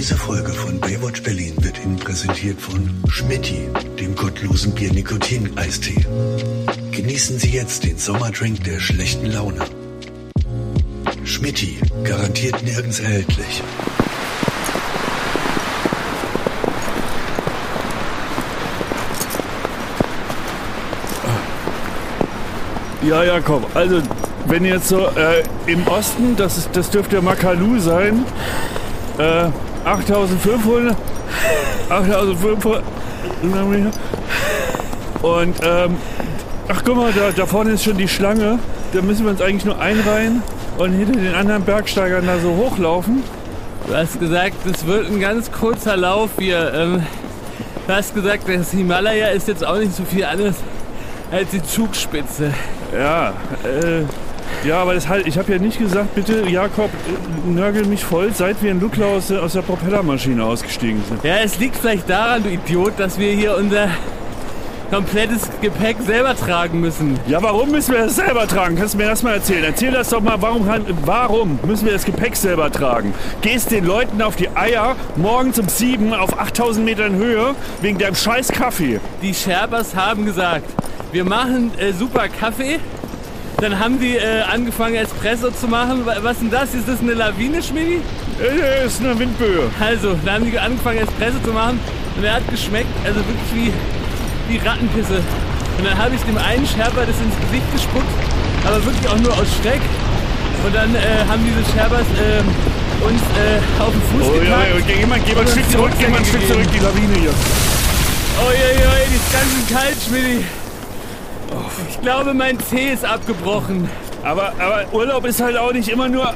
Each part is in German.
Diese Folge von Baywatch Berlin wird Ihnen präsentiert von Schmitti, dem gottlosen Bier-Nikotin-Eistee. Genießen Sie jetzt den Sommerdrink der schlechten Laune. Schmitti, garantiert nirgends erhältlich. Ja, Jakob, also wenn jetzt so äh, im Osten, das, ist, das dürfte Makalu sein, äh, 8500, 8500 und ähm, ach guck mal, da, da vorne ist schon die Schlange, da müssen wir uns eigentlich nur einreihen und hinter den anderen Bergsteigern da so hochlaufen. Du hast gesagt, es wird ein ganz kurzer Lauf hier. Ähm, du hast gesagt, das Himalaya ist jetzt auch nicht so viel anders als die Zugspitze. Ja, äh, ja, aber das halt, ich habe ja nicht gesagt, bitte Jakob, nörgel mich voll, seit wir in Lukla aus, der- aus der Propellermaschine ausgestiegen sind. Ja, es liegt vielleicht daran, du Idiot, dass wir hier unser komplettes Gepäck selber tragen müssen. Ja, warum müssen wir das selber tragen? Kannst du mir das mal erzählen? Erzähl das doch mal, warum, warum müssen wir das Gepäck selber tragen? Gehst den Leuten auf die Eier morgens um sieben auf 8000 Metern Höhe wegen deinem scheiß Kaffee. Die Sherpas haben gesagt, wir machen äh, super Kaffee. Dann haben die äh, angefangen Espresso zu machen. Wa- Was ist denn das? Ist das eine Lawine, Schmidi? Äh, ist eine Windböe. Also, dann haben die angefangen Espresso zu machen und er hat geschmeckt, also wirklich wie, wie Rattenpisse. Und dann habe ich dem einen Sherpa das ins Gesicht gespuckt, aber wirklich auch nur aus Schreck. Und dann äh, haben diese Sherpas ähm, uns äh, auf den Fuß Oh, ja, gepackt. ja, geh mal, geh mal ein Stück zurück, geh mal ein Stück zurück, die Lawine hier. Oh je, je, die ist ganz schön kalt, Schmidi. Ich glaube, mein Zeh ist abgebrochen. Aber, aber Urlaub ist halt auch nicht immer nur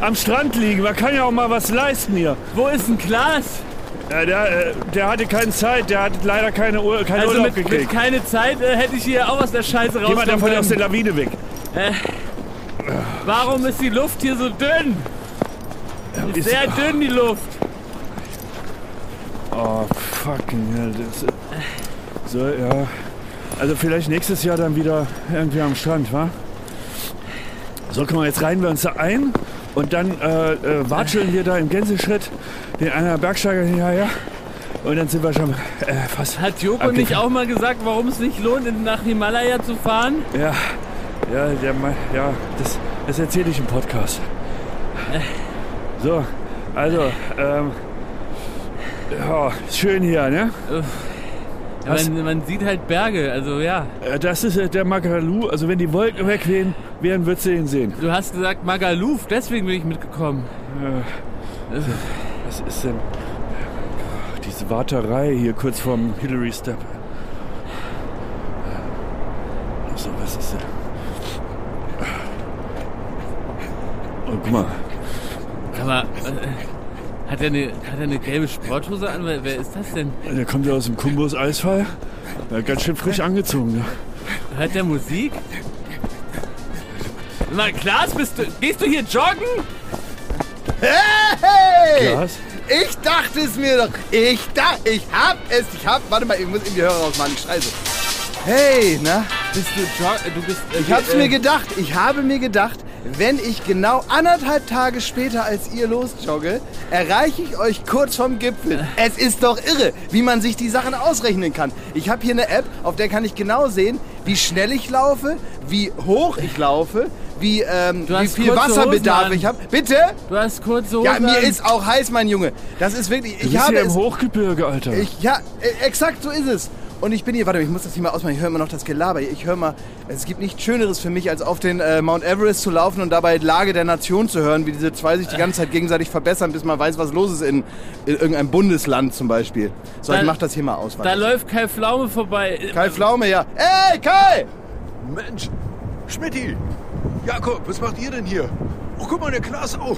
am Strand liegen. Man kann ja auch mal was leisten hier. Wo ist ein Glas? Ja, der, äh, der hatte keine Zeit, der hat leider keine Ur keinen Also Urlaub mit, mit gekriegt. keine Zeit äh, hätte ich hier auch aus der Scheiße Geh mal davon aus der. Lawine weg. Warum ist die Luft hier so dünn? Ist- Sehr dünn die Luft. Oh, fucking hell. Das, äh, so, ja. Also vielleicht nächstes Jahr dann wieder irgendwie am Strand, wa? So, guck mal, jetzt reihen wir uns da ein und dann äh, äh, watscheln wir da im Gänseschritt den einer Bergsteiger hinterher und dann sind wir schon äh, fast... Hat Joko Okay. nicht auch mal gesagt, warum es nicht lohnt, nach Himalaya zu fahren? Ja, ja, der, ja das, das erzähle ich im Podcast. So, also, ähm, ja, schön hier, ne? Ja, man, man sieht halt Berge, also ja. Äh, Das ist äh, der Magalu. Also wenn die Wolken weg wären, wären würdest du ihn sehen. Du hast gesagt Magaluf, deswegen bin ich mitgekommen. Was ist denn diese Warterei hier kurz vorm Hillary Step? So, was ist denn? Oh, guck mal. Aber äh, hat er eine, hat er eine gelbe Sporthose an? Wer, wer ist das denn? Der kommt ja aus dem Kumbus Eisfall. Ja, ganz schön frisch angezogen. Ne? Hört der Musik? Mal, Klaas, bist du, gehst du hier joggen? Hey! Klaas? Ich dachte es mir doch. Ich dachte, ich hab es. Ich hab. Warte mal, ich muss in die Hörer rausmachen. Ich schreie so. Hey, na? Bist du jog, du bist. äh, Ich hab's äh, mir gedacht. Ich habe mir gedacht, wenn ich genau anderthalb Tage später als ihr losjogge, erreiche ich euch kurz vom Gipfel. Es ist doch irre, wie man sich die Sachen ausrechnen kann. Ich habe hier eine App, auf der kann ich genau sehen, wie schnell ich laufe, wie hoch ich laufe, wie, ähm, wie viel Wasserbedarf ich habe. Bitte? Du hast kurze Hosen Ja, mir an. ist auch heiß, mein Junge. Das ist wirklich. Du Ich bist habe hier im es. Hochgebirge, Alter. Ich, ja, äh, exakt so ist es. Und ich bin hier, warte, ich muss das hier mal ausmachen. Ich höre immer noch das Gelaber. Ich höre mal, es gibt nichts Schöneres für mich, als auf den äh, Mount Everest zu laufen und dabei Lage der Nation zu hören, wie diese zwei sich die ganze Zeit gegenseitig verbessern, bis man weiß, was los ist in, in irgendeinem Bundesland zum Beispiel. So, Da- ich mach das hier mal aus. Da läuft Kai Pflaume vorbei. Kai Pflaume, ja. Ey, Kai! Mensch, Schmidti, Jakob, was macht ihr denn hier? Oh, guck mal, der Klaas auch.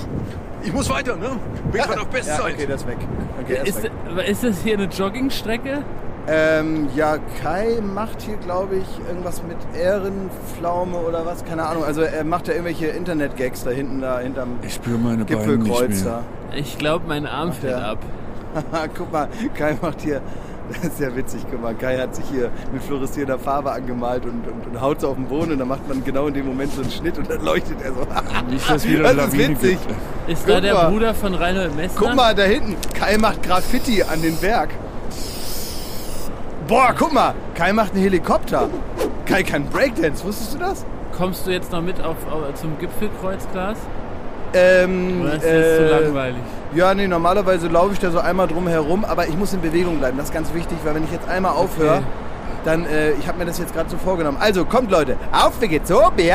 Ich muss weiter, ne? Bin gerade auf Ja, Bestzeit. okay, das ist weg. Okay, ist Ist, weg. ist das hier eine Joggingstrecke? Ähm, ja, Kai macht hier, glaube ich, irgendwas mit Ehrenpflaume oder was, keine Ahnung. Also er macht ja irgendwelche Internet-Gags da hinten, da hinterm Ich spüre meine Beine nicht Gipfelkreuz mehr. Ich glaube, mein Arm Macht fällt der- ab. da. Guck mal, Kai macht hier Das ist ja witzig, guck mal, Kai hat sich hier mit fluoreszierender Farbe angemalt und, und, und haut so auf den Boden und dann macht man genau in dem Moment so einen Schnitt und dann leuchtet er so. Nicht, dass wieder Das ist Lawine witzig. gibt. Ist Guck da der mal. Bruder von Reinhold Messner? Guck mal da hinten, Kai macht Graffiti an den Berg. Boah, guck mal, Kai macht einen Helikopter. Kai kann Breakdance, wusstest du das? Kommst du jetzt noch mit auf, auf, zum Gipfelkreuzglas? Ähm, Oder ist das zu langweilig? Ja, nee, normalerweise laufe ich da so einmal drum herum, aber ich muss in Bewegung bleiben. Das ist ganz wichtig, weil wenn ich jetzt einmal aufhöre, Okay. dann, äh, ich habe mir das jetzt gerade so vorgenommen. Also, kommt Leute, auf, wir geht's, so, auf, wir.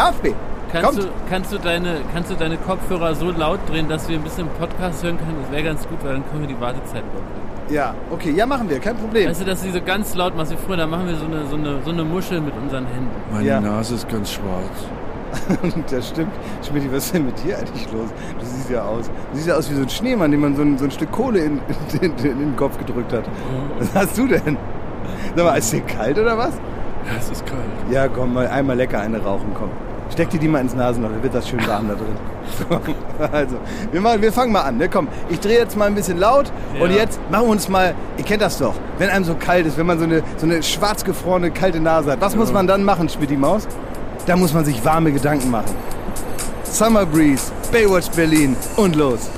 Kannst Kommt. du, kannst, du deine, kannst du deine Kopfhörer so laut drehen, dass wir ein bisschen Podcast hören können? Das wäre ganz gut, weil dann können wir die Wartezeit überbrücken. Ja, okay, ja, machen wir, kein Problem. Weißt du, dass sie so ganz laut machst wie früher, dann machen wir so eine, so eine, so eine Muschel mit unseren Händen. Meine Ja. Nase ist ganz schwarz. das stimmt. Schmidt, was ist denn mit dir eigentlich los? Du siehst ja aus. Du siehst ja aus wie so ein Schneemann, dem man so ein, so ein Stück Kohle in, in, in, in den Kopf gedrückt hat. Was hast du denn? Sag mal, ist dir kalt oder was? Ja, es ist kalt. Ja, komm, mal einmal lecker eine rauchen, komm. Steck dir die mal ins Nasenloch, dann wird das schön warm da drin. So, also, wir, machen, wir fangen mal an, ne? Komm, ich drehe jetzt mal ein bisschen laut und Ja. jetzt machen wir uns mal, ihr kennt das doch, wenn einem so kalt ist, wenn man so eine, so eine schwarz gefrorene, kalte Nase hat. Was muss man dann machen, Schmidti Maus? Da muss man sich warme Gedanken machen. Summer Breeze, Baywatch Berlin und los.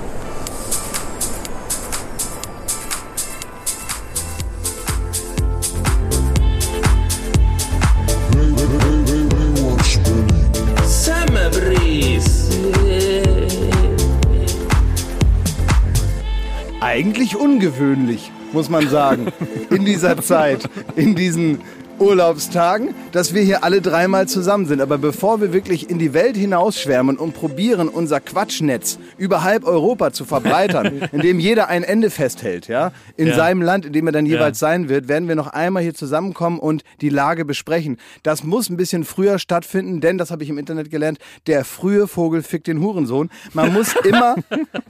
Ungewöhnlich, muss man sagen, in dieser Zeit, in diesen Urlaubstagen, dass wir hier alle dreimal zusammen sind. Aber bevor wir wirklich in die Welt hinausschwärmen und probieren, unser Quatschnetz über halb Europa zu verbreitern, indem jeder ein Ende festhält, ja, in Ja. seinem Land, in dem er dann jeweils sein wird, werden wir noch einmal hier zusammenkommen und die Lage besprechen. Das muss ein bisschen früher stattfinden, denn, das habe ich im Internet gelernt, der frühe Vogel fickt den Hurensohn. Man muss immer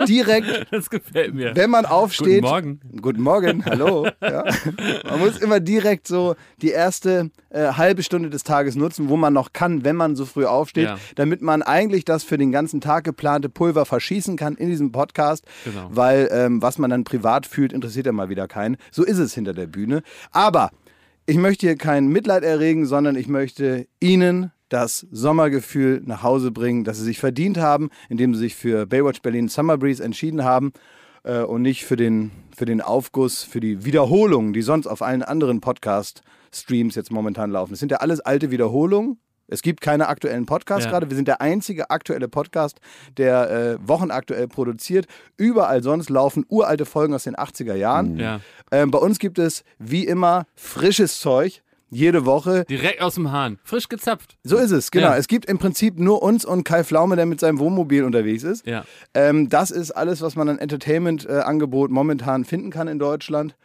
direkt Das gefällt mir. wenn man aufsteht. Guten Morgen. Guten Morgen, hallo. Ja. Man muss immer direkt so die erste äh, halbe Stunde des Tages nutzen, wo man noch kann, wenn man so früh aufsteht, Ja. damit man eigentlich das für den ganzen Tag geplante Pulver verschießen kann in diesem Podcast. Genau. Weil ähm, was man dann privat fühlt, interessiert ja mal wieder keinen. So ist es hinter der Bühne. Aber ich möchte hier kein Mitleid erregen, sondern ich möchte Ihnen das Sommergefühl nach Hause bringen, das Sie sich verdient haben, indem Sie sich für Baywatch Berlin Summer Breeze entschieden haben äh, und nicht für den, für den Aufguss, für die Wiederholungen, die sonst auf allen anderen Podcast-Streams jetzt momentan laufen. Es sind ja alles alte Wiederholungen. Es gibt keine aktuellen Podcasts Ja. gerade. Wir sind der einzige aktuelle Podcast, der äh, wochenaktuell produziert. Überall sonst laufen uralte Folgen aus den 80er Jahren. Ja. Ähm, bei uns gibt es wie immer frisches Zeug. Jede Woche. Direkt aus dem Hahn. Frisch gezapft. So ist es, genau. Ja. Es gibt im Prinzip nur uns und Kai Pflaume, der mit seinem Wohnmobil unterwegs ist. Ja. Ähm, das ist alles, was man an Entertainment-Angebot momentan finden kann in Deutschland.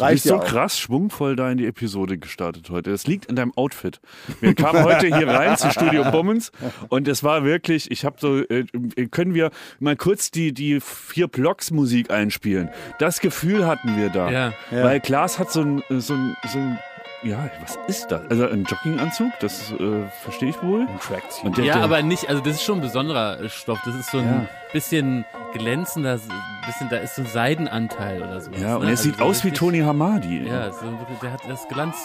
Du Reicht bist so krass schwungvoll da in die Episode gestartet heute. Das liegt in deinem Outfit. Wir kamen heute hier rein zu Studio Bummens und es war wirklich, ich habe so, äh, können wir mal kurz die, die vier Blocks Musik einspielen? Das Gefühl hatten wir da. Ja. Ja. Weil Klaas hat so ein, so ein, so ein ja, was ist das? Also ein Jogginganzug, das äh, verstehe ich wohl. Und der, Ja, der, aber nicht, also das ist schon ein besonderer Stoff. Das ist so ein Ja. bisschen glänzender, so ein bisschen, da ist so ein Seidenanteil oder so. ja, und er sieht aus wie Tony Hamadi. Ja, so, wirklich- der hat das Glanz,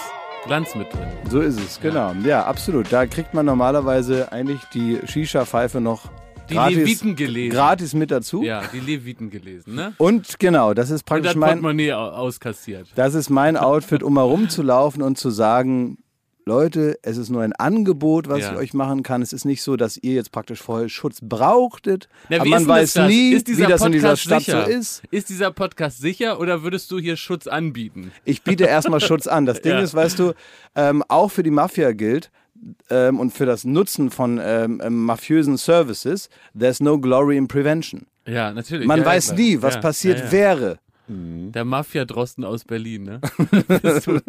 Glanz mit drin. So ist es, genau. Ja, absolut. Da kriegt man normalerweise eigentlich die Shisha-Pfeife noch Die gratis, Leviten gelesen. gratis mit dazu. Ja, die Leviten gelesen, ne? Und genau, das ist Und praktisch das mein, Portemonnaie auskassiert. das ist mein Outfit, um herumzulaufen und zu sagen, Leute, es ist nur ein Angebot, was Ja. ich euch machen kann. Es ist nicht so, dass ihr jetzt praktisch vorher Schutz brauchtet. Na, aber man weiß das? nie, wie das in dieser Podcast Stadt sicher? so ist. Ist dieser Podcast sicher oder würdest du hier Schutz anbieten? Ich biete erstmal Schutz an. Das Ding Ja. ist, weißt du, ähm, auch für die Mafia gilt ähm, und für das Nutzen von ähm, ähm, mafiösen Services, there's no glory in prevention. Ja, natürlich. Man ja, weiß nie, was passiert ja, wäre. Der Mafia-Drosten aus Berlin, ne? Also,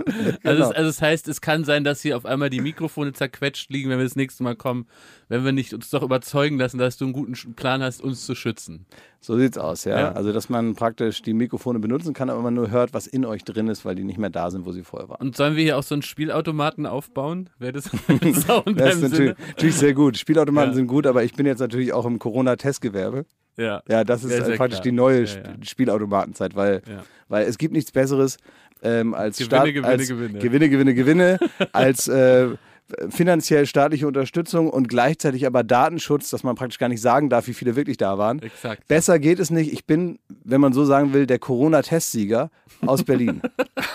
Genau. es, also das heißt, es kann sein, dass hier auf einmal die Mikrofone zerquetscht liegen, wenn wir das nächste Mal kommen, wenn wir nicht uns doch überzeugen lassen, dass du einen guten Plan hast, uns zu schützen. So sieht's aus, ja? Ja. Also, dass man praktisch die Mikrofone benutzen kann, aber man nur hört, was in euch drin ist, weil die nicht mehr da sind, wo sie vorher waren. Und sollen wir hier auch so einen Spielautomaten aufbauen? Wäre das ein Sound Das ist natürlich, natürlich sehr gut. Spielautomaten Ja. sind gut, aber ich bin jetzt natürlich auch im Corona-Testgewerbe. Ja. Ja, das ist ist praktisch klar. die neue Ja, ja. Spielautomatenzeit, weil, Ja. weil es gibt nichts Besseres, ähm, als Gewinne, Staat, Gewinne, als Gewinne. Gewinne, Gewinne, Gewinne, als äh, finanziell staatliche Unterstützung und gleichzeitig aber Datenschutz, dass man praktisch gar nicht sagen darf, wie viele wirklich da waren. Exakt. Besser geht es nicht. Ich bin, wenn man so sagen will, der Corona-Testsieger aus Berlin.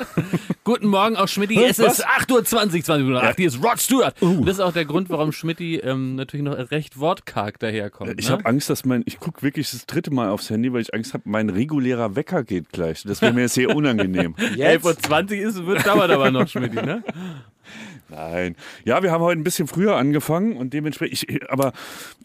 Guten Morgen auch Schmidti. Es ist 8.20 Uhr, 20 Uhr nach 8. Hier ist Rod Stewart. Uh. Das ist auch der Grund, warum Schmidti ähm, natürlich noch recht wortkarg daherkommt. Ich ne? habe Angst, dass mein, ich gucke wirklich das dritte Mal aufs Handy, weil ich Angst habe, mein regulärer Wecker geht gleich. Das wäre mir sehr unangenehm. 11.20 Uhr ist, wird, dauert aber noch, Schmidti, ne? Nein. Ja, wir haben heute ein bisschen früher angefangen und dementsprechend, ich, aber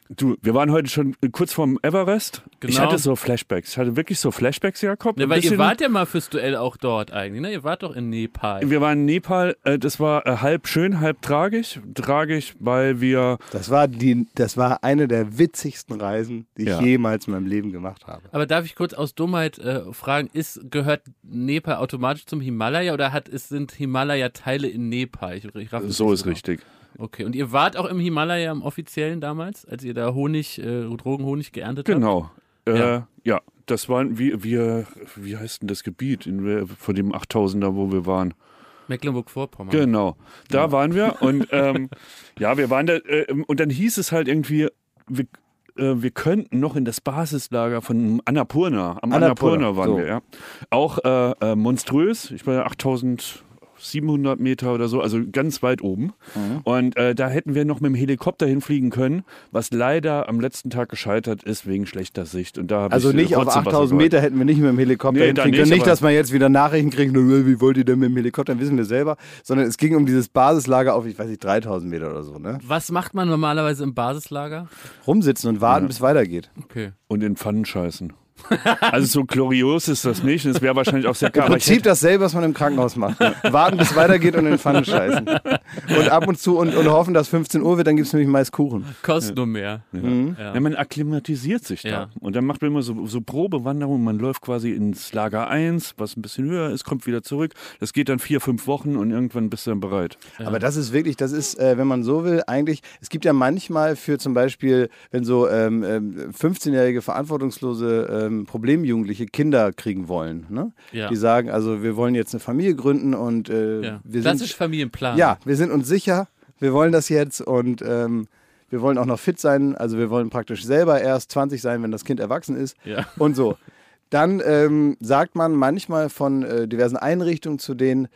du, wir waren heute schon kurz vorm Everest. Ich Genau. hatte so Flashbacks. Ich hatte wirklich so Flashbacks, Jakob. Ja, Ein weil ihr wart ja mal fürs Duell auch dort eigentlich, ne? Ihr wart doch in Nepal. wir waren in Nepal, äh, das war äh, halb schön, halb tragisch. Tragisch, weil wir, Das war, die, das war eine der witzigsten Reisen, die ich Ja. jemals in meinem Leben gemacht habe. Aber darf ich kurz aus Dummheit äh, fragen, ist, gehört Nepal automatisch zum Himalaya oder hat, es sind Himalaya-Teile in Nepal? Ich, ich äh, so ist genau. richtig. Okay, und ihr wart auch im Himalaya im offiziellen damals, als ihr da Honig, äh, Drogenhonig geerntet genau. habt? Genau. Äh, ja. ja. das waren wir, wir, wie heißt denn das Gebiet, in, äh, von dem 8000er, wo wir waren? Mecklenburg-Vorpommern. Genau, da ja. waren wir und ähm, ja, wir waren da äh, ähm, und dann hieß es halt irgendwie, wir, äh, wir könnten noch in das Basislager von Annapurna, am Annapurna, Annapurna waren so. wir, ja. Auch äh, monströs, ich meine 8000 700 Meter oder so, also ganz weit oben. Mhm. Und äh, da hätten wir noch mit dem Helikopter hinfliegen können, was leider am letzten Tag gescheitert ist wegen schlechter Sicht. Und da also äh, nicht auf 8000 Meter hätten wir nicht mit dem Helikopter nee, hinfliegen können. Nicht, dass man jetzt wieder Nachrichten kriegt, wie wollt ihr denn mit dem Helikopter, wissen wir selber, sondern es ging um dieses Basislager auf, ich weiß nicht, 3000 Meter oder so. Ne? Was macht man normalerweise im Basislager? Rumsitzen und warten, ja. bis es weitergeht. Okay. Und in Pfannen scheißen. Also so glorios ist das nicht. und Es wäre wahrscheinlich auch sehr Im klar. aber ich Prinzip dasselbe, was man im Krankenhaus macht. Ne? Warten, bis es weitergeht und in den Pfannen scheißen. Und ab und zu und, und hoffen, dass 15 Uhr wird, dann gibt es nämlich meist Kuchen. Kostet nur mehr. Mhm. Ja. Ja, man akklimatisiert sich da. Ja. Und dann macht man immer so, so Probewanderungen. Man läuft quasi ins Lager 1, was ein bisschen höher ist, kommt wieder zurück. Das geht dann vier, fünf Wochen und irgendwann bist du dann bereit. Aber das ist wirklich, das ist, äh, wenn man so will, eigentlich, es gibt ja manchmal für zum Beispiel, wenn so ähm, ähm, 15-jährige verantwortungslose ähm, Problemjugendliche Kinder kriegen wollen, ne? Ja. die sagen, also wir wollen jetzt eine Familie gründen und äh, Ja. wir Klassisch sind, Familienplan. ja, wir sind uns sicher, wir wollen das jetzt und ähm, wir wollen auch noch fit sein, also wir wollen praktisch selber erst 20 sein, wenn das Kind erwachsen ist Ja. und so. Dann ähm, sagt man manchmal von äh, diversen Einrichtungen zu denen,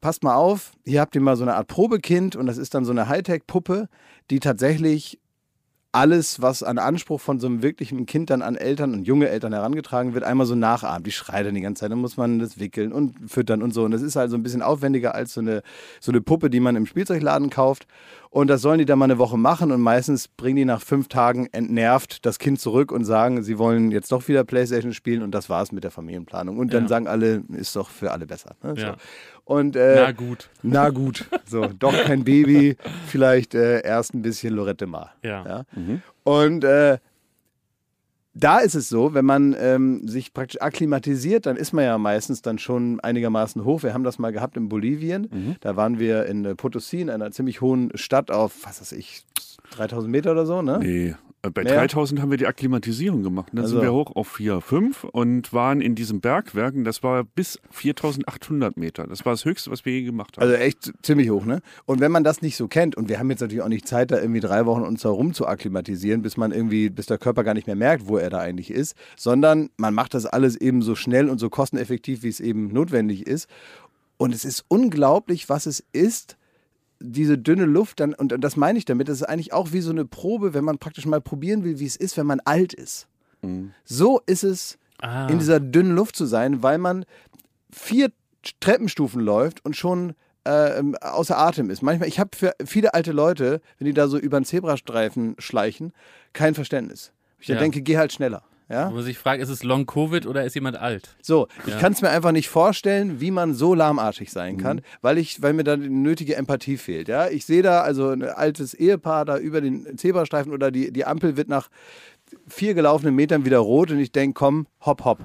passt mal auf, hier habt ihr mal so eine Art Probekind und das ist dann so eine Hightech-Puppe, die tatsächlich alles, was an Anspruch von so einem wirklichen Kind dann an Eltern und junge Eltern herangetragen wird, einmal so nachahmt. Die schreit dann die ganze Zeit, dann muss man das wickeln und füttern und so. Und das ist also ein bisschen aufwendiger als so eine, so eine Puppe, die man im Spielzeugladen kauft. Und das sollen die dann mal eine Woche machen und meistens bringen die nach fünf Tagen entnervt das Kind zurück und sagen, sie wollen jetzt doch wieder Playstation spielen und das war's mit der Familienplanung. Und dann Ja. sagen alle, ist doch für alle besser. Ne? Ja. So. Und, äh, Na gut. na gut, so, doch kein Baby, vielleicht äh, erst ein bisschen Lorette Mar. Ja. Und äh, da ist es so, wenn man ähm, sich praktisch akklimatisiert, dann ist man ja meistens dann schon einigermaßen hoch. Wir haben das mal gehabt in Bolivien. Da waren wir in äh, Potosí, in einer ziemlich hohen Stadt auf, was weiß ich, 3000 Meter oder so, ne? Nee. Äh, Bei Mehr? 3000 haben wir die Akklimatisierung gemacht. Dann Also. sind wir hoch auf 4, 5 und waren in diesem Bergwerken. Das war bis 4800 Meter. Das war das Höchste, was wir je gemacht haben. Also echt ziemlich hoch, ne? Und wenn man das nicht so kennt, und wir haben jetzt natürlich auch nicht Zeit, da irgendwie drei Wochen uns herum zu akklimatisieren, bis man irgendwie, bis der Körper gar nicht mehr merkt, wo er da eigentlich ist, sondern man macht das alles eben so schnell und so kosteneffektiv, wie es eben notwendig ist. Und es ist unglaublich, was es ist, diese dünne Luft dann, und das meine ich damit, das ist eigentlich auch wie so eine Probe, wenn man praktisch mal probieren will, wie es ist, wenn man alt ist. So ist es, Ah. in dieser dünnen Luft zu sein, weil man vier Treppenstufen läuft und schon äh, außer Atem ist. Manchmal, ich habe für viele alte Leute, wenn die da so über einen Zebrastreifen schleichen, kein Verständnis. Ich Ja. denke, geh halt schneller. Ja? Wo man sich fragt, ist es Long Covid oder ist jemand alt? So, ich Ja. kann es mir einfach nicht vorstellen, wie man so lahmarschig sein kann, weil ich, weil mir da die nötige Empathie fehlt. Ja, ich sehe da also ein altes Ehepaar da über den Zebrastreifen oder die, die Ampel wird nach vier gelaufenen Metern wieder rot und ich denke, komm, hopp, hopp.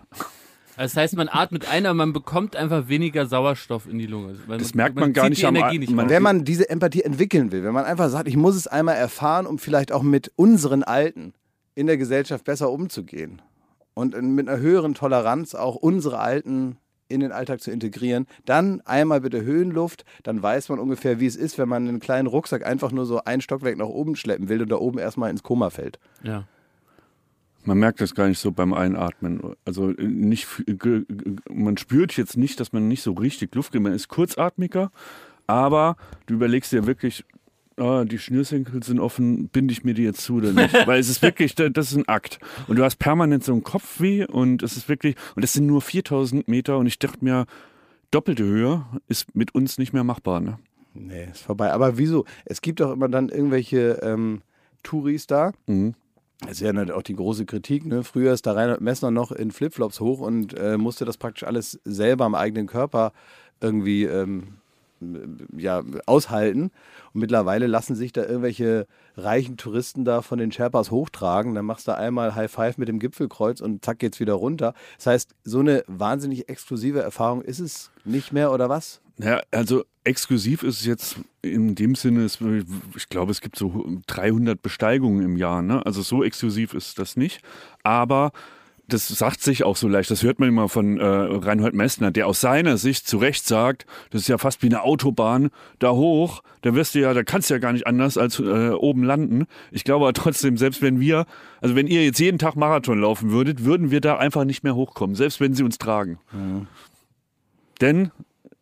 Also Das heißt, man atmet ein, aber man bekommt einfach weniger Sauerstoff in die Lunge. Weil Das merkt man gar zieht nicht die am nicht man-. Wenn man diese Empathie entwickeln will, wenn man einfach sagt, ich muss es einmal erfahren, um vielleicht auch mit unseren Alten in der Gesellschaft besser umzugehen und mit einer höheren Toleranz auch unsere Alten in den Alltag zu integrieren. Dann einmal bitte Höhenluft, dann weiß man ungefähr, wie es ist, wenn man einen kleinen Rucksack einfach nur so ein Stockwerk nach oben schleppen will und da oben erstmal ins Koma fällt. Ja. Man merkt das gar nicht so beim Einatmen. Also äh, nicht, ge- man spürt jetzt nicht, dass man nicht so richtig Luft kriegt. Man ist kurzatmiger, aber du überlegst dir wirklich, ah, die Schnürsenkel sind offen, binde ich mir die jetzt zu oder nicht? Weil es ist wirklich, da- das ist ein Akt. Und du hast permanent so einen Kopfweh und es ist wirklich, und es sind nur 4000 Meter und ich dachte mir, doppelte Höhe ist mit uns nicht mehr machbar. Ne? Nee, ist vorbei. Aber wieso? Es gibt doch immer dann irgendwelche ähm, Touris da. Mhm. Das ist ja halt auch die große Kritik. Ne? Früher ist da Reinhard Messner noch in Flipflops hoch und äh, musste das praktisch alles selber am eigenen Körper irgendwie ähm, ja, aushalten. Und mittlerweile lassen sich da irgendwelche reichen Touristen da von den Sherpas hochtragen. Dann machst du einmal High Five mit dem Gipfelkreuz und zack geht's wieder runter. Das heißt, so eine wahnsinnig exklusive Erfahrung ist es nicht mehr oder was? Ja, also exklusiv ist es jetzt in dem Sinne, ich glaube, es gibt so 300 Besteigungen im Jahr. Ne? Also so exklusiv ist das nicht. Aber das sagt sich auch so leicht. Das hört man immer von äh, Reinhold Messner, der aus seiner Sicht zu Recht sagt, das ist ja fast wie eine Autobahn da hoch. Da wirst du ja, da kannst du ja gar nicht anders als äh, oben landen. Ich glaube aber trotzdem, selbst wenn wir, also wenn ihr jetzt jeden Tag Marathon laufen würdet, würden wir da einfach nicht mehr hochkommen, selbst wenn sie uns tragen. Denn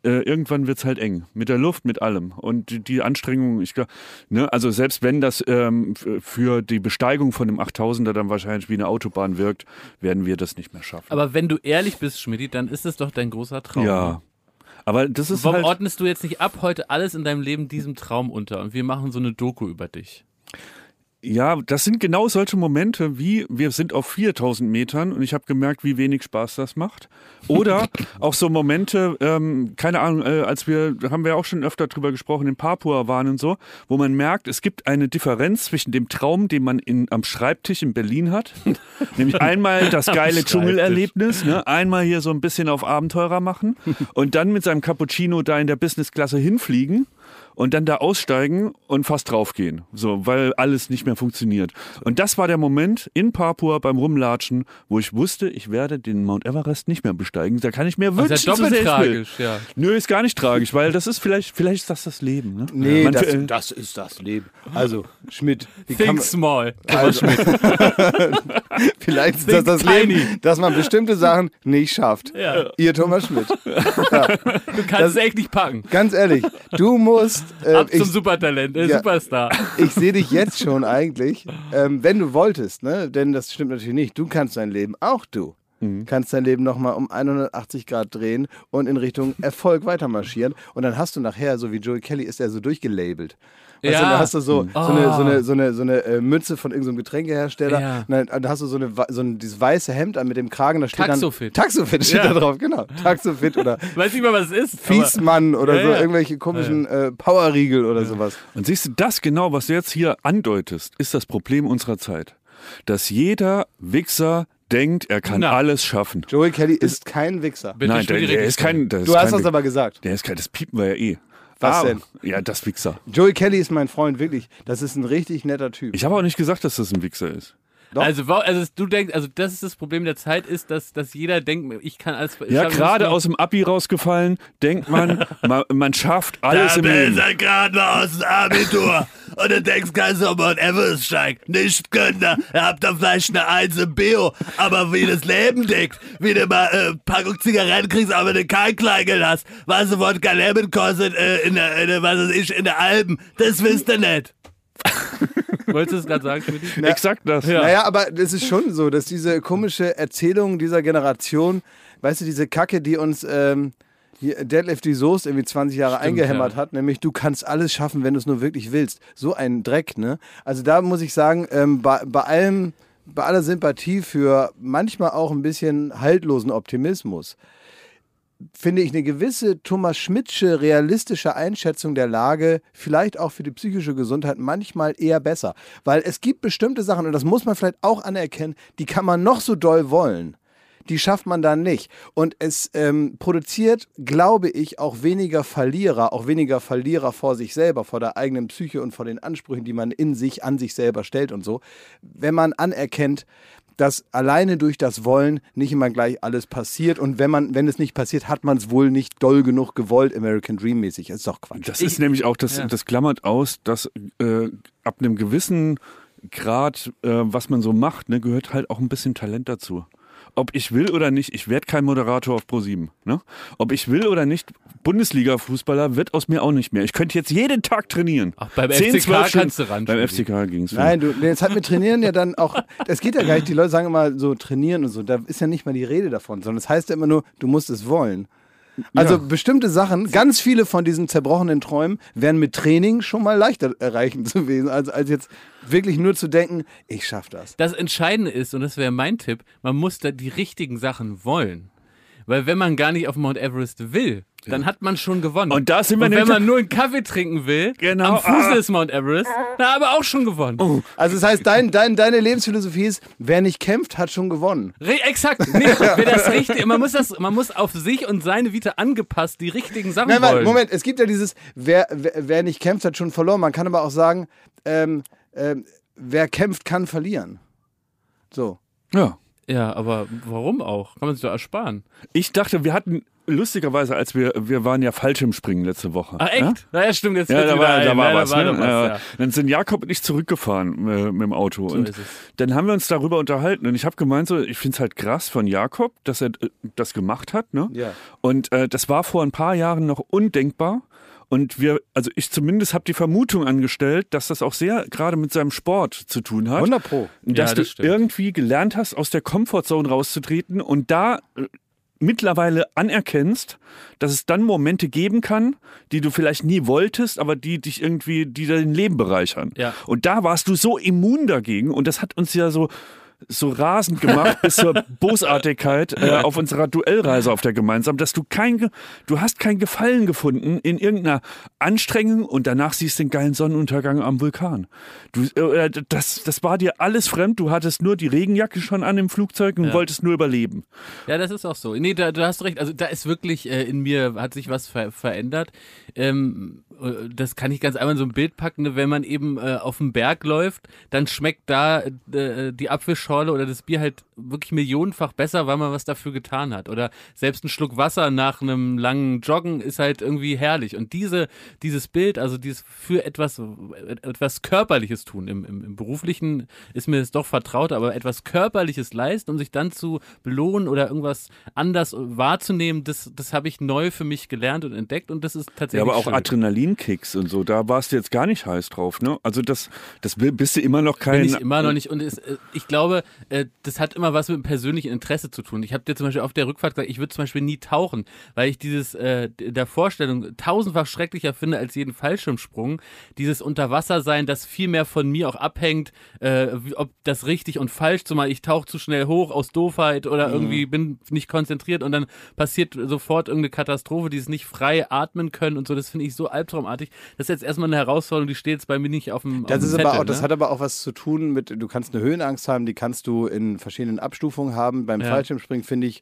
äh, irgendwann wird's halt eng. Mit der Luft, mit allem. Und die, die Anstrengung, ich glaube, ne, also selbst wenn das ähm, für die Besteigung von dem 8000er dann wahrscheinlich wie eine Autobahn wirkt, werden wir das nicht mehr schaffen. Aber wenn du ehrlich bist, Schmidt, dann ist es doch dein großer Traum. ja. Aber das ist Warum halt. ordnest du jetzt nicht ab heute alles in deinem Leben diesem Traum unter und wir machen so eine Doku über dich? Ja, das sind genau solche Momente, wie wir sind auf 4000 Metern und ich habe gemerkt, wie wenig Spaß das macht. Oder auch so Momente, ähm, keine Ahnung, äh, als wir, da haben wir auch schon öfter drüber gesprochen, in Papua waren und so, wo man merkt, es gibt eine Differenz zwischen dem Traum, den man in, am Schreibtisch in Berlin hat, nämlich einmal das geile Dschungelerlebnis, ne? einmal hier so ein bisschen auf Abenteurer machen und dann mit seinem Cappuccino da in der Businessklasse hinfliegen und dann da aussteigen und fast draufgehen. So, weil alles nicht mehr funktioniert. Und das war der Moment in Papua beim Rumlatschen, wo ich wusste, ich werde den Mount Everest nicht mehr besteigen. Da kann ich mir Das wünschen, ist ja so doppelt tragisch, ja. Nö, ist gar nicht tragisch, weil das ist vielleicht, vielleicht ist das das Leben. Ne? Nee, Man- das, äh, das ist das Leben. Also, Schmidt, Think small. also, vielleicht ist das das tiny. Leben, dass man bestimmte Sachen nicht schafft. Ja. Ihr Thomas Schmidt. Du kannst es echt nicht packen. Ganz ehrlich, du musst. Äh, Ab zum ich Supertalent, äh, Ja. Superstar. ich sehe dich jetzt schon eigentlich, ähm, wenn du wolltest, ne? denn das stimmt natürlich nicht. Du kannst dein Leben, auch du, Mhm. kannst dein Leben nochmal um 180 Grad drehen und in Richtung Erfolg weitermarschieren. Und dann hast du nachher, so wie Joey Kelly, ist er so durchgelabelt. Weißt Ja. du, dann hast du so, so Oh. eine, so eine, so eine, so eine äh, Mütze von irgendeinem Getränkehersteller. Ja. Und dann, dann hast du so, eine, so ein, dieses weiße Hemd an mit dem Kragen, da steht Taxofit. dann... Taxofit steht Ja. da drauf, genau. Taxofit oder Weiß nicht mal, was es ist. aber- Fiesmann oder Ja, so, ja. irgendwelche komischen äh, Powerriegel oder sowas. Und siehst du, das genau, was du jetzt hier andeutest, ist das Problem unserer Zeit. Dass jeder Wichser denkt, er kann Na. alles schaffen. Joey Kelly ist kein Wichser. Bitte Nein, der, der ist kein. Der Du ist hast kein das aber gesagt. Der ist kein, das piepen wir ja eh. Was Aber- denn? Ja, das Wichser. Joey Kelly ist mein Freund, wirklich. Das ist ein richtig netter Typ. Ich habe auch nicht gesagt, dass das ein Wichser ist. Doch. Also, also du denkst, also das ist das Problem der Zeit, ist, dass, dass jeder denkt, ich kann alles. ich Ja, gerade aus dem Abi rausgefallen, denkt man, man, man schafft alles im Leben. gerade mal aus dem Abitur und du denkst, kannst du Mount Everest steigen. Nicht können, ihr habt da vielleicht eine Eins im Bio, aber wie das Leben tickt, wie du mal äh, Packung Zigaretten kriegst, aber du kein Kleingeld hast, was du Wodka Lemon kostet äh, in, der, in der, was weiß ich, in der Alpen, das wisst ihr nicht. Wolltest du es gerade sagen, Schmidt? Exakt das. Ja. Naja, aber es ist schon so, dass diese komische Erzählung dieser Generation, weißt du, diese Kacke, die uns ähm, Deadlift die Soße irgendwie 20 Jahre Stimmt, eingehämmert ja. hat, nämlich du kannst alles schaffen, wenn du es nur wirklich willst. So ein Dreck, ne? Also da muss ich sagen, ähm, bei, bei allem, bei aller Sympathie für manchmal auch ein bisschen haltlosen Optimismus, finde ich eine gewisse Thomas Schmidtsche realistische Einschätzung der Lage vielleicht auch für die psychische Gesundheit manchmal eher besser. Weil es gibt bestimmte Sachen, und das muss man vielleicht auch anerkennen, die kann man noch so doll wollen. Die schafft man dann nicht. Und es ähm, produziert, glaube ich, auch weniger Verlierer, auch weniger Verlierer vor sich selber, vor der eigenen Psyche und vor den Ansprüchen, die man in sich, an sich selber stellt und so, wenn man anerkennt, dass alleine durch das Wollen nicht immer gleich alles passiert. Und wenn man, wenn es nicht passiert, hat man es wohl nicht doll genug gewollt, American Dream mäßig. Das ist doch Quatsch. Das ist nämlich auch, das, ja. das klammert aus, dass äh, ab einem gewissen Grad, äh, was man so macht, ne, gehört halt auch ein bisschen Talent dazu. Ob ich will oder nicht, ich werde kein Moderator auf Pro7. Ne? Ob ich will oder nicht, Bundesliga-Fußballer wird aus mir auch nicht mehr. Ich könnte jetzt jeden Tag trainieren. Auch beim 10, FCK 12 Stunden- kannst du ran, Beim. FCK ging es. Nein, du, jetzt hat mit Trainieren ja dann auch, das geht ja gar nicht, die Leute sagen immer so trainieren und so, da ist ja nicht mal die Rede davon, sondern es heißt ja immer nur, du musst es wollen. Also Ja. bestimmte Sachen, ganz viele von diesen zerbrochenen Träumen wären mit Training schon mal leichter erreichen zu gewesen, als, als jetzt wirklich nur zu denken, ich schaff das. Das Entscheidende ist, und das wäre mein Tipp, man muss da die richtigen Sachen wollen. Weil wenn man gar nicht auf Mount Everest will, dann hat man schon gewonnen. Und da sind wir Und wenn man nur einen Kaffee trinken will, Genau, am Fuße ah. des Mount Everest, da aber auch schon gewonnen. Also das heißt, dein, dein, deine Lebensphilosophie ist, wer nicht kämpft, hat schon gewonnen. Re exakt, nee, wer das richtige, man muss das, man muss auf sich und seine Vita angepasst die richtigen Sachen Nein, wollen. warte, Moment, es gibt ja dieses, wer, wer, wer nicht kämpft, hat schon verloren. Man kann aber auch sagen, ähm, ähm, wer kämpft, kann verlieren. So. Ja. Ja, aber warum auch? Kann man sich doch ersparen. Ich dachte, wir hatten lustigerweise, als wir, wir waren ja Fallschirmspringen letzte Woche. Ah, echt? Ja? Na ja, stimmt, jetzt Ja, da war, ein. da war Ja, was. war ne? was, ja. ja. Dann sind Jakob und ich zurückgefahren äh, mit dem Auto. und ist es. dann haben wir uns darüber unterhalten. Und ich habe gemeint, so, ich finde es halt krass von Jakob, dass er äh, das gemacht hat. Ne? Ja. Und äh, das war vor ein paar Jahren noch undenkbar. Und wir, also ich zumindest habe die Vermutung angestellt, dass das auch sehr gerade mit seinem Sport zu tun hat. 100 Pro. Dass Ja, das du stimmt. irgendwie gelernt hast, aus der Comfortzone rauszutreten und da äh, mittlerweile anerkennst, dass es dann Momente geben kann, die du vielleicht nie wolltest, aber die dich irgendwie, die dein Leben bereichern. Ja. Und da warst du so immun dagegen und das hat uns ja so so rasend gemacht bis zur Bosartigkeit äh, auf unserer Duellreise auf der gemeinsamen, dass du kein, du hast kein Gefallen gefunden in irgendeiner Anstrengung und danach siehst du den geilen Sonnenuntergang am Vulkan. Du, äh, das, das war dir alles fremd. Du hattest nur die Regenjacke schon an im Flugzeug und Ja. wolltest nur überleben. Ja, das ist auch so. Nee, da, du hast recht. Also da ist wirklich äh, in mir hat sich was ver verändert. Ähm, äh, das kann ich ganz einmal in so ein Bild packen. Wenn man eben äh, auf dem Berg läuft, dann schmeckt da äh, die Apfelschorle oder das Bier halt wirklich millionenfach besser, weil man was dafür getan hat. Oder selbst ein Schluck Wasser nach einem langen Joggen ist halt irgendwie herrlich. Und diese, dieses Bild, also dieses für etwas, etwas Körperliches tun, im, im, im Beruflichen ist mir das doch vertraut, aber etwas Körperliches leisten, um sich dann zu belohnen oder irgendwas anders wahrzunehmen, das, das habe ich neu für mich gelernt und entdeckt und das ist tatsächlich Ja, aber auch schön. Adrenalinkicks und so, da warst du jetzt gar nicht heiß drauf, ne? Also das, das bist du immer noch kein. Bin ich immer noch nicht. Und es, äh, ich glaube, äh, das hat immer was mit dem persönlichen Interesse zu tun. Ich habe dir zum Beispiel auf der Rückfahrt gesagt, ich würde zum Beispiel nie tauchen, weil ich dieses äh, der Vorstellung tausendfach schrecklicher finde als jeden Fallschirmsprung. Dieses Unterwassersein, das viel mehr von mir auch abhängt, äh, ob das richtig und falsch, zumal ich tauche zu schnell hoch aus Doofheit oder irgendwie bin nicht konzentriert und dann passiert sofort irgendeine Katastrophe, die es nicht frei atmen können und so. Das finde ich so albtraumartig. Das ist jetzt erstmal eine Herausforderung, die steht jetzt bei mir nicht auf dem auf Das dem ist Zettel, aber auch, das ne? hat aber auch was zu tun mit, du kannst eine Höhenangst haben, die kannst du in verschiedenen Abstufungen haben. Beim Ja. Fallschirmspringen, finde ich,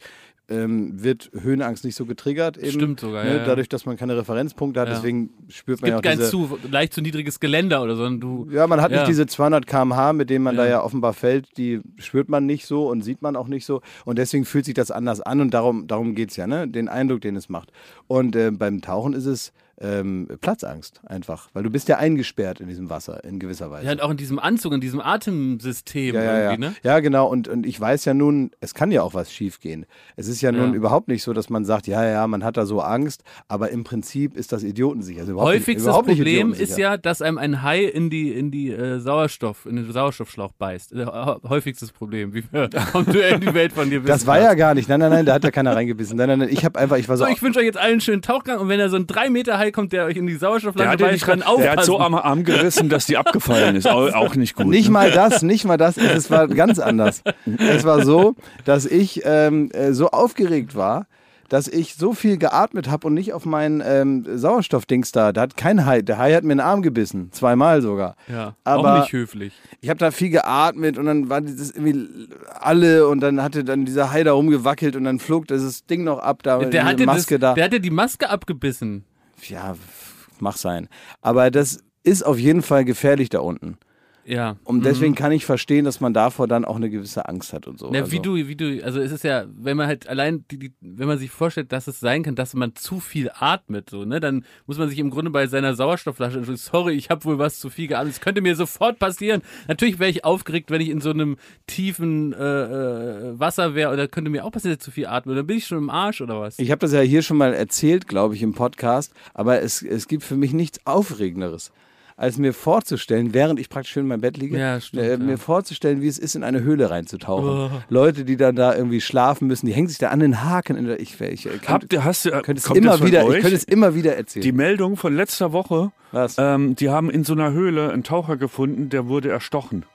ähm, wird Höhenangst nicht so getriggert. Eben, Stimmt sogar, ne, ja, ja. Dadurch, dass man keine Referenzpunkte hat, Ja. deswegen spürt Es man ja auch gibt kein diese... zu leicht zu niedriges Geländer oder so, du. Ja, man hat nicht diese 200 km/h, mit denen man da Ja. ja offenbar fällt, die spürt man nicht so und sieht man auch nicht so. Und deswegen fühlt sich das anders an und darum, darum geht es ja, ne? den Eindruck, den es macht. Und äh, beim Tauchen ist es ähm, Platzangst einfach, weil du bist ja eingesperrt in diesem Wasser in gewisser Weise. Ja, und auch in diesem Anzug, in diesem Atemsystem Ja, ja, ja. irgendwie, ne? ja, genau. Und, und ich weiß ja nun, es kann ja auch was schiefgehen. Es ist ja nun überhaupt nicht so, dass man sagt, ja, ja, man hat da so Angst, aber im Prinzip ist das idiotensicher. Also Häufigstes nicht Problem ist ja, dass einem ein Hai in die, in die äh, Sauerstoff, in den Sauerstoffschlauch beißt. Äh, häufigstes Problem. Wie kommt du in die Welt von dir Das war ja gar nicht. Nein, nein, nein, da hat ja keiner reingebissen. Nein, nein, nein. Ich habe einfach, ich war so. So, ich wünsche euch jetzt allen einen schönen Tauchgang und wenn da so ein 3 Meter Hai kommt, der euch in die Der Sauerstofflange hat, aufpassen. der hat so am Arm gerissen, dass die abgefallen ist. Auch, nicht gut. Nicht ne? mal das, nicht mal das. Es war ganz anders. Es war so, dass ich ähm, äh, so aufgeregt war, dass ich so viel geatmet habe und nicht auf meinen ähm, Sauerstoffdings da. Da hat kein Hai. Der Hai hat mir den Arm gebissen. Zweimal sogar. ja, aber- auch nicht höflich. Ich habe da viel geatmet und dann war das irgendwie alle und dann hatte dann dieser Hai da rumgewackelt und dann flog dieses Ding noch ab da. Der diese hatte, Maske das, da. der hatte die Maske abgebissen. Ja, mach sein. Aber das ist auf jeden Fall gefährlich da unten. Ja. Und deswegen kann ich verstehen, dass man davor dann auch eine gewisse Angst hat und so. Ja, also. wie du, wie du, also es ist ja, wenn man halt allein, die, die, wenn man sich vorstellt, dass es sein kann, dass man zu viel atmet, so, ne, dann muss man sich im Grunde bei seiner Sauerstoffflasche, entschuldigen, sorry, ich habe wohl was zu viel geatmet, es könnte mir sofort passieren. Natürlich wäre ich aufgeregt, wenn ich in so einem tiefen äh, äh, Wasser wäre, oder könnte mir auch passieren, dass ich zu viel atme, dann bin ich schon im Arsch oder was? Ich habe das ja hier schon mal erzählt, glaube ich, im Podcast, aber es, es gibt für mich nichts Aufregenderes, als mir vorzustellen, während ich praktisch schön in meinem Bett liege, Ja, stimmt, äh, ja. mir vorzustellen, wie es ist, in eine Höhle reinzutauchen. Oh. Leute, die dann da irgendwie schlafen müssen, die hängen sich da an den Haken. In der, ich ich, ich Habt ihr, hast du, könnte es immer das wieder, ich könnte es immer wieder erzählen. Die Meldung von letzter Woche, Was? ähm, die haben in so einer Höhle einen Taucher gefunden, der wurde erstochen.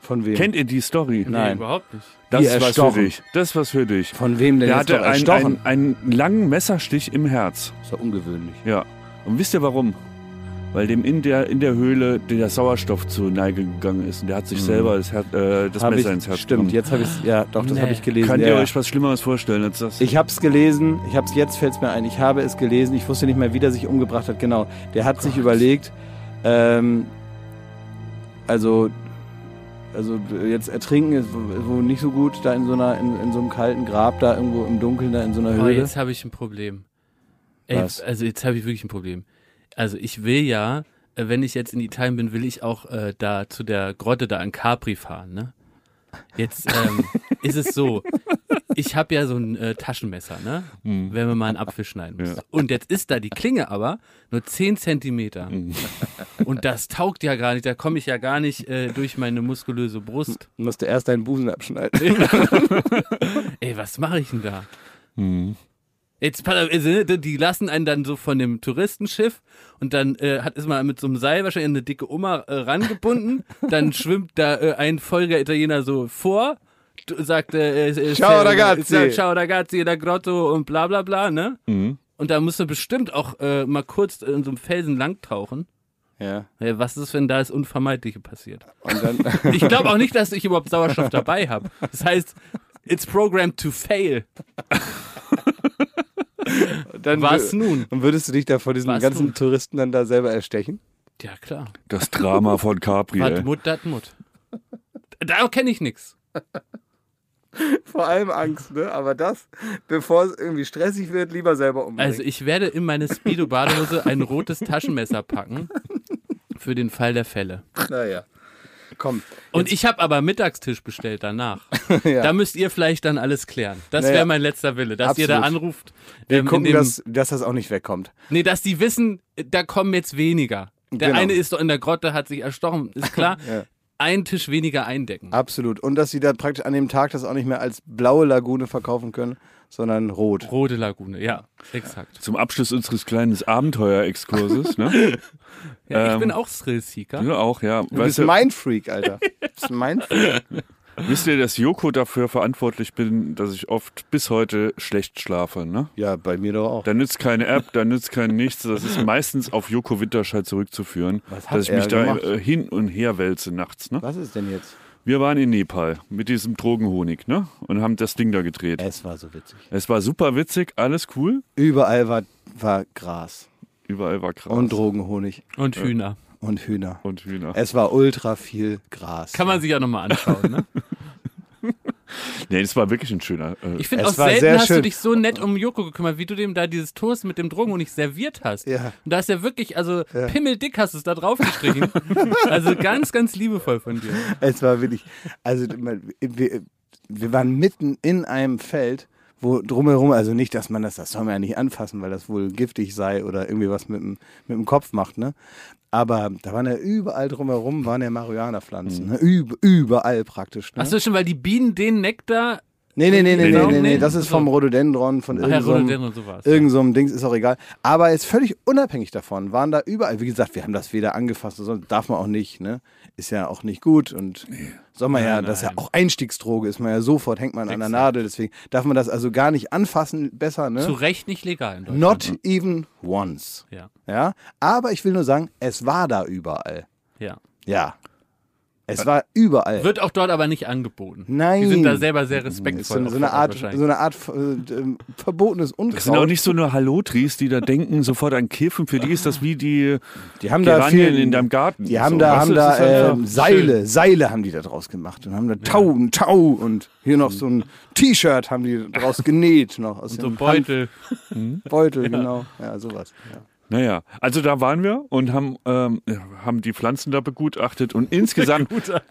Von wem? Kennt ihr die Story? Nee, Nein. überhaupt nicht. Das Wie ist was für dich. Das ist was für dich. Von wem denn Der jetzt hatte einen, einen, einen langen Messerstich im Herz. ist doch ungewöhnlich. Ja. Und wisst ihr warum? Weil dem in der, in der Höhle der Sauerstoff zur Neige gegangen ist. Und der hat sich selber das, Her äh, das Mhm. Messer ich, ins Herz stimmt, genommen. jetzt habe ich ja, doch, das Nee. habe ich gelesen. Könnt ihr ja. euch was Schlimmeres vorstellen als das? Ich habe es gelesen, ich habe es jetzt fällt es mir ein, ich habe es gelesen, ich wusste nicht mehr, wie der sich umgebracht hat. Genau, der hat sich überlegt, ähm, also, also jetzt ertrinken ist wohl nicht so gut, da in so einer, in, in so einem kalten Grab, da irgendwo im Dunkeln, da in so einer Oh, Höhle. jetzt habe ich ein Problem. Ey, Was? Also jetzt habe ich wirklich ein Problem. Also ich will ja, äh, wenn ich jetzt in Italien bin, will ich auch äh, da zu der Grotte da an Capri fahren, ne? Jetzt ähm, ist es so, ich habe ja so ein äh, Taschenmesser, ne? Mhm. Wenn man mal einen Apfel schneiden muss. Und jetzt ist da die Klinge aber nur 10 Zentimeter. Mhm. Und das taugt ja gar nicht, da komme ich ja gar nicht äh, durch meine muskulöse Brust. Du musst erst deinen Busen abschneiden. Ey, was mache ich denn da? Mhm. Jetzt, also, ne, die lassen einen dann so von dem Touristenschiff und dann äh, hat ist man mit so einem Seil wahrscheinlich eine dicke Oma äh, rangebunden. dann schwimmt da äh, ein folger Italiener so vor, sagt äh, äh, Ciao, äh, ragazzi. sagt, Ciao ragazzi, der Grotto und bla bla bla, ne? Mhm. Und da musst du bestimmt auch äh, mal kurz in so einem Felsen langtauchen. ja, was ist, wenn da das Unvermeidliche passiert? Ich glaube auch nicht, dass ich überhaupt Sauerstoff dabei habe. Das heißt, it's programmed to fail. dann Was nun? Und würdest du dich da vor diesen Was ganzen nun? Touristen dann da selber erstechen? Ja, klar. Das Drama von Capri. Ey. Mut, dat Mut. Da kenne ich nichts. Vor allem Angst, ne? Aber das, bevor es irgendwie stressig wird, lieber selber umbringen. Also ich werde in meine Speedo-Badehose ein rotes Taschenmesser packen. Für den Fall der Fälle. naja. Komm. Und ich habe aber Mittagstisch bestellt danach. Ja. Da müsst ihr vielleicht dann alles klären. Das Naja. wäre mein letzter Wille, dass ihr da Absolut. anruft. Wir ähm, gucken, dem- dass, dass das auch nicht wegkommt. Nee, dass die wissen, da kommen jetzt weniger. Der Genau. eine ist doch in der Grotte, hat sich erstochen, ist klar. Ja. Ein Tisch weniger eindecken. Absolut. Und dass sie da praktisch an dem Tag das auch nicht mehr als blaue Lagune verkaufen können, sondern rot. Rote Lagune, ja, exakt. Zum Abschluss unseres kleinen Abenteuerexkurses, ne? Ja, ich Ähm, bin auch Thrill-Seeker. Ja, auch, ja. Du Weißt bist du, Mindfreak, Alter. Du bist ein Mindfreak. wisst ihr, dass Joko dafür verantwortlich bin, dass ich oft bis heute schlecht schlafe, ne? Ja, bei mir doch auch. Da nützt keine App, da nützt kein nichts. Das ist meistens auf Joko Winterscheid zurückzuführen, Was hat dass ich er mich da gemacht? äh, hin und her wälze nachts. Ne? Was ist denn jetzt? Wir waren in Nepal mit diesem Drogenhonig ne? und haben das Ding da gedreht. Es war so witzig. Es war super witzig, alles cool. Überall war, war Gras Überall war krass. und Drogenhonig Und Hühner. und Hühner. Und Hühner. Es war ultra viel Gras. Kann man sich ja nochmal anschauen, ne? Nee, das war wirklich ein schöner. Äh, Ich finde auch selten sehr hast du schön. dich so nett um Joko gekümmert, wie du dem da dieses Toast mit dem Drogenhonig serviert hast. Ja. Und da ist ja wirklich, also pimmeldick hast du es da drauf gestrichen. also ganz, ganz liebevoll von dir. Es war wirklich, also wir, wir waren mitten in einem Feld, wo drumherum, also nicht, dass man das, das soll man ja nicht anfassen, weil das wohl giftig sei oder irgendwie was mit dem, mit dem Kopf macht, ne? Aber da waren ja überall drumherum, waren ja Marihuana-Pflanzen, ne? Üb, überall praktisch, ne? Achso, schon, weil die Bienen den Nektar. Nee, nee, nee, nee, nee, Genau, nee, nee, nee. das ist vom. Rhododendron, von Ach ja, irgendeinem Rhododendron, so war's. irgend so Dings, ist auch egal. Aber ist völlig unabhängig davon, waren da überall. Wie gesagt, wir haben das weder angefasst, sonst darf man auch nicht, ne? Ist ja auch nicht gut und soll man ja, Nein, das ist ja auch Einstiegsdroge, ist man ja sofort, hängt man an der Exakt. Nadel, deswegen darf man das also gar nicht anfassen, besser, Zu ne? Recht nicht legal in Deutschland. Not even once. Ja, Ja, aber ich will nur sagen, es war da überall. ja. Ja. Es war überall. Wird auch dort aber nicht angeboten. Nein. Die sind da selber sehr Das ist respektvoll. so, so eine Art, so eine Art äh, ähm, verbotenes Unkraut. Das sind auch nicht so nur Hallotris, die da denken sofort an Kiffen. Für die ist das wie die Die haben da viel, in deinem Garten. Die haben So, da, haben da ist einfach ähm, Seile, Seile haben die da draus gemacht und haben da Tau und Tau und hier noch so ein T-Shirt haben die draus genäht noch aus so dem Beutel. Beutel, genau. Ja, sowas. Ja. Naja, also da waren wir und haben, ähm, haben die Pflanzen da begutachtet und insgesamt,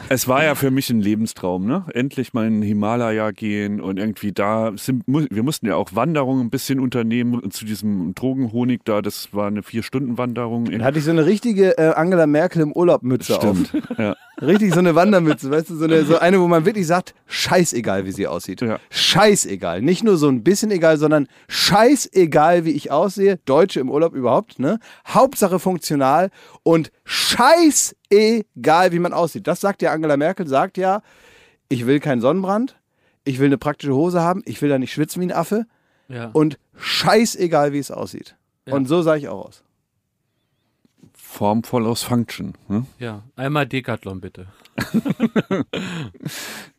es war ja für mich ein Lebenstraum, ne? Endlich mal in den Himalaya gehen und irgendwie da sind, wir mussten ja auch Wanderungen ein bisschen unternehmen zu diesem Drogenhonig da, das war eine Vier-Stunden-Wanderung. Da hatte ich so eine richtige äh, Angela Merkel im Urlaub Mütze Stimmt, auf. ja. Richtig so eine Wandermütze, weißt du, so eine, so eine, wo man wirklich sagt, scheißegal, wie sie aussieht. Ja. Scheißegal. Nicht nur so ein bisschen egal, sondern scheißegal, wie ich aussehe. Deutsche im Urlaub überhaupt, ne? Hauptsache funktional und scheißegal, wie man aussieht. Das sagt ja Angela Merkel, sagt ja, ich will keinen Sonnenbrand, ich will eine praktische Hose haben, ich will da nicht schwitzen wie ein Affe Ja. und scheißegal, wie es aussieht. Ja. Und so sah ich auch aus. Form follows Function. Ne? ja. Einmal Decathlon bitte.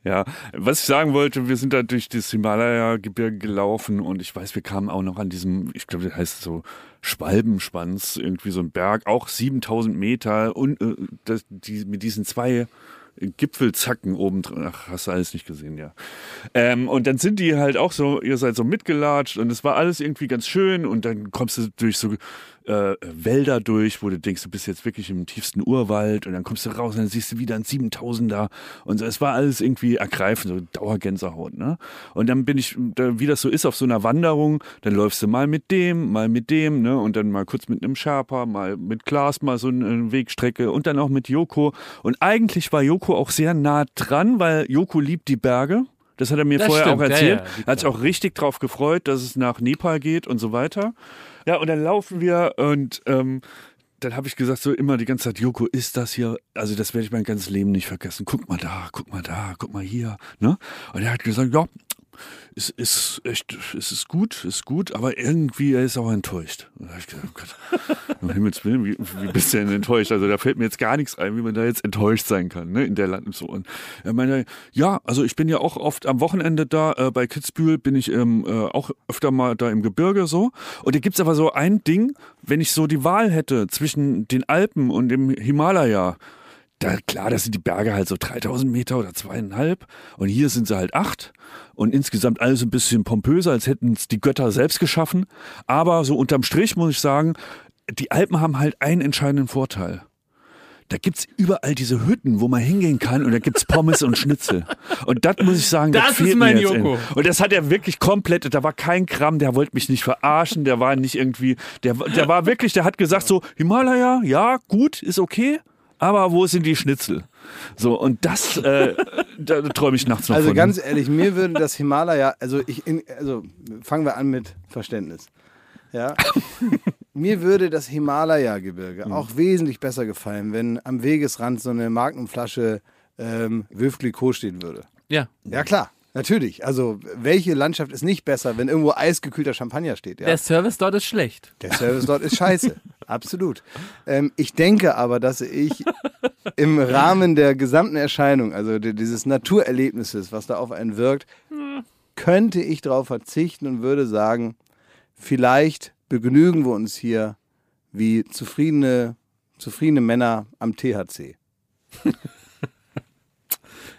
Ja, was ich sagen wollte, wir sind da durch das Himalaya-Gebirge gelaufen und ich weiß, wir kamen auch noch an diesem, ich glaube, das heißt so Schwalbenschwanz, irgendwie so ein Berg, auch 7000 Meter und äh, das, die, mit diesen zwei Gipfelzacken oben drin. Ach, hast du alles nicht gesehen, ja. Ähm, und dann sind die halt auch so, ihr seid so mitgelatscht und es war alles irgendwie ganz schön und dann kommst du durch so äh, Wälder durch, wo du denkst, du bist jetzt wirklich im tiefsten Urwald und dann kommst du raus und dann siehst du wieder ein 7000er und so. Es war alles irgendwie ergreifend, so Dauergänsehaut, ne? Und dann bin ich, wie das so ist auf so einer Wanderung, dann läufst du mal mit dem, mal mit dem, ne? Und dann mal kurz mit einem Sherpa, mal mit Klaas mal so eine Wegstrecke und dann auch mit Joko. Und eigentlich war Joko auch sehr nah dran, weil Joko liebt die Berge. Das hat er mir Das vorher stimmt, auch ja, erzählt. ja, liebt hat sich auch richtig drauf gefreut, dass es nach Nepal geht und so weiter. Ja, und dann laufen wir und ähm, dann habe ich gesagt, so immer die ganze Zeit, Joko, ist das hier, also das werde ich mein ganzes Leben nicht vergessen. Guck mal da, guck mal da, guck mal hier. Ne? Und er hat gesagt, ja, es ist echt, es ist gut, ist gut, aber irgendwie er ist auch enttäuscht. Und da habe ich gesagt, oh Gott, um Himmels Willen, wie, wie bist du denn enttäuscht? Also da fällt mir jetzt gar nichts ein, wie man da jetzt enttäuscht sein kann, ne, in der Land und so. Und er meinte, ja, also ich bin ja auch oft am Wochenende da, äh, bei Kitzbühel bin ich ähm, äh, auch öfter mal da im Gebirge so. Und da gibt's aber so ein Ding, wenn ich so die Wahl hätte zwischen den Alpen und dem Himalaya, da, klar, das sind die Berge halt so 3000 Meter oder zweieinhalb und hier sind sie halt acht und insgesamt alles ein bisschen pompöser, als hätten es die Götter selbst geschaffen. Aber so unterm Strich muss ich sagen, die Alpen haben halt einen entscheidenden Vorteil. Da gibt's überall diese Hütten, wo man hingehen kann und da gibt's Pommes und Schnitzel. Und das muss ich sagen, das, Das ist fehlt mein mir jetzt Joko. irgendwie. Und das hat er wirklich komplett, da war kein Kram, der wollte mich nicht verarschen, der war nicht irgendwie, der, der war wirklich, der hat gesagt so, Himalaya, ja, gut, ist okay, aber wo sind die Schnitzel? So, und das, äh, da träume ich nachts noch Also von. ganz ehrlich, mir würde das Himalaya, also ich, in, also fangen wir an mit Verständnis. Ja, mir würde das Himalaya-Gebirge Mhm. auch wesentlich besser gefallen, wenn am Wegesrand so eine Magnumflasche ähm, Clicquot stehen würde. Ja. Ja klar, natürlich. Also welche Landschaft ist nicht besser, wenn irgendwo eisgekühlter Champagner steht? Ja? Der Service dort ist schlecht. Der Service dort ist scheiße. Absolut. Ähm, ich denke aber, dass ich im Rahmen der gesamten Erscheinung, also di- dieses Naturerlebnisses, was da auf einen wirkt, könnte ich darauf verzichten und würde sagen, vielleicht begnügen wir uns hier wie zufriedene, zufriedene Männer am THC.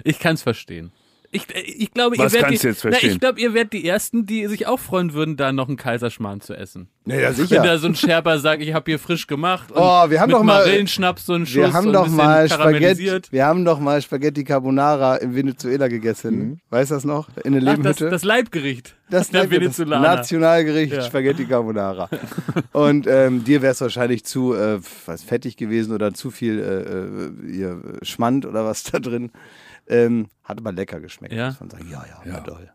Ich kann es verstehen. Ich, äh, ich glaube, Was ihr werdet kannst die, Na, ich glaube, ihr werdet die ersten, die sich auch freuen würden, da noch einen Kaiserschmarrn zu essen. Naja, Wenn sicher. da so ein Scherper sagt, ich habe hier frisch gemacht. Und Oh, wir haben doch mal- Marillenschnaps so einen Schuss Wir haben und doch mal Spaghetti, wir haben doch mal Spaghetti Carbonara in Venezuela gegessen. Weißt du das noch? In der Ach, das, das Leibgericht. Das, das Venezolaner. Nationalgericht Ja. Spaghetti Carbonara. Und ähm, dir wäre es wahrscheinlich zu äh, was fettig gewesen oder zu viel äh, äh, ihr Schmand oder was da drin. Ähm, hat aber lecker geschmeckt. Ja? Muss man sagen. Ja, ja, war toll.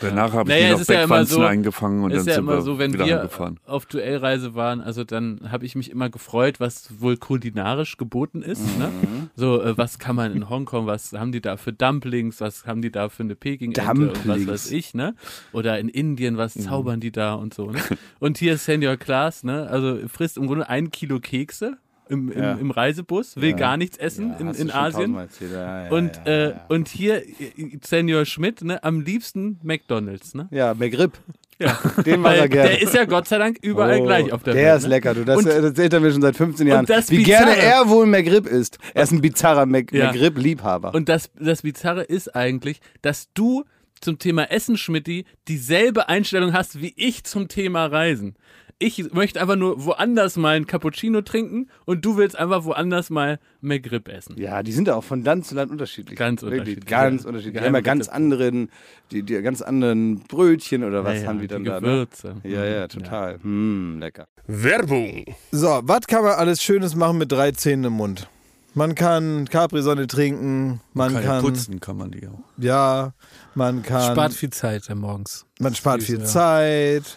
Danach habe ich Naja, die es noch ist ja so- eingefangen und ist dann ja sind immer wir so, wenn wieder wir auf Duellreise waren, also dann habe ich mich immer gefreut, was wohl kulinarisch geboten ist. Ne? Mhm. So, äh, was kann man in Hongkong, was haben die da für Dumplings, was haben die da für eine peking und was weiß ich, ne? Oder in Indien, was Mhm. zaubern die da und so, ne? Und hier ist Senior Class, ne? Also frisst im Grunde ein Kilo Kekse im, im, Ja. im Reisebus, will Ja. gar nichts essen Ja, in, in Asien. erzählt. Und, äh, und hier äh, Senior Schmidt, ne, am liebsten McDonalds, ne? ja, McRib. Ja. Den Weil er gerne. der ist ja Gott sei Dank überall Oh, gleich auf der, der Welt. ist ne? lecker, du. Das, Und- das erzählt er mir schon seit 15 Jahren. Wie gerne er wohl McRib ist. Er ist ein bizarrer Mac Ja. McRib-Liebhaber. Und das, das Bizarre ist eigentlich, dass du zum Thema Essen, Schmidti, dieselbe Einstellung hast wie ich zum Thema Reisen. Ich möchte einfach nur woanders mal ein Cappuccino trinken und du willst einfach woanders mal McRib essen. Ja, die sind ja auch von Land zu Land unterschiedlich. Ganz Wirklich, unterschiedlich, Ganz ja. unterschiedlich. Die haben ja ganz anderen, die, die ganz anderen Brötchen oder was Ja, haben die dann die da? Ne? Gewürze. Ja, ja, total. Hm, lecker. Werbung. So, was kann man alles Schönes machen mit drei Zähnen im Mund? Man kann Capri-Sonne trinken, man Kann kann, ja putzen kann man die auch. ja, man kann, Spart viel Zeit ja, morgens. man spart Süß, viel ja. Zeit.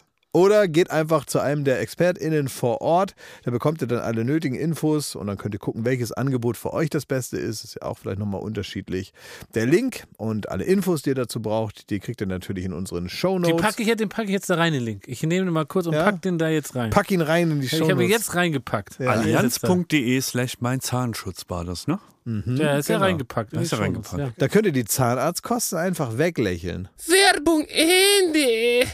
Oder geht einfach zu einem der ExpertInnen vor Ort. Da bekommt ihr dann alle nötigen Infos und dann könnt ihr gucken, welches Angebot für euch das Beste ist. Ist ja auch vielleicht nochmal unterschiedlich. Der Link und alle Infos, die ihr dazu braucht, die kriegt ihr natürlich in unseren Den Shownotes. packe ich, jetzt- den packe ich jetzt da rein, den Link. Ich nehme den mal kurz und Ja? pack den da jetzt rein. Pack ihn rein in die ich habe ihn Shownotes. jetzt reingepackt. Ja. Allianz.de slash mein Zahnschutz war das, ne? Der ist ja genau. reingepackt. in Da ist die Shownotes, reingepackt. Da könnt ihr die Zahnarztkosten einfach weglächeln. Werbung Ende.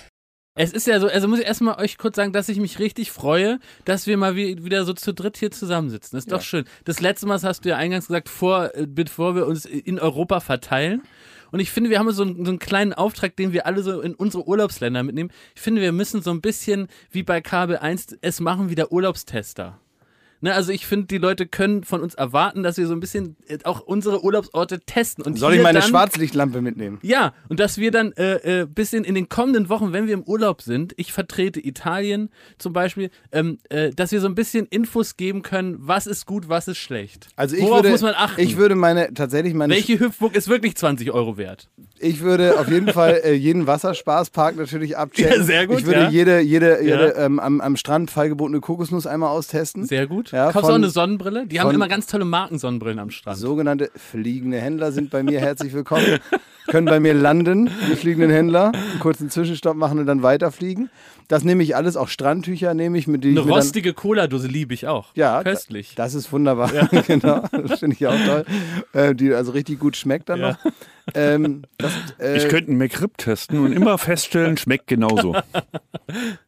Es ist ja so, also muss ich erstmal euch kurz sagen, dass ich mich richtig freue, dass wir mal wie- wieder so zu dritt hier zusammensitzen. Das ist doch schön. Das letzte Mal hast du ja eingangs gesagt, vor, äh, bevor wir uns in Europa verteilen. Und ich finde, wir haben so einen, so einen kleinen Auftrag, den wir alle so in unsere Urlaubsländer mitnehmen. Ich finde, wir müssen so ein bisschen wie bei Kabel 1 es machen wie der Urlaubstester. Ne, also ich finde, die Leute können von uns erwarten, dass wir so ein bisschen äh, auch unsere Urlaubsorte testen. Und Soll ich meine dann, Schwarzlichtlampe mitnehmen? ja, und dass wir dann äh, äh, bisschen in den kommenden Wochen, wenn wir im Urlaub sind, ich vertrete Italien zum Beispiel, ähm, äh, dass wir so ein bisschen Infos geben können, was ist gut, was ist schlecht. Also ich Worauf würde, muss man achten? Ich würde meine, tatsächlich meine, Welche Hüpfburg ist wirklich 20 Euro wert? ich würde auf jeden Fall äh, jeden Wasserspaßpark natürlich abchecken. Ja, sehr gut, Ich würde ja. jede, jede, Ja. jede ähm, am, am Strand freigebotene Kokosnuss einmal austesten. Sehr gut. Ja, Kaufst du auch eine Sonnenbrille? Die haben immer ganz tolle Markensonnenbrillen am Strand. Sogenannte fliegende Händler sind bei mir herzlich willkommen. Können bei mir landen, die fliegenden Händler, einen kurzen Zwischenstopp machen und dann weiterfliegen. Das nehme ich alles, auch Strandtücher nehme ich, mit denen Eine rostige Cola-Dose liebe ich auch. Ja, Köstlich. Das ist wunderbar, genau. Das finde ich auch toll. Äh, die also richtig gut schmeckt dann Ja. noch. Ähm, das, äh, Ich könnte einen McRib testen und immer feststellen, schmeckt genauso.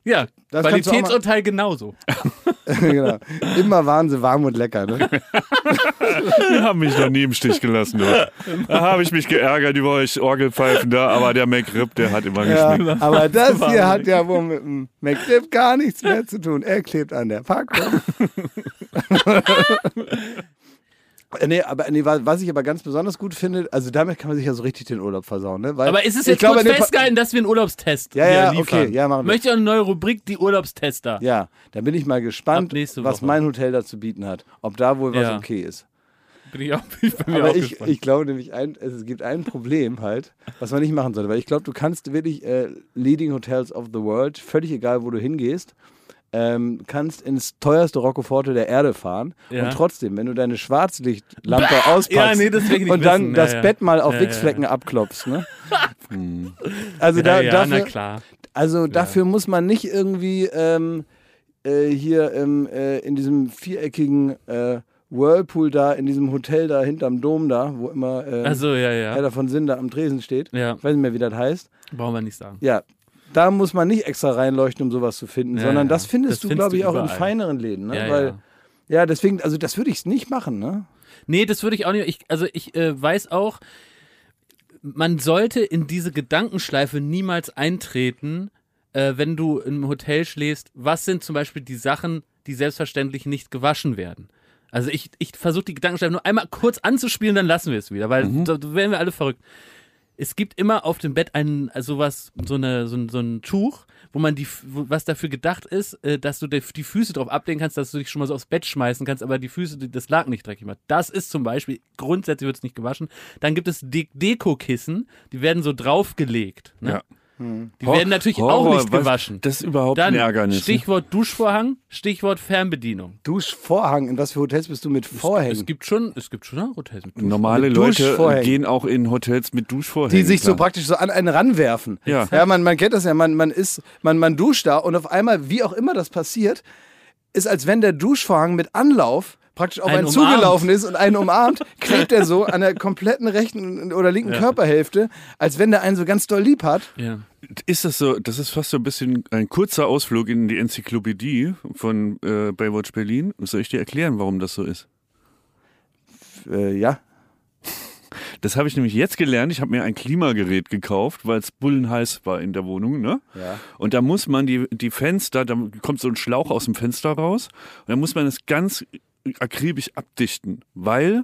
Ja, Das Qualitätsurteil genauso. genau. Immer waren sie warm und lecker. Ne? Die haben mich noch nie im Stich gelassen. Du. Da habe ich mich geärgert über euch Orgelpfeifen da, aber der McRib, der hat immer Ja, geschmeckt. aber das hier hat ja wohl mit dem McDip gar nichts mehr zu tun. Er klebt an der Packung. Äh, nee, aber nee, wa- was ich aber ganz besonders gut finde, also damit kann man sich ja so richtig den Urlaub versauen, ne? Weil Aber ist es jetzt glaube, kurz festgehalten, dass wir einen Urlaubstest Ja, ja, liefern? okay, ja, machen wir. Möchte eine neue Rubrik, die Urlaubstester. Ja, da bin ich mal gespannt, was mein Hotel dazu bieten hat. Ob da wohl was Ja. okay ist. Bin ich auch, bin ich bei mir Aber auch ich, gespannt. ich glaube nämlich, ein, es gibt ein Problem halt, was man nicht machen sollte. Weil ich glaube, du kannst wirklich äh, Leading Hotels of the World, völlig egal, wo du hingehst, ähm, kannst ins teuerste Roccoforte der Erde fahren. Ja. Und trotzdem, wenn du deine Schwarzlichtlampe auspackst Ja, nee, und dann wissen. das Ja. Bett mal auf Wichsflecken abklopfst. Ne? also ja, da, dafür, klar. also dafür muss man nicht irgendwie ähm, äh, hier ähm, äh, in diesem viereckigen äh, Whirlpool da, in diesem Hotel da hinterm Dom da, wo immer äh, Also ja, Herr ja. davon Sinn da am Tresen steht. Ja, Ich weiß nicht mehr, wie das heißt. brauchen wir nicht sagen. Ja, da muss man nicht extra reinleuchten, um sowas zu finden, Ja, sondern das findest Das du, glaube ich, auch in überall. feineren Läden. Ne? Ja, Weil, ja. ja, deswegen, also das würde ich nicht machen, ne? Nee, das würde ich auch nicht. Ich, also ich äh, weiß auch, man sollte in diese Gedankenschleife niemals eintreten, äh, wenn du im Hotel schläfst. Was sind zum Beispiel die Sachen, die selbstverständlich nicht gewaschen werden? Also ich, ich versuche die Gedankenschleife nur einmal kurz anzuspielen, dann lassen wir es wieder, weil da, da werden wir alle verrückt. Es gibt immer auf dem Bett ein, also was, so, eine, so, ein, so ein Tuch, wo man die, was dafür gedacht ist, äh, dass du die, Füße drauf ablegen kannst, dass du dich schon mal so aufs Bett schmeißen kannst, aber die Füße, das Laken nicht dreckig macht. Das ist zum Beispiel, grundsätzlich wird es nicht gewaschen. Dann gibt es De Dekokissen, die werden so draufgelegt. Ne? Ja. Die werden natürlich auch Horror, nicht was- gewaschen. Das ist überhaupt Dann ein Ärgernis. ne? Stichwort Duschvorhang, Stichwort Fernbedienung. Duschvorhang. In was für Hotels bist du mit Vorhängen? Es gibt schon, es gibt schon Hotels mit Duschvorhang. Normale Mit Leute Duschvorhängen. gehen auch in Hotels mit Duschvorhängen. die sich so klar. praktisch so an einen ranwerfen. Ja. ja man, man kennt das ja, man, man ist, man, man duscht da und auf einmal, wie auch immer das passiert, ist als wenn der Duschvorhang mit Anlauf praktisch auf Einen einen zugelaufen ist und einen umarmt, klebt er so an der kompletten rechten oder linken Körperhälfte, als wenn der einen so ganz doll lieb hat. Ja. Ist das so, das ist fast so ein bisschen ein kurzer Ausflug in die Enzyklopädie von äh, Baywatch Berlin. Soll ich dir erklären, warum das so ist? Äh, ja. Das habe ich nämlich jetzt gelernt. Ich habe mir ein Klimagerät gekauft, weil es bullenheiß war in der Wohnung. Ne? Ja. Und da muss man die, die Fenster, da kommt so ein Schlauch aus dem Fenster raus. Und da muss man es ganz akribisch abdichten, weil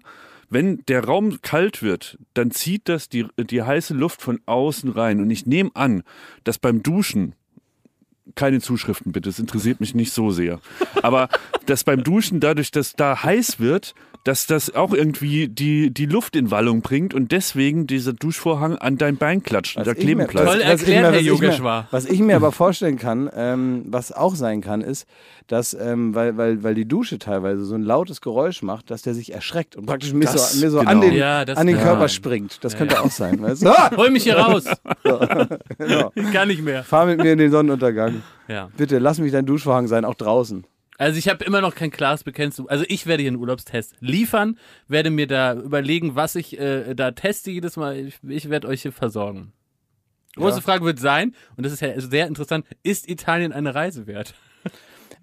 wenn der Raum kalt wird, dann zieht das die, die heiße Luft von außen rein. Und ich nehme an, dass beim Duschen keine Zuschriften bitte, es interessiert mich nicht so sehr. Aber dass beim Duschen dadurch, dass da heiß wird, dass das auch irgendwie die, die Luft in Wallung bringt und deswegen dieser Duschvorhang an dein Bein klatscht und da kleben mir- bleibt. Toll was- was ich erklärt, mir- Herr was ich mir- Yogeshwar. Was ich mir aber vorstellen kann, ähm, was auch sein kann, ist, dass, ähm, weil, weil, weil die Dusche teilweise so ein lautes Geräusch macht, dass der sich erschreckt und praktisch mir Das, so, mir so genau. an den, Ja, das an den Körper springt. Das Ja, könnte ja. auch sein. Weißt du? Hol mich hier raus. Genau. Ich kann nicht mehr. Fahr mit mir in den Sonnenuntergang. Ja. Bitte, lass mich dein Duschvorhang sein, auch draußen. Also ich habe immer noch kein klares Bekennst. Also ich werde hier einen Urlaubstest liefern, werde mir da überlegen, was ich äh, da teste jedes Mal. Ich, ich werde euch hier versorgen. Große Ja. Frage wird sein, und das ist ja sehr interessant, ist Italien eine Reise wert?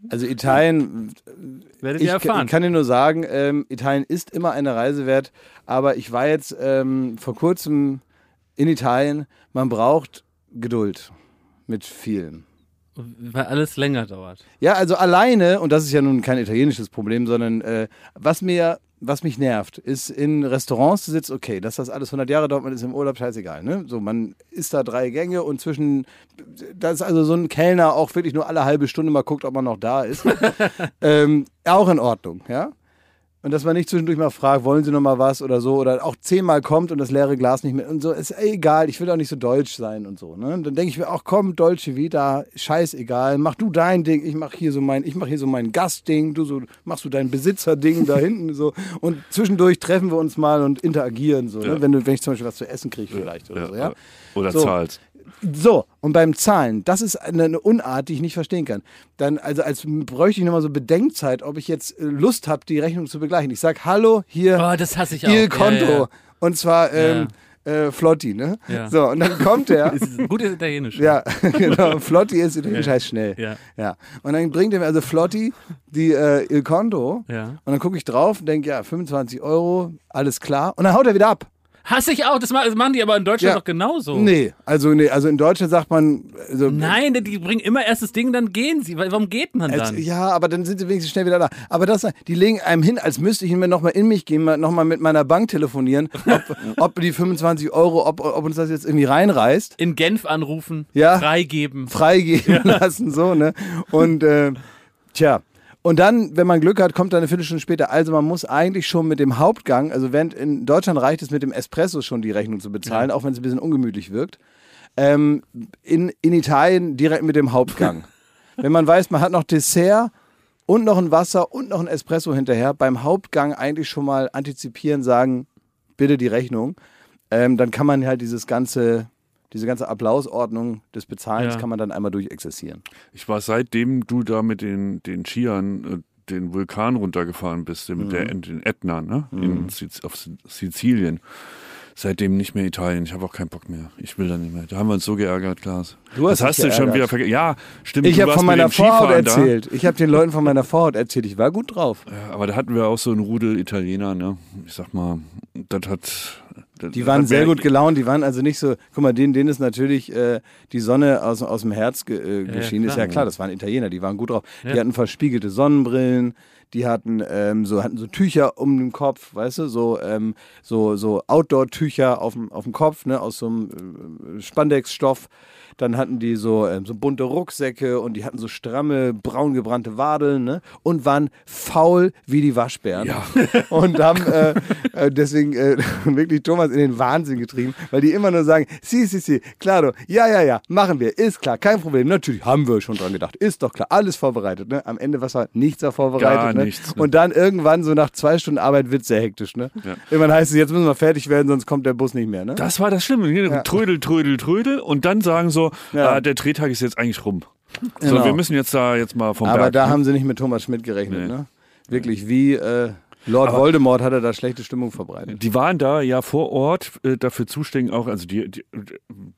Also Italien, Werdet ich, ihr erfahren. ich kann dir nur sagen, ähm, Italien ist immer eine Reise wert, aber ich war jetzt ähm, vor kurzem in Italien. Man braucht Geduld mit vielen. Weil alles länger dauert. Ja, also alleine, und das ist ja nun kein italienisches Problem, sondern äh, was mir, was mich nervt, ist in Restaurants zu sitzen, okay, dass das alles 100 Jahre dauert, man ist im Urlaub, scheißegal, ne? So, man isst da drei Gänge und zwischen, dass also so ein Kellner auch wirklich nur alle halbe Stunde mal guckt, ob man noch da ist. ähm, auch in Ordnung, ja? Und dass man nicht zwischendurch mal fragt, wollen Sie noch mal was oder so, oder auch zehnmal kommt und das leere Glas nicht mehr und so, ist egal, ich will auch nicht so deutsch sein und so. Ne? Und dann denke ich mir auch, komm, Deutsche Vita, scheißegal, mach du dein Ding, ich mach hier so mein, ich mach hier so mein Gastding, du so, machst du dein Besitzerding da hinten so. Und zwischendurch treffen wir uns mal und interagieren so, Ja. ne? wenn, du, wenn ich zum Beispiel was zu essen kriege vielleicht oder so, ja. Oder So. zahlst. So, und beim Zahlen, das ist eine, eine Unart, die ich nicht verstehen kann. Dann, also als bräuchte ich nochmal so Bedenkzeit, ob ich jetzt äh, Lust habe, die Rechnung zu begleichen. Ich sag, hallo, hier, Oh, das hasse ich auch. Il Ja, Konto. ja, ja. Und zwar ähm, äh, Flotti, ne? Ja. So, und dann kommt er. Das ist ein gutes Italienisch. Ja, genau. Flotti ist italienisch heißt schnell. Ja. ja. Und dann bringt er mir also Flotti die äh, Il Conto. Ja. Und dann gucke ich drauf und denke, ja, 25 Euro, alles klar. Und dann haut er wieder ab. Hasse ich auch, das ma- das machen die aber in Deutschland Ja. doch genauso. Nee, also nee, also in Deutschland sagt man. Also, Nein, die bringen immer erst das Ding, dann gehen sie. Warum geht man Als, dann? ja, aber dann sind sie wenigstens schnell wieder da. Aber das, die legen einem hin, als müsste ich mir nochmal in mich gehen, nochmal mit meiner Bank telefonieren, ob, ob die 25 Euro, ob, ob uns das jetzt irgendwie reinreißt, In Genf anrufen, Ja. freigeben. freigeben lassen, so, ne? Und, äh, tja. Und dann, wenn man Glück hat, kommt dann eine Viertelstunde später. Also man muss eigentlich schon mit dem Hauptgang, also während in Deutschland reicht es mit dem Espresso schon die Rechnung zu bezahlen, auch wenn es ein bisschen ungemütlich wirkt. Ähm, in, in Italien direkt mit dem Hauptgang. wenn man weiß, man hat noch Dessert und noch ein Wasser und noch ein Espresso hinterher, beim Hauptgang eigentlich schon mal antizipieren, sagen, bitte die Rechnung. Ähm, dann kann man halt dieses ganze, diese ganze Applausordnung des Bezahlens Ja. kann man dann einmal durchexerzieren. Ich war seitdem du da mit den, den Skiern äh, den Vulkan runtergefahren bist, mit Mhm. der den Ätna, ne? In Siz auf Si- Sizilien. Seitdem nicht mehr Italien. Ich habe auch keinen Bock mehr. Ich will da nicht mehr. Da haben wir uns so geärgert, Klaas. Du hast das hast du schon wieder vergessen. Ja, stimmt. Ich habe von meiner Vorhaut Skifahren da. erzählt. Ich habe den Leuten von meiner Vorhaut erzählt. Ich war gut drauf. Ja, aber da hatten wir auch so einen Rudel Italiener, ne? Ich sag mal, das hat. Die waren sehr gut gelaunt. Die waren also nicht so. Guck mal, denen, denen ist natürlich äh, die Sonne aus, aus dem Herz ge, äh, geschienen. ist klar. ja klar, das waren Italiener. Die waren gut drauf. Die Ja. hatten verspiegelte Sonnenbrillen. Die hatten ähm, so hatten so Tücher um den Kopf, weißt du, so ähm, so so Outdoor-Tücher auf dem auf dem Kopf, ne, aus so einem äh, Spandexstoff. Dann hatten die so, ähm, so bunte Rucksäcke und die hatten so stramme, braun gebrannte Wadeln ne? und waren faul wie die Waschbären. Ja. Und haben äh, äh, deswegen äh, wirklich Thomas in den Wahnsinn getrieben, weil die immer nur sagen, si, si, si, claro, ja, ja, ja, machen wir, ist klar, kein Problem. Natürlich haben wir schon dran gedacht, ist doch klar, alles vorbereitet. Ne? Am Ende, was war, nichts war vorbereitet. Gar ne? Nichts, ne? Und dann irgendwann, so nach zwei Stunden Arbeit, wird es sehr hektisch. Ne? Ja. Irgendwann heißt es, jetzt müssen wir fertig werden, sonst kommt der Bus nicht mehr. Ne? Das war das Schlimme. Hier, Trödel, trödel, trödel. Und dann sagen so, Ja. ah, der Drehtag ist jetzt eigentlich rum. So, Genau. wir müssen jetzt da jetzt mal vom Aber Berg. da ne? haben sie nicht mit Thomas Schmidt gerechnet. Nee. Ne? Wirklich, wie äh, Lord Voldemort hat er da schlechte Stimmung verbreitet. Die waren da ja vor Ort äh, dafür zuständig auch, also die, die,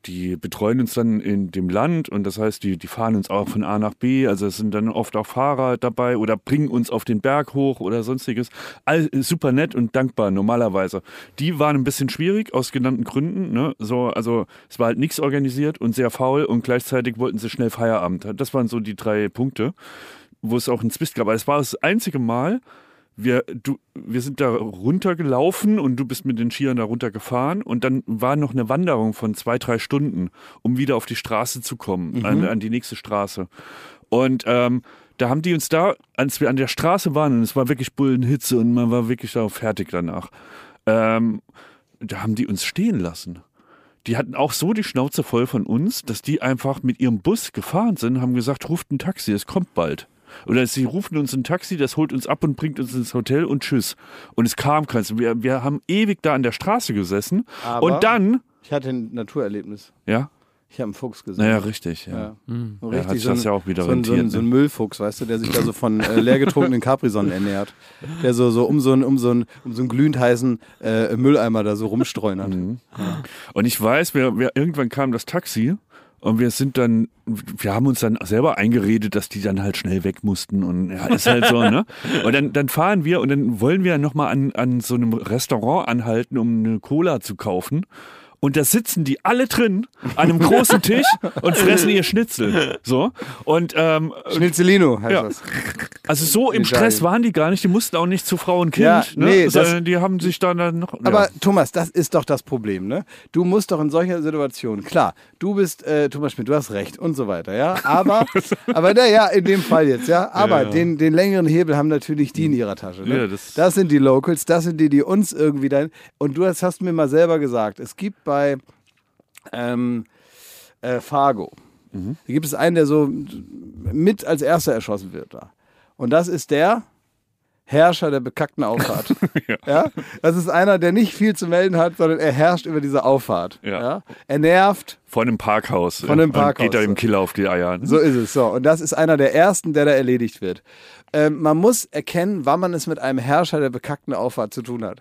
die betreuen uns dann in dem Land und das heißt, die, die fahren uns auch von A nach B, also es sind dann oft auch Fahrer dabei oder bringen uns auf den Berg hoch oder sonstiges. All, super nett und dankbar normalerweise. Die waren ein bisschen schwierig aus genannten Gründen, ne? So, also es war halt nichts organisiert und sehr faul und gleichzeitig wollten sie schnell Feierabend. Das waren so die drei Punkte, wo es auch einen Zwist gab. Aber es war das einzige Mal, wir, du, wir sind da runtergelaufen und du bist mit den Skiern da runtergefahren und dann war noch eine Wanderung von zwei, drei Stunden, um wieder auf die Straße zu kommen, an, an die nächste Straße. Und ähm, da haben die uns da, als wir an der Straße waren, und es war wirklich Bullenhitze und man war wirklich da fertig danach, ähm, da haben die uns stehen lassen. Die hatten auch so die Schnauze voll von uns, dass die einfach mit ihrem Bus gefahren sind, haben gesagt, ruft ein Taxi, es kommt bald. Oder sie rufen uns ein Taxi, das holt uns ab und bringt uns ins Hotel und tschüss. Und es kam keins. Wir, wir haben ewig da an der Straße gesessen. Aber- und dann, Ich hatte ein Naturerlebnis. ja, Ich habe einen Fuchs gesehen. naja, richtig, ja. Ja. So Ja, hat sich das ja auch wieder so ein, so, ein, rentiert, so ein ne? Müllfuchs, weißt du, der sich da so von äh, leer getrunkenen Caprisonnen ernährt. Der so, so um so einen um so um so einen glühend heißen äh, Mülleimer da so rumstreunert. Mhm. Und ich weiß, wir, wir, irgendwann kam das Taxi und wir sind dann, wir haben uns dann selber eingeredet, dass die dann halt schnell weg mussten und ja, ist halt so, ne? Und dann, dann fahren wir und dann wollen wir nochmal an, an so einem Restaurant anhalten, um eine Cola zu kaufen. Und da sitzen die alle drin an einem großen Tisch und fressen ihr Schnitzel. So. Und ähm, Schnitzelino heißt Ja. das. also so im. Stress waren die gar nicht. Die mussten auch nicht zu Frau und Kind. Ja, ne? nee, das- Sondern die haben sich dann, dann noch. Aber ja. Thomas, das ist doch das Problem, ne? Du musst doch in solcher Situation, klar, du bist äh, Thomas Schmidt, du hast recht und so weiter, ja. Aber, aber na, ja, in dem Fall jetzt, ja. Aber. Den, den längeren Hebel haben natürlich die in ihrer Tasche. Ne? Ja, das- sind die Locals, das sind die, die uns irgendwie dann. Und du hast, hast mir mal selber gesagt, es gibt bei ähm, äh, Fargo, Mhm. da gibt es einen, der so mit als erster erschossen wird da. Und das ist der, Herrscher der bekackten Auffahrt. ja. Das ist einer, der nicht viel zu melden hat, sondern er herrscht über diese Auffahrt. Ja. Er nervt. Von einem Parkhaus. Von einem Parkhaus, geht da dem Killer auf die Eier. So ist es. So. Und das ist einer der ersten, der da erledigt wird. Ähm, man muss erkennen, wann man es mit einem Herrscher der bekackten Auffahrt zu tun hat.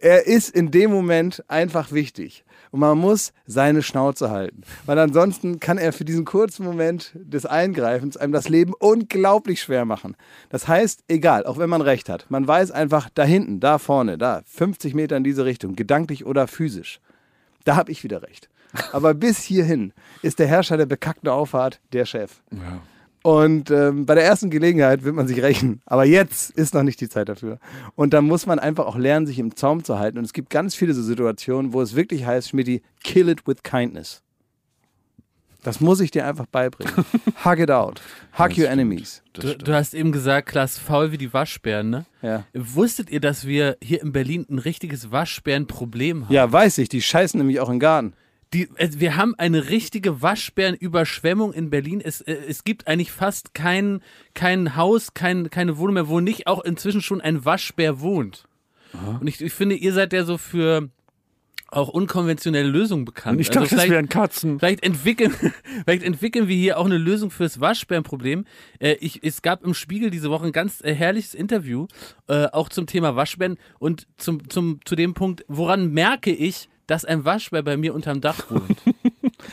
Er ist in dem Moment einfach wichtig. Und man muss seine Schnauze halten. Weil ansonsten kann er für diesen kurzen Moment des Eingreifens einem das Leben unglaublich schwer machen. Das heißt, egal, auch wenn man recht hat, man weiß einfach, da hinten, da vorne, da, 50 Meter in diese Richtung, gedanklich oder physisch, da habe ich wieder recht. Aber bis hierhin ist der Herrscher der bekackten Auffahrt der Chef. Und ähm, bei der ersten Gelegenheit wird man sich rächen. Aber jetzt ist noch nicht die Zeit dafür. Und da muss man einfach auch lernen, sich im Zaum zu halten. Und es gibt ganz viele so Situationen, wo es wirklich heißt, Schmidti, kill it with kindness. Das muss ich dir einfach beibringen. Hug it out. Hug your enemies. Du, du hast eben gesagt, Klaas, faul wie die Waschbären, ne? Ja. Wusstet ihr, dass wir hier in Berlin ein richtiges Waschbärenproblem haben? ja, weiß ich. Die scheißen nämlich auch im Garten. Die, äh, wir haben eine richtige Waschbärenüberschwemmung in Berlin. Es, äh, es gibt eigentlich fast kein, kein Haus, kein, keine Wohnung mehr, wo nicht auch inzwischen schon ein Waschbär wohnt. Und ich, ich finde, ihr seid ja so für auch unkonventionelle Lösungen bekannt. Und ich dachte, das vielleicht- wären Katzen. Vielleicht entwickeln, vielleicht entwickeln wir hier auch eine Lösung fürs Waschbärenproblem. Äh, ich, es gab im Spiegel diese Woche ein ganz äh, herrliches Interview, äh, auch zum Thema Waschbären und zum, zum, zu dem Punkt, woran merke ich, dass ein Waschbär bei mir unterm Dach wohnt.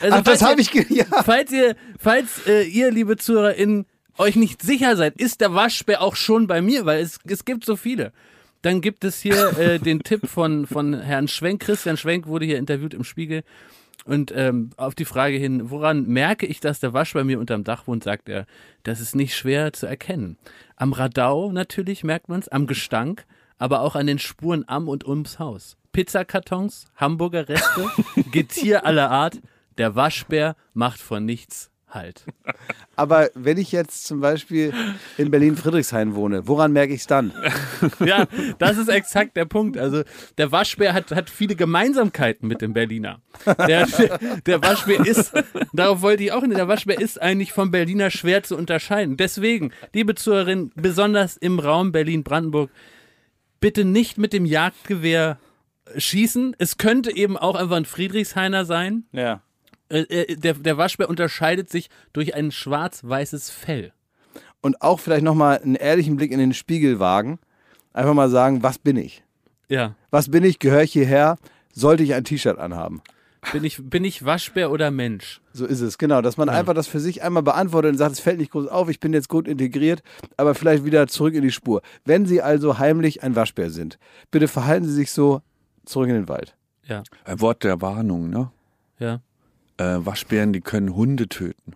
Also, Ach, das habe ich ja. Falls ihr, falls äh, ihr, liebe ZuhörerInnen, euch nicht sicher seid, ist der Waschbär auch schon bei mir, weil es, es gibt so viele. Dann gibt es hier äh, den Tipp von, von Herrn Schwenk. Christian Schwenk wurde hier interviewt im Spiegel. Und ähm, auf die Frage hin, woran merke ich, dass der Wasch bei mir unterm Dach wohnt, sagt er, das ist nicht schwer zu erkennen. Am Radau natürlich merkt man es, am Gestank, aber auch an den Spuren am und ums Haus. Pizzakartons, Hamburger Reste, Getier aller Art. Der Waschbär macht von nichts Halt. Aber wenn ich jetzt zum Beispiel in Berlin-Friedrichshain wohne, woran merke ich es dann? Ja, das ist exakt der Punkt. Also der Waschbär hat, hat viele Gemeinsamkeiten mit dem Berliner. Der, der, der Waschbär ist, darauf wollte ich auch hin, der Waschbär ist eigentlich vom Berliner schwer zu unterscheiden. Deswegen, liebe Zuhörerinnen, besonders im Raum Berlin-Brandenburg, bitte nicht mit dem Jagdgewehr schießen. Es könnte eben auch einfach ein Friedrichshainer sein. Ja. Äh, äh, Der, der Waschbär unterscheidet sich durch ein schwarz-weißes Fell. Und auch vielleicht nochmal einen ehrlichen Blick in den Spiegel wagen. Einfach mal sagen, was bin ich? Ja. Was bin ich? Gehöre ich hierher? Sollte ich ein T-Shirt anhaben? Bin ich, bin ich Waschbär oder Mensch? So ist es, genau. Dass man einfach das für sich einmal beantwortet und sagt, es fällt nicht groß auf, ich bin jetzt gut integriert, aber vielleicht wieder zurück in die Spur. Wenn Sie also heimlich ein Waschbär sind, bitte verhalten Sie sich so zurück in den Wald. Ja. Ein Wort der Warnung, ne? Ja. Äh, Waschbären, die können Hunde töten.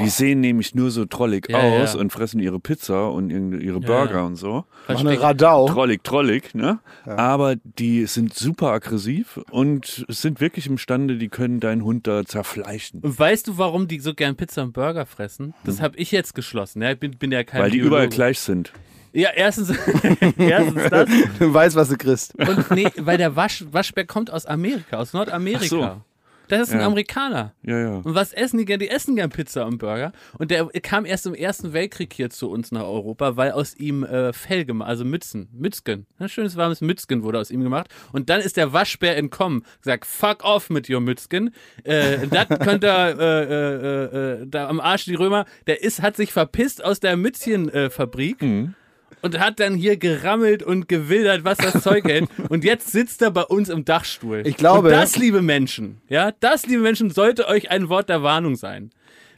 Die sehen nämlich nur so trollig Ja, aus ja. und fressen ihre Pizza und ihre Burger ja. und so. Machen eine Radau. Trollig, trollig, ne? Aber die sind super aggressiv und sind wirklich imstande, die können deinen Hund da zerfleischen. Und weißt du, warum die so gern Pizza und Burger fressen? Das habe ich jetzt geschlossen. Ja, ich bin, bin ja kein Hm. Weil die Biologe. überall gleich sind. Ja, erstens, erstens das. Du weißt, was du kriegst. Und nee, weil der Wasch, Waschbär kommt aus Amerika, aus Nordamerika. Ach so. Das ist ein Ja. Amerikaner. Ja, ja. Und was essen die gern? Die essen gern Pizza und Burger. Und der kam erst im Ersten Weltkrieg hier zu uns nach Europa, weil aus ihm äh, Fell gemacht, also Mützen, Mützgen. Ein schönes warmes Mützgen wurde aus ihm gemacht. Und dann ist der Waschbär entkommen. Gesagt, fuck off mit your Mützgen. Äh, das könnt ihr, äh, äh, äh, da am Arsch die Römer. Der ist, hat sich verpisst aus der Mützchenfabrik. Äh, Fabrik und hat dann hier gerammelt und gewildert, was das Zeug hält. Und jetzt sitzt er bei uns im Dachstuhl. Ich glaube- Und das, liebe Menschen, ja, das, liebe Menschen, sollte euch ein Wort der Warnung sein.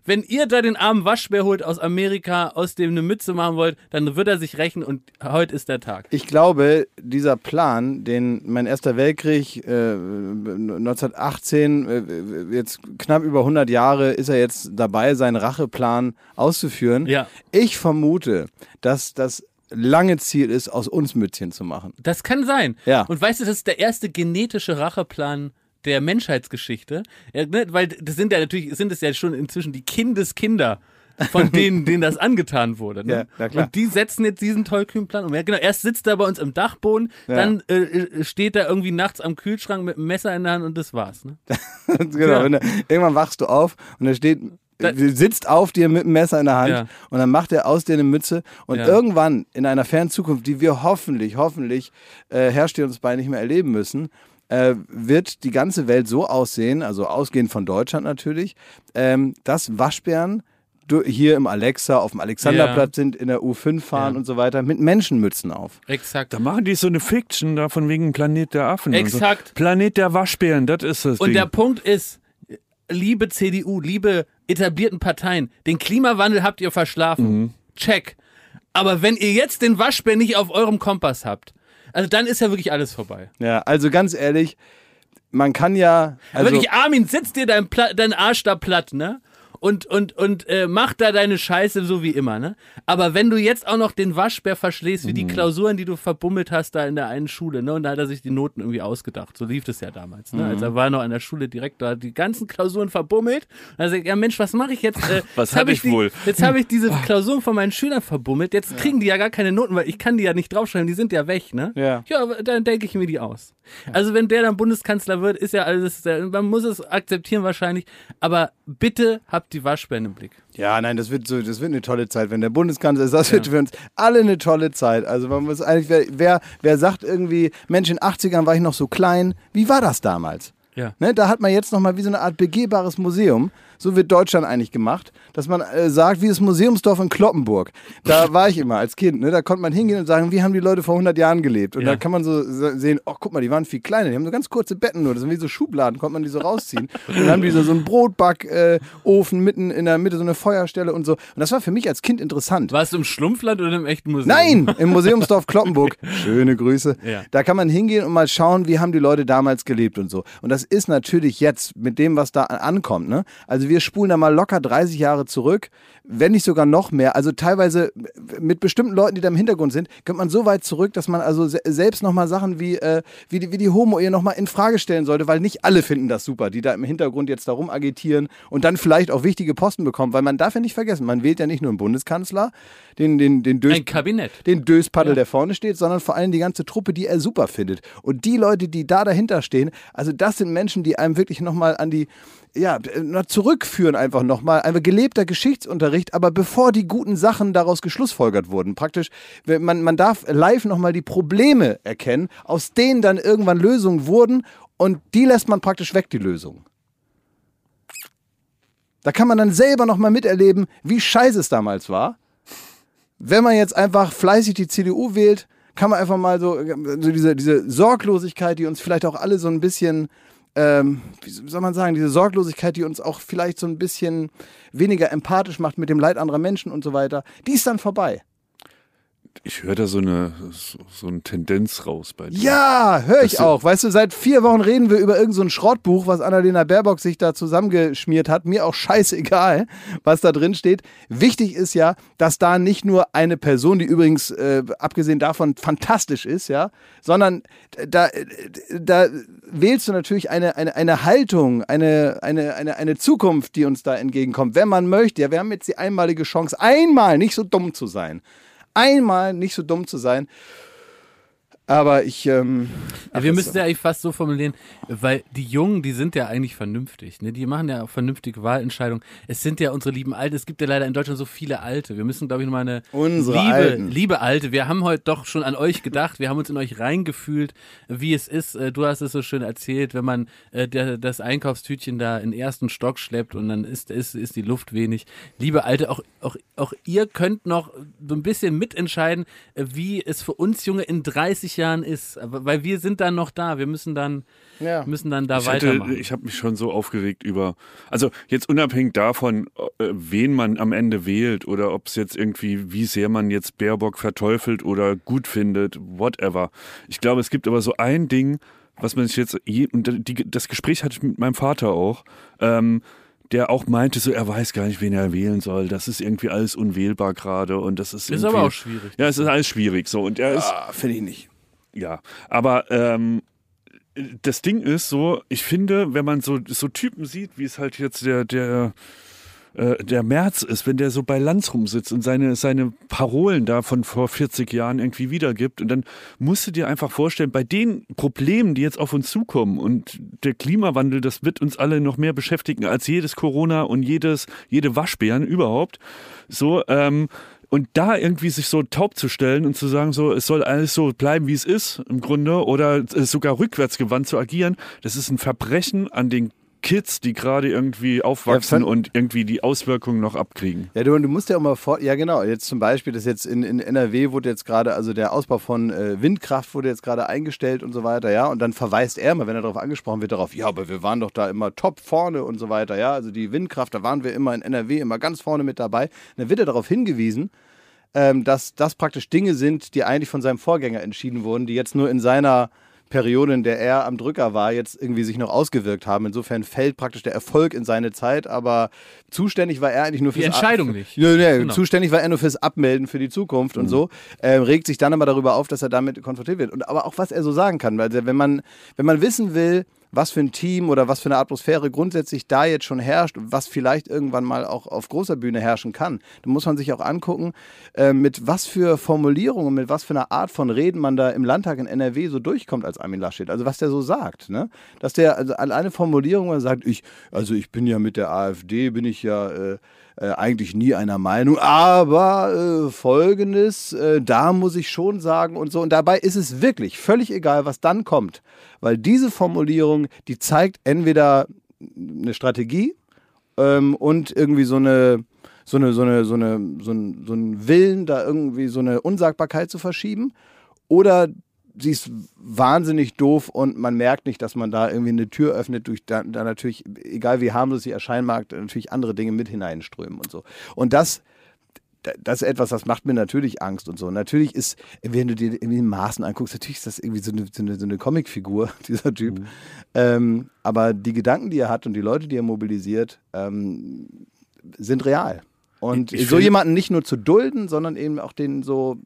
Wenn ihr da den armen Waschbär holt aus Amerika, aus dem eine Mütze machen wollt, dann wird er sich rächen und heute ist der Tag. Ich glaube, dieser Plan, den mein Erster Weltkrieg äh, 1918, äh, jetzt knapp über 100 Jahre, ist er jetzt dabei, seinen Racheplan auszuführen. Ja. Ich vermute, dass das lange Ziel ist, aus uns Mützchen zu machen. Das kann sein. Ja. Und weißt du, das ist der erste genetische Racheplan der Menschheitsgeschichte. Ja, ne, weil das sind ja natürlich, sind es ja schon inzwischen die Kindeskinder von denen, denen das angetan wurde. Ne? Ja. Und die setzen jetzt diesen tollkühnen Plan um. Ja, genau, erst sitzt er bei uns im Dachboden, Ja. dann äh, äh, steht er irgendwie nachts am Kühlschrank mit einem Messer in der Hand und das war's. Ne? genau. Ja. Wenn du, irgendwann wachst du auf und da steht Da- sitzt auf dir mit einem Messer in der Hand Ja. und dann macht er aus dir eine Mütze und Ja. irgendwann in einer fernen Zukunft, die wir hoffentlich, hoffentlich äh, herrscht uns bei nicht mehr erleben müssen, äh, wird die ganze Welt so aussehen, also ausgehend von Deutschland natürlich, ähm, dass Waschbären hier im Alexa, auf dem Alexanderplatz sind, in der U5 fahren Ja. und so weiter, mit Menschenmützen auf. Exakt. Da machen die so eine Fiction da von wegen Planet der Affen. und Exakt. So. Planet der Waschbären, das ist das Und Ding. der Punkt ist, liebe CDU, liebe etablierten Parteien, den Klimawandel habt ihr verschlafen. Check. Aber wenn ihr jetzt den Waschbär nicht auf eurem Kompass habt, also dann ist ja wirklich alles vorbei. Ja, also ganz ehrlich, man kann ja. Also, wirklich, Armin, sitz dir dein, dein Arsch da platt, ne? Und, und, und äh, mach da deine Scheiße so wie immer, ne? Aber wenn du jetzt auch noch den Waschbär verschlägst, wie die Mhm. Klausuren, die du verbummelt hast da in der einen Schule, ne? Und da hat er sich die Noten irgendwie ausgedacht. So lief das ja damals, ne? Mhm. Also er war noch an der Schule direkt da, hat die ganzen Klausuren verbummelt. Und er sagt, ja Mensch, was mache ich jetzt? Äh, Was jetzt hab hatte ich die, wohl? Jetzt habe ich diese Klausuren von meinen Schülern verbummelt. Jetzt kriegen die ja gar keine Noten, weil ich kann die ja nicht draufschreiben, die sind ja weg, ne? Ja. Ja, aber dann denke ich mir die aus. Also wenn der dann Bundeskanzler wird, ist ja alles, man muss es akzeptieren wahrscheinlich, aber bitte habt die Waschbären im Blick. Ja, nein, das wird so, das wird eine tolle Zeit, wenn der Bundeskanzler ist. Das wird für uns alle eine tolle Zeit. Also man muss eigentlich, wer, wer, wer sagt irgendwie, Mensch, in den 80ern war ich noch so klein, wie war das damals? Ja. Ne, da hat man jetzt nochmal wie so eine Art begehbares Museum. So wird Deutschland eigentlich gemacht, dass man äh, sagt, wie das Museumsdorf in Kloppenburg. Da war ich immer als Kind. Ne? Da konnte man hingehen und sagen, wie haben die Leute vor 100 Jahren gelebt? Und Ja. da kann man so se- sehen, oh, guck mal, die waren viel kleiner. Die haben so ganz kurze Betten nur. Das sind wie so Schubladen, konnte man die so rausziehen. Und dann haben die so, so einen Brotbackofen mitten in der Mitte, so eine Feuerstelle und so. Und das war für mich als Kind interessant. Warst du im Schlumpfland oder im echten Museum? Nein, im Museumsdorf Kloppenburg. Schöne Grüße. Ja. Da kann man hingehen und mal schauen, wie haben die Leute damals gelebt und so. Und das ist natürlich jetzt mit dem, was da ankommt. Ne? Also wir spulen da mal locker 30 Jahre zurück, wenn nicht sogar noch mehr. Also teilweise mit bestimmten Leuten, die da im Hintergrund sind, kommt man so weit zurück, dass man also se selbst nochmal Sachen wie, äh, wie die, wie die Homo-Ehe nochmal in Frage stellen sollte, weil nicht alle finden das super, die da im Hintergrund jetzt darum agitieren und dann vielleicht auch wichtige Posten bekommen, weil man darf ja nicht vergessen, man wählt ja nicht nur einen Bundeskanzler, den, den, den Dös Ein Kabinett. den Döspaddel, der vorne steht, sondern vor allem die ganze Truppe, die er super findet. Und die Leute, die da dahinter stehen, also das sind Menschen, die einem wirklich nochmal an die, ja, noch zurückführen einfach nochmal. Einfach gelebter Geschichtsunterricht, aber bevor die guten Sachen daraus geschlussfolgert wurden. Praktisch, man, man darf live nochmal die Probleme erkennen, aus denen dann irgendwann Lösungen wurden und die lässt man praktisch weg, die Lösungen. Da kann man dann selber nochmal miterleben, wie scheiße es damals war wenn man jetzt einfach fleißig die CDU wählt, kann man einfach mal so, so diese, diese Sorglosigkeit, die uns vielleicht auch alle so ein bisschen, ähm, wie soll man sagen, diese Sorglosigkeit, die uns auch vielleicht so ein bisschen weniger empathisch macht mit dem Leid anderer Menschen und so weiter, die ist dann vorbei. Ich höre da so eine, so, so eine Tendenz raus bei dir. Ja, höre ich auch. Weißt du, seit vier Wochen reden wir über irgendein so ein Schrottbuch, was Annalena Baerbock sich da zusammengeschmiert hat. Mir auch scheißegal, was da drin steht. Wichtig ist ja, dass da nicht nur eine Person, die übrigens äh, abgesehen davon fantastisch ist, ja, sondern da, da wählst du natürlich eine, eine, eine Haltung, eine, eine, eine, eine Zukunft, die uns da entgegenkommt, wenn man möchte. Ja, wir haben jetzt die einmalige Chance, einmal nicht so dumm zu sein. Einmal nicht so dumm zu sein. Aber ich. Ähm, Ja, wir müssen ja eigentlich fast so formulieren, weil die Jungen, die sind ja eigentlich vernünftig. Ne? Die machen ja auch vernünftige Wahlentscheidungen. Es sind ja unsere lieben Alte. Es gibt ja leider in Deutschland so viele Alte. Wir müssen, glaube ich, nochmal eine Unsere liebe, Alten. liebe Alte. Wir haben heute doch schon an euch gedacht. Wir haben uns in euch reingefühlt, wie es ist. Äh, Du hast es so schön erzählt, wenn man äh, das Einkaufstütchen da in den ersten Stock schleppt und dann ist, ist, ist die Luft wenig. Liebe Alte, auch, auch, auch ihr könnt noch so ein bisschen mitentscheiden, äh, wie es für uns Junge in 30 Jahren ist. Weil wir sind dann noch da. Wir müssen dann, Ja. müssen dann da Ich, hatte, weitermachen. ich habe mich schon so aufgeregt über, also jetzt unabhängig davon, äh, wen man am Ende wählt oder ob es jetzt irgendwie, wie sehr man jetzt Baerbock verteufelt oder gut findet, whatever. Ich glaube, es gibt aber so ein Ding, was man sich jetzt, je, und die, das Gespräch hatte ich mit meinem Vater auch, ähm, der auch meinte, so er weiß gar nicht, wen er wählen soll. Das ist irgendwie alles unwählbar gerade und das ist ist irgendwie, aber auch schwierig. Ja, es ist alles schwierig so und er ist ah, finde ich nicht. Ja, aber ähm, das Ding ist so, ich finde, wenn man so, so Typen sieht, wie es halt jetzt der, der äh, der März ist, wenn der so bei Lanz rumsitzt und seine, seine Parolen da von vor 40 Jahren irgendwie wiedergibt. Und dann musst du dir einfach vorstellen, bei den Problemen, die jetzt auf uns zukommen und der Klimawandel, das wird uns alle noch mehr beschäftigen als jedes Corona und jedes, jede Waschbären überhaupt. So, ähm, und da irgendwie sich so taub zu stellen und zu sagen, so, es soll alles so bleiben, wie es ist, im Grunde, oder sogar rückwärtsgewandt zu agieren, das ist ein Verbrechen an den Kids, die gerade irgendwie aufwachsen Ja, und irgendwie die Auswirkungen noch abkriegen. Ja, du, du musst ja auch mal vor, ja genau, jetzt zum Beispiel, das jetzt in, in NRW wurde jetzt gerade, also der Ausbau von äh, Windkraft wurde jetzt gerade eingestellt und so weiter, ja, und dann verweist er mal, wenn er darauf angesprochen wird, darauf, ja, aber wir waren doch da immer top vorne und so weiter, ja, also die Windkraft, da waren wir immer in NRW immer ganz vorne mit dabei. Dann wird er darauf hingewiesen, ähm, dass das praktisch Dinge sind, die eigentlich von seinem Vorgänger entschieden wurden, die jetzt nur in seiner Periode, in der er am Drücker war, jetzt irgendwie sich noch ausgewirkt haben. Insofern fällt praktisch der Erfolg in seine Zeit, aber zuständig war er eigentlich nur Die fürs Entscheidung nicht. Ja, ja, Genau. Zuständig war er nur fürs Abmelden für die Zukunft und so. Ähm, regt sich dann aber darüber auf, dass er damit konfrontiert wird. Und aber auch was er so sagen kann, weil wenn man, wenn man wissen will, was für ein Team oder was für eine Atmosphäre grundsätzlich da jetzt schon herrscht was vielleicht irgendwann mal auch auf großer Bühne herrschen kann, dann muss man sich auch angucken, äh, mit was für Formulierungen, mit was für einer Art von Reden man da im Landtag in NRW so durchkommt als Armin Laschet. Also was der so sagt, ne? Dass der also alleine Formulierung, er sagt, ich, also ich bin ja mit der AfD, bin ich ja äh, äh, eigentlich nie einer Meinung, aber äh, folgendes, äh, da muss ich schon sagen und so. Und dabei ist es wirklich völlig egal, was dann kommt, weil diese Formulierung, die zeigt entweder eine Strategie ähm, und irgendwie so eine so eine so eine so eine so ein, so ein Willen, da irgendwie so eine Unsagbarkeit zu verschieben, oder sie ist wahnsinnig doof und man merkt nicht, dass man da irgendwie eine Tür öffnet, durch da, da natürlich, egal wie harmlos sie erscheinen mag, natürlich andere Dinge mit hineinströmen und so. Und das, das ist etwas, das macht mir natürlich Angst und so. Natürlich ist, wenn du dir irgendwie Maßen anguckst, natürlich ist das irgendwie so eine, so eine, so eine Comicfigur, dieser Typ. Ähm, aber die Gedanken, die er hat und die Leute, die er mobilisiert, ähm, sind real. Und Ich so find- jemanden nicht nur zu dulden, sondern eben auch den so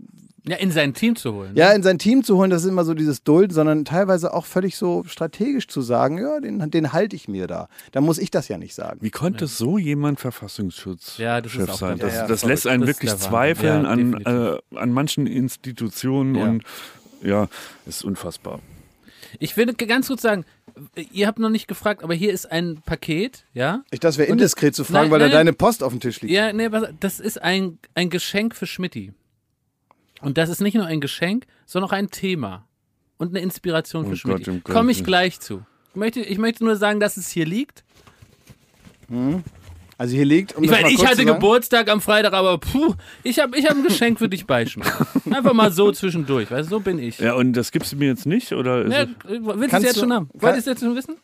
Ja, in sein Team zu holen. ja, in sein Team zu holen, das ist immer so dieses Dulden, sondern teilweise auch völlig so strategisch zu sagen, ja, den, den halte ich mir da. Da muss ich das ja nicht sagen. Wie konnte so jemand Verfassungsschutz Ja, sein? Das, Ja, ja, das lässt einen Das wirklich zweifeln Ja, an, äh, an manchen Institutionen Ja. und ja, ist unfassbar. Ich will ganz kurz sagen, ihr habt noch nicht gefragt, aber hier ist ein Paket, ja? Ich, das wäre indiskret zu fragen, Nein, weil da nein. deine Post auf dem Tisch liegt. Ja, nee, das ist ein, ein Geschenk für Schmidti. Und das ist nicht nur ein Geschenk, sondern auch ein Thema. Und eine Inspiration für oh Gott. Komme ich gleich zu. Ich möchte, ich möchte nur sagen, dass es hier liegt. Also hier liegt, um Ich meine, ich hatte Geburtstag am Freitag, aber puh, ich habe ich hab ein Geschenk für dich beischmieren. Einfach mal so zwischendurch, weißt du, so bin ich. Ja, und das gibst du mir jetzt nicht? Oder Ja, willst du es jetzt schon haben? Wolltest du es jetzt schon wissen?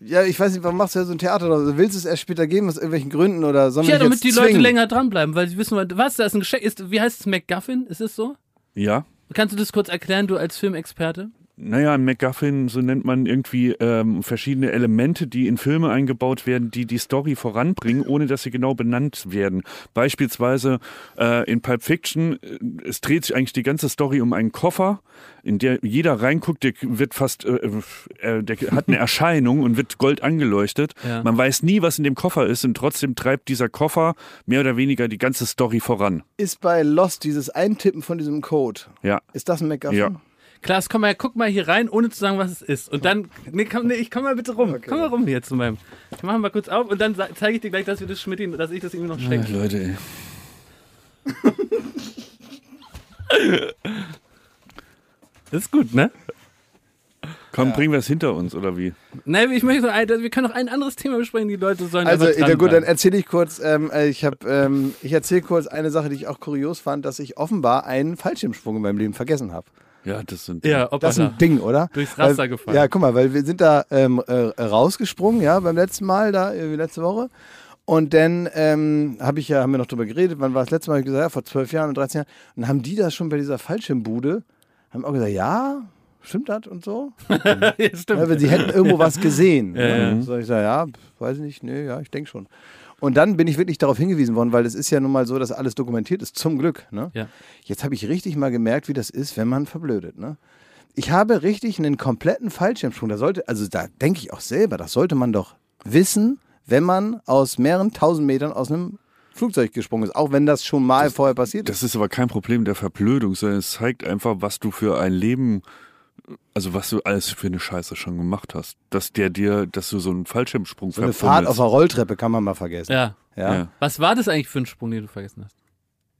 Ja, ich weiß nicht, warum machst du ja so ein Theater? Oder willst du es erst später geben, aus irgendwelchen Gründen? Oder sollen Ja, damit die Leute zwingen? länger dranbleiben, weil sie wissen, was, da ist ein Geschenk. Ist, wie heißt es, McGuffin? Ist es so? ja. Kannst du das kurz erklären, du als Filmexperte? Naja, ein MacGuffin, so nennt man irgendwie ähm, verschiedene Elemente, die in Filme eingebaut werden, die die Story voranbringen, ohne dass sie genau benannt werden. Beispielsweise äh, in Pulp Fiction, äh, es dreht sich eigentlich die ganze Story um einen Koffer, in der jeder reinguckt, der wird fast, äh, äh, der hat eine Erscheinung und wird gold angeleuchtet. Ja. Man weiß nie, was in dem Koffer ist und trotzdem treibt dieser Koffer mehr oder weniger die ganze Story voran. Ist bei Lost dieses Eintippen von diesem Code, Ja. ist das ein McGuffin? Ja. Klaas, komm mal, guck mal hier rein, ohne zu sagen, was es ist. Und dann, nee, komm, nee, ich komm mal bitte rum. Komm mal rum hier zu meinem. Ich mach mal kurz auf und dann zeige ich dir gleich, dass wir das Schmidt, dass ich das ihm noch schenke. Leute, ey. Das ist gut, ne? Komm, bringen wir es hinter uns, oder wie? Nein, ich möchte so wir können noch ein anderes Thema besprechen, die Leute sollen Also, ja, gut, dann erzähle ich kurz, ähm, äh, ich habe, ähm, ich erzähle kurz eine Sache, die ich auch kurios fand, dass ich offenbar einen Fallschirmsprung in meinem Leben vergessen habe. Ja, das sind. Ja, Das ist ein Ding, oder? Durchs Raster weil, gefallen. Ja, guck mal, weil wir sind da ähm, äh, rausgesprungen, ja, beim letzten Mal, da, äh, letzte Woche. Und dann ähm, habe ich ja, haben wir noch drüber geredet, wann war das letzte Mal? Ich gesagt, ja, vor zwölf Jahren und 13 Jahren. Und dann haben die das schon bei dieser Fallschirmbude, haben auch gesagt, ja, stimmt das und so? ja, stimmt. Ja, weil sie hätten irgendwo was gesehen. Ja, ne? ja. So, ich sage, ja, weiß ich nicht, nee, ja, ich denke schon. Und dann bin ich wirklich darauf hingewiesen worden, weil es ist ja nun mal so, dass alles dokumentiert ist, zum Glück. Ne? Ja. Jetzt habe ich richtig mal gemerkt, wie das ist, wenn man verblödet. Ne? Ich habe richtig einen kompletten Fallschirmsprung. Da sollte, also da denke ich auch selber, das sollte man doch wissen, wenn man aus mehreren tausend Metern aus einem Flugzeug gesprungen ist, auch wenn das schon mal vorher passiert ist. Das ist aber kein Problem der Verblödung, sondern es zeigt einfach, was du für ein Leben, also was du alles für eine Scheiße schon gemacht hast. Dass der dir, dass du so einen Fallschirmsprung So eine Fahrt auf der Rolltreppe kann man mal vergessen. Ja. Ja. Ja. Was war das eigentlich für ein Sprung, den du vergessen hast?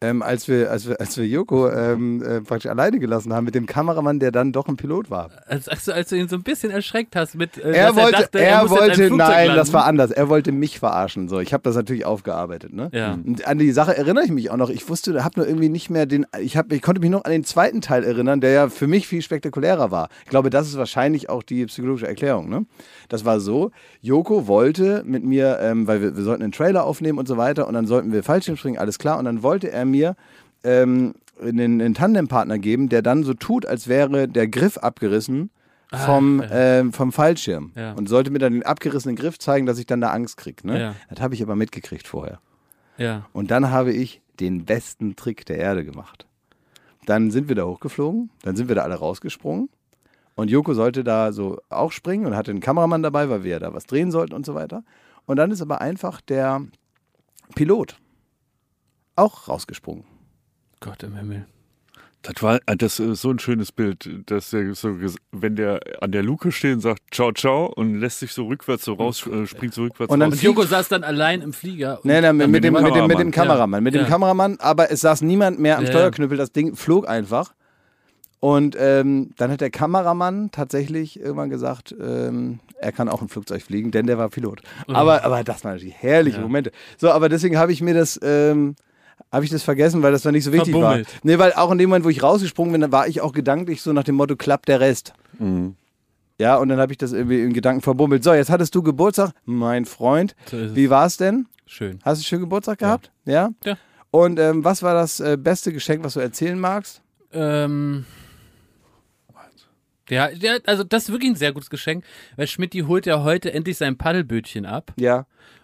Ähm, als, wir, als, wir, als wir Joko ähm, äh, praktisch alleine gelassen haben mit dem Kameramann, der dann doch ein Pilot war. Als, als, du, als du ihn so ein bisschen erschreckt hast mit, äh, Er wollte, dachte, er, muss in einem wollte, nein, landen. das war anders. Er wollte mich verarschen. So, ich habe das natürlich aufgearbeitet. Ne? Ja. Und an die Sache erinnere ich mich auch noch. Ich wusste, habe nur irgendwie nicht mehr den. Ich, hab, ich konnte mich noch an den zweiten Teil erinnern, der ja für mich viel spektakulärer war. Ich glaube, das ist wahrscheinlich auch die psychologische Erklärung. Ne? Das war so: Joko wollte mit mir, ähm, weil wir, wir sollten einen Trailer aufnehmen und so weiter, und dann sollten wir Fallschirm springen, alles klar. Und dann wollte er mir ähm, einen, einen Tandempartner geben, der dann so tut, als wäre der Griff abgerissen vom, ähm, vom Fallschirm. Ja. Und sollte mir dann den abgerissenen Griff zeigen, dass ich dann da Angst kriege. Ne? Ja. Das habe ich aber mitgekriegt vorher. Ja. Und dann habe ich den besten Trick der Erde gemacht. Dann sind wir da hochgeflogen, dann sind wir da alle rausgesprungen. Und Joko sollte da so auch springen und hatte einen Kameramann dabei, weil wir ja da was drehen sollten und so weiter. Und dann ist aber einfach der Pilot auch rausgesprungen. Gott im Himmel. Das war das ist so ein schönes Bild, dass der so, wenn der an der Luke steht und sagt Ciao, ciao und lässt sich so rückwärts so raus, äh, springt so rückwärts Und dann raus. Und Joko saß dann allein im Flieger. Und Nee, nee, mit, mit dem, mit, dem, mit dem Kameramann. Kameramann. Mit dem Ja. Kameramann, aber es saß niemand mehr am Ja, ja. Steuerknüppel. Das Ding flog einfach. Und ähm, dann hat der Kameramann tatsächlich irgendwann gesagt, ähm, er kann auch ein Flugzeug fliegen, denn der war Pilot. Aber, aber das waren natürlich herrliche Ja. Momente. So, aber deswegen habe ich mir das, ähm, habe ich das vergessen, weil das dann nicht so wichtig Verbummelt. war. Nee, weil auch in dem Moment, wo ich rausgesprungen bin, dann war ich auch gedanklich so nach dem Motto, klappt der Rest. Mhm. Ja, und dann habe ich das irgendwie in Gedanken verbummelt. So, jetzt hattest du Geburtstag, mein Freund. So ist es. Wie war es denn? Schön. Hast du schön Geburtstag gehabt? Ja. Ja. Und ähm, was war das äh, beste Geschenk, was du erzählen magst? Ähm, ja, ja, also das ist wirklich ein sehr gutes Geschenk, weil Schmidti holt ja heute endlich sein Paddelbötchen ab.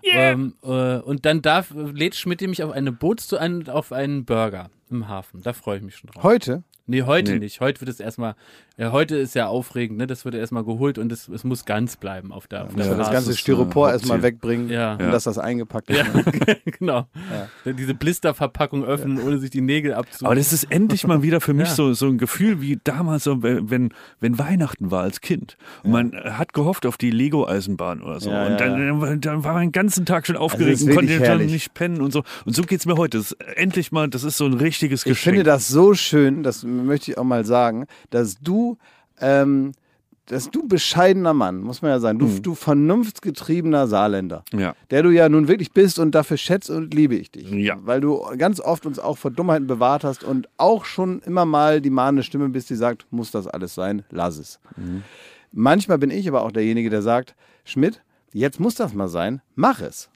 Ja. Ähm, äh, und dann darf, lädt Schmidti mich auf eine Bootstour ein und auf einen Burger im Hafen. Da freue ich mich schon drauf. Heute? Nee, heute Nee. nicht. Heute wird es erstmal, ja, heute ist ja aufregend, ne? Das wird erstmal geholt und es, es muss ganz bleiben auf der, auf der Dass wir das ganze äh, Styropor erstmal wegbringen Ja. und Ja. dass das eingepackt ist. Ja, genau. Diese Blisterverpackung öffnen, ohne sich die Nägel abzu. Aber das ist endlich mal wieder für mich Ja. so, so ein Gefühl wie damals, so, wenn, wenn Weihnachten war als Kind. Und man hat gehofft auf die Lego-Eisenbahn oder so. Ja, und ja, dann, dann war man den ganzen Tag schon aufgeregt ist und konnte herrlich. nicht pennen und so. Und so geht's mir heute. Das ist endlich mal, das ist so ein richtiges Ich Geschenk. finde das so schön, das möchte ich auch mal sagen, dass du, ähm, dass du bescheidener Mann, muss man ja sagen, du, Mhm. du vernunftgetriebener Saarländer, ja. der du ja nun wirklich bist und dafür schätze und liebe ich dich. Ja. Weil du ganz oft uns auch vor Dummheiten bewahrt hast und auch schon immer mal die mahnende Stimme bist, die sagt, muss das alles sein, lass es. Manchmal bin ich aber auch derjenige, der sagt, Schmidt, jetzt muss das mal sein, mach es.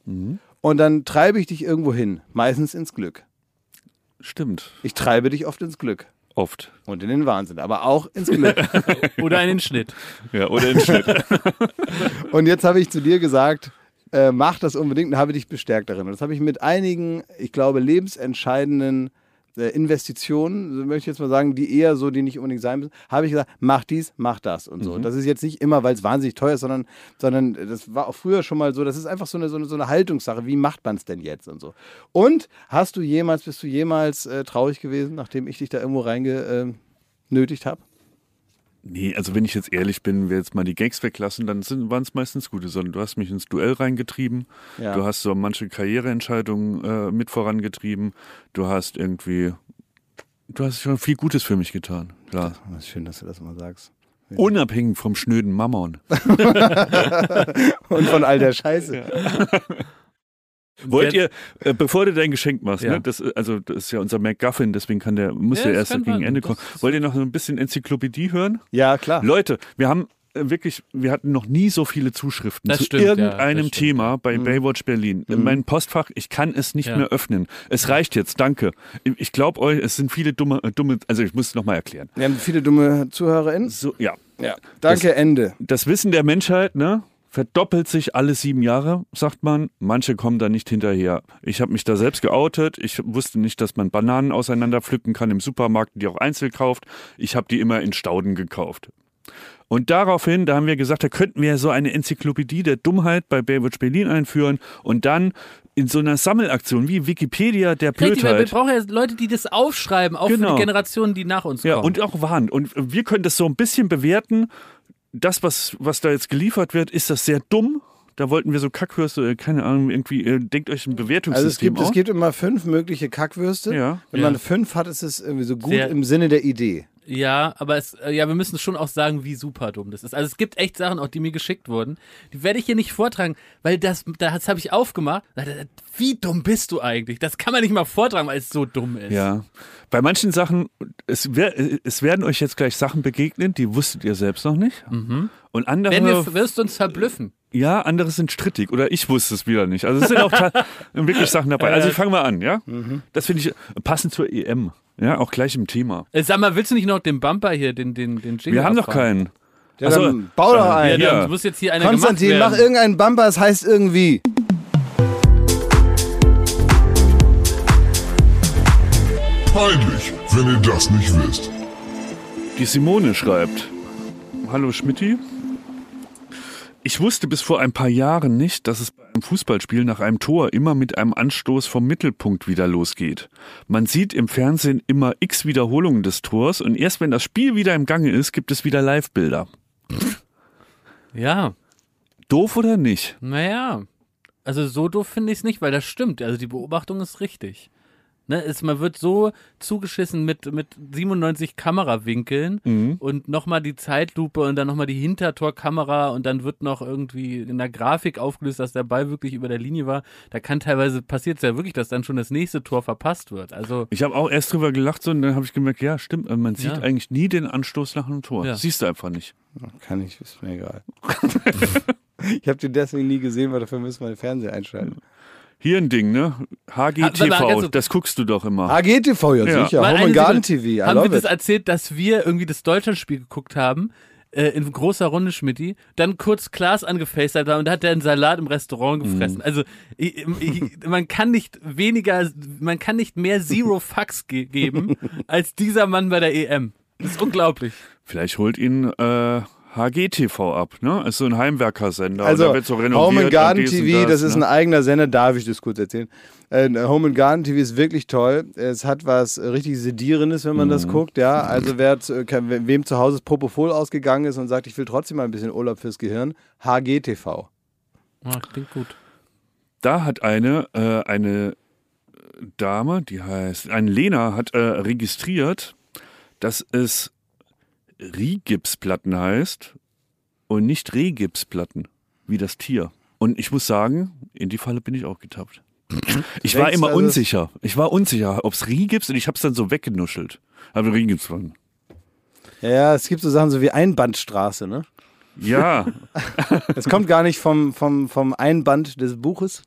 Und dann treibe ich dich irgendwo hin, meistens ins Glück. Stimmt. Ich treibe dich oft ins Glück. Oft. Und in den Wahnsinn, aber auch ins Glück. Oder einen Schnitt. Ja, oder im Schnitt. und jetzt habe ich zu dir gesagt, äh, mach das unbedingt und habe dich bestärkt darin. Und das habe ich mit einigen, ich glaube, lebensentscheidenden äh, Investitionen, so möchte ich jetzt mal sagen, die eher so, die nicht unbedingt sein müssen, habe ich gesagt, mach dies, mach das und so. Das ist jetzt nicht immer, weil es wahnsinnig teuer ist, sondern, sondern das war auch früher schon mal so, das ist einfach so eine, so eine, so eine Haltungssache, wie macht man es denn jetzt und so. Und hast du jemals, bist du jemals äh, traurig gewesen, nachdem ich dich da irgendwo reingenötigt habe? Nee, also wenn ich jetzt ehrlich bin, wir jetzt mal die Gags weglassen, dann waren es meistens gute, sondern du hast mich ins Duell reingetrieben, Ja. du hast so manche Karriereentscheidungen äh, mit vorangetrieben, du hast irgendwie, du hast schon viel Gutes für mich getan, klar. Das ist schön, dass du das mal sagst. Unabhängig vom schnöden Mammon. Und von all der Scheiße. Wollt ihr, äh, bevor du dein Geschenk machst, Ja. ne, das, äh, also das ist ja unser MacGuffin, deswegen kann der, muss Ja, ja das erst gegen. Ende Das kommen. Wollt ihr noch so ein bisschen Enzyklopädie hören? Ja, klar. Leute, wir haben äh, wirklich, wir hatten noch nie so viele Zuschriften Das zu stimmt, ja, irgendeinem das Mhm. Thema bei Baywatch Berlin. In meinem Postfach, ich kann es nicht Ja. mehr öffnen. Es reicht jetzt, danke. Ich glaube euch, es sind viele dumme, äh, dumme, also ich muss es nochmal erklären. Wir haben viele dumme ZuhörerInnen. So, ja. Ja. Danke, Ende. Das Wissen der Menschheit, ne? Verdoppelt sich alle sieben Jahre, sagt man. Manche kommen da nicht hinterher. Ich habe mich da selbst geoutet. Ich wusste nicht, dass man Bananen auseinander pflücken kann im Supermarkt, die auch einzeln kauft. Ich habe die immer in Stauden gekauft. Und daraufhin, da haben wir gesagt, da könnten wir so eine Enzyklopädie der Dummheit bei Baywatch Berlin einführen und dann in so einer Sammelaktion wie Wikipedia der Richtig, weil wir Blödheit. brauchen ja Leute, die das aufschreiben, auch für Genau. die Generationen, die nach uns Ja, kommen. und auch warnen. Und wir können das so ein bisschen bewerten. Das, was, was da jetzt geliefert wird, ist das sehr dumm. Da wollten wir so Kackwürste, äh, keine Ahnung, irgendwie, äh, denkt euch ein Bewertungssystem Also es gibt, aus. es gibt immer fünf mögliche Kackwürste. Ja. Wenn Ja. man fünf hat, ist es irgendwie so gut Sehr- im Sinne der Idee. Ja, aber es, äh, ja, wir müssen schon auch sagen, wie super dumm das ist. Also es gibt echt Sachen, auch die mir geschickt wurden. Die werde ich hier nicht vortragen, weil das, das habe ich aufgemacht. Wie dumm bist du eigentlich? Das kann man nicht mal vortragen, weil es so dumm ist. Ja. Bei manchen Sachen, es, es werden euch jetzt gleich Sachen begegnen, die wusstet ihr selbst noch nicht. Und andere, Wenn wir wirst uns verblüffen. ja, andere sind strittig. Oder ich wusste es wieder nicht. Also es sind auch wirklich Sachen dabei. Also ich fange mal an, ja? Das finde ich passend zur EM. Ja, auch gleich im Thema. Äh, Sag mal, willst du nicht noch den Bumper hier, den, den, den Jingle Wir haben noch abfahren? keinen. Ja, Also, bau doch Ja, einen. Ja. dann muss jetzt hier einer Konstantin, mach irgendeinen Bumper, es heißt irgendwie. Peinlich, wenn ihr das nicht wisst. Die Simone schreibt: Hallo Schmidti. Ich wusste bis vor ein paar Jahren nicht, dass es bei einem Fußballspiel nach einem Tor immer mit einem Anstoß vom Mittelpunkt wieder losgeht. Man sieht im Fernsehen immer x Wiederholungen des Tors und erst wenn das Spiel wieder im Gange ist, gibt es wieder Live-Bilder. Ja, Doof oder nicht? naja. Also so doof finde ich es nicht, weil das stimmt. Also die Beobachtung ist richtig. Ne, es, man wird so zugeschissen mit, mit 97 Kamerawinkeln Mhm. und nochmal die Zeitlupe und dann nochmal die Hintertorkamera und dann wird noch irgendwie in der Grafik aufgelöst, dass der Ball wirklich über der Linie war. Da kann teilweise passiert es ja wirklich, dass dann schon das nächste Tor verpasst wird. Also Ich habe auch erst drüber gelacht so, und dann habe ich gemerkt, ja, stimmt, man sieht Ja. eigentlich nie den Anstoß nach einem Tor. Ja. Siehst du einfach nicht. Kann ich, ist mir egal. ich habe den deswegen nie gesehen, weil dafür müssen wir den Fernseher einschalten. Hier ein Ding, ne? HGTV, das guckst du doch immer. HGTV, ja, Ja. sicher. Mal Home Garden. TV, I haben wir das erzählt, dass wir irgendwie das Deutschlandspiel geguckt haben, äh, in großer Runde Schmidti, dann kurz Klaas angefacetime haben und da hat der einen Salat im Restaurant Mhm. gefressen. Also ich, ich, man kann nicht weniger, man kann nicht mehr Zero Fucks ge geben als dieser Mann bei der EM. Das ist unglaublich. Vielleicht holt ihn äh, HGTV ab, ne? Ist so ein Heimwerkersender. Also, da wird so renoviert. Home and Garden und TV, das, ist ein ne? eigener Sender, darf ich das kurz erzählen. Äh, Home and Garden TV ist wirklich toll. Es hat was äh, richtig Sedierendes, wenn man Mhm. das guckt, ja. Also wer, zu- kann- wem zu Hause das Propofol ausgegangen ist und sagt, ich will trotzdem mal ein bisschen Urlaub fürs Gehirn, HGTV. Ah, klingt gut. Da hat eine, äh, eine Dame, die heißt, ein Lena, hat äh, registriert, dass es Rigipsplatten heißt und nicht Regipsplatten, wie das Tier. Und ich muss sagen, in die Falle bin ich auch getappt. Ich war immer also- unsicher. Ich war unsicher, ob es Rigips und ich habe es dann so weggenuschelt. Aber Rigipsplatten. Ja, ja, es gibt so Sachen so wie Einbandstraße, ne? Ja, Es kommt gar nicht vom, vom, vom Einband des Buches.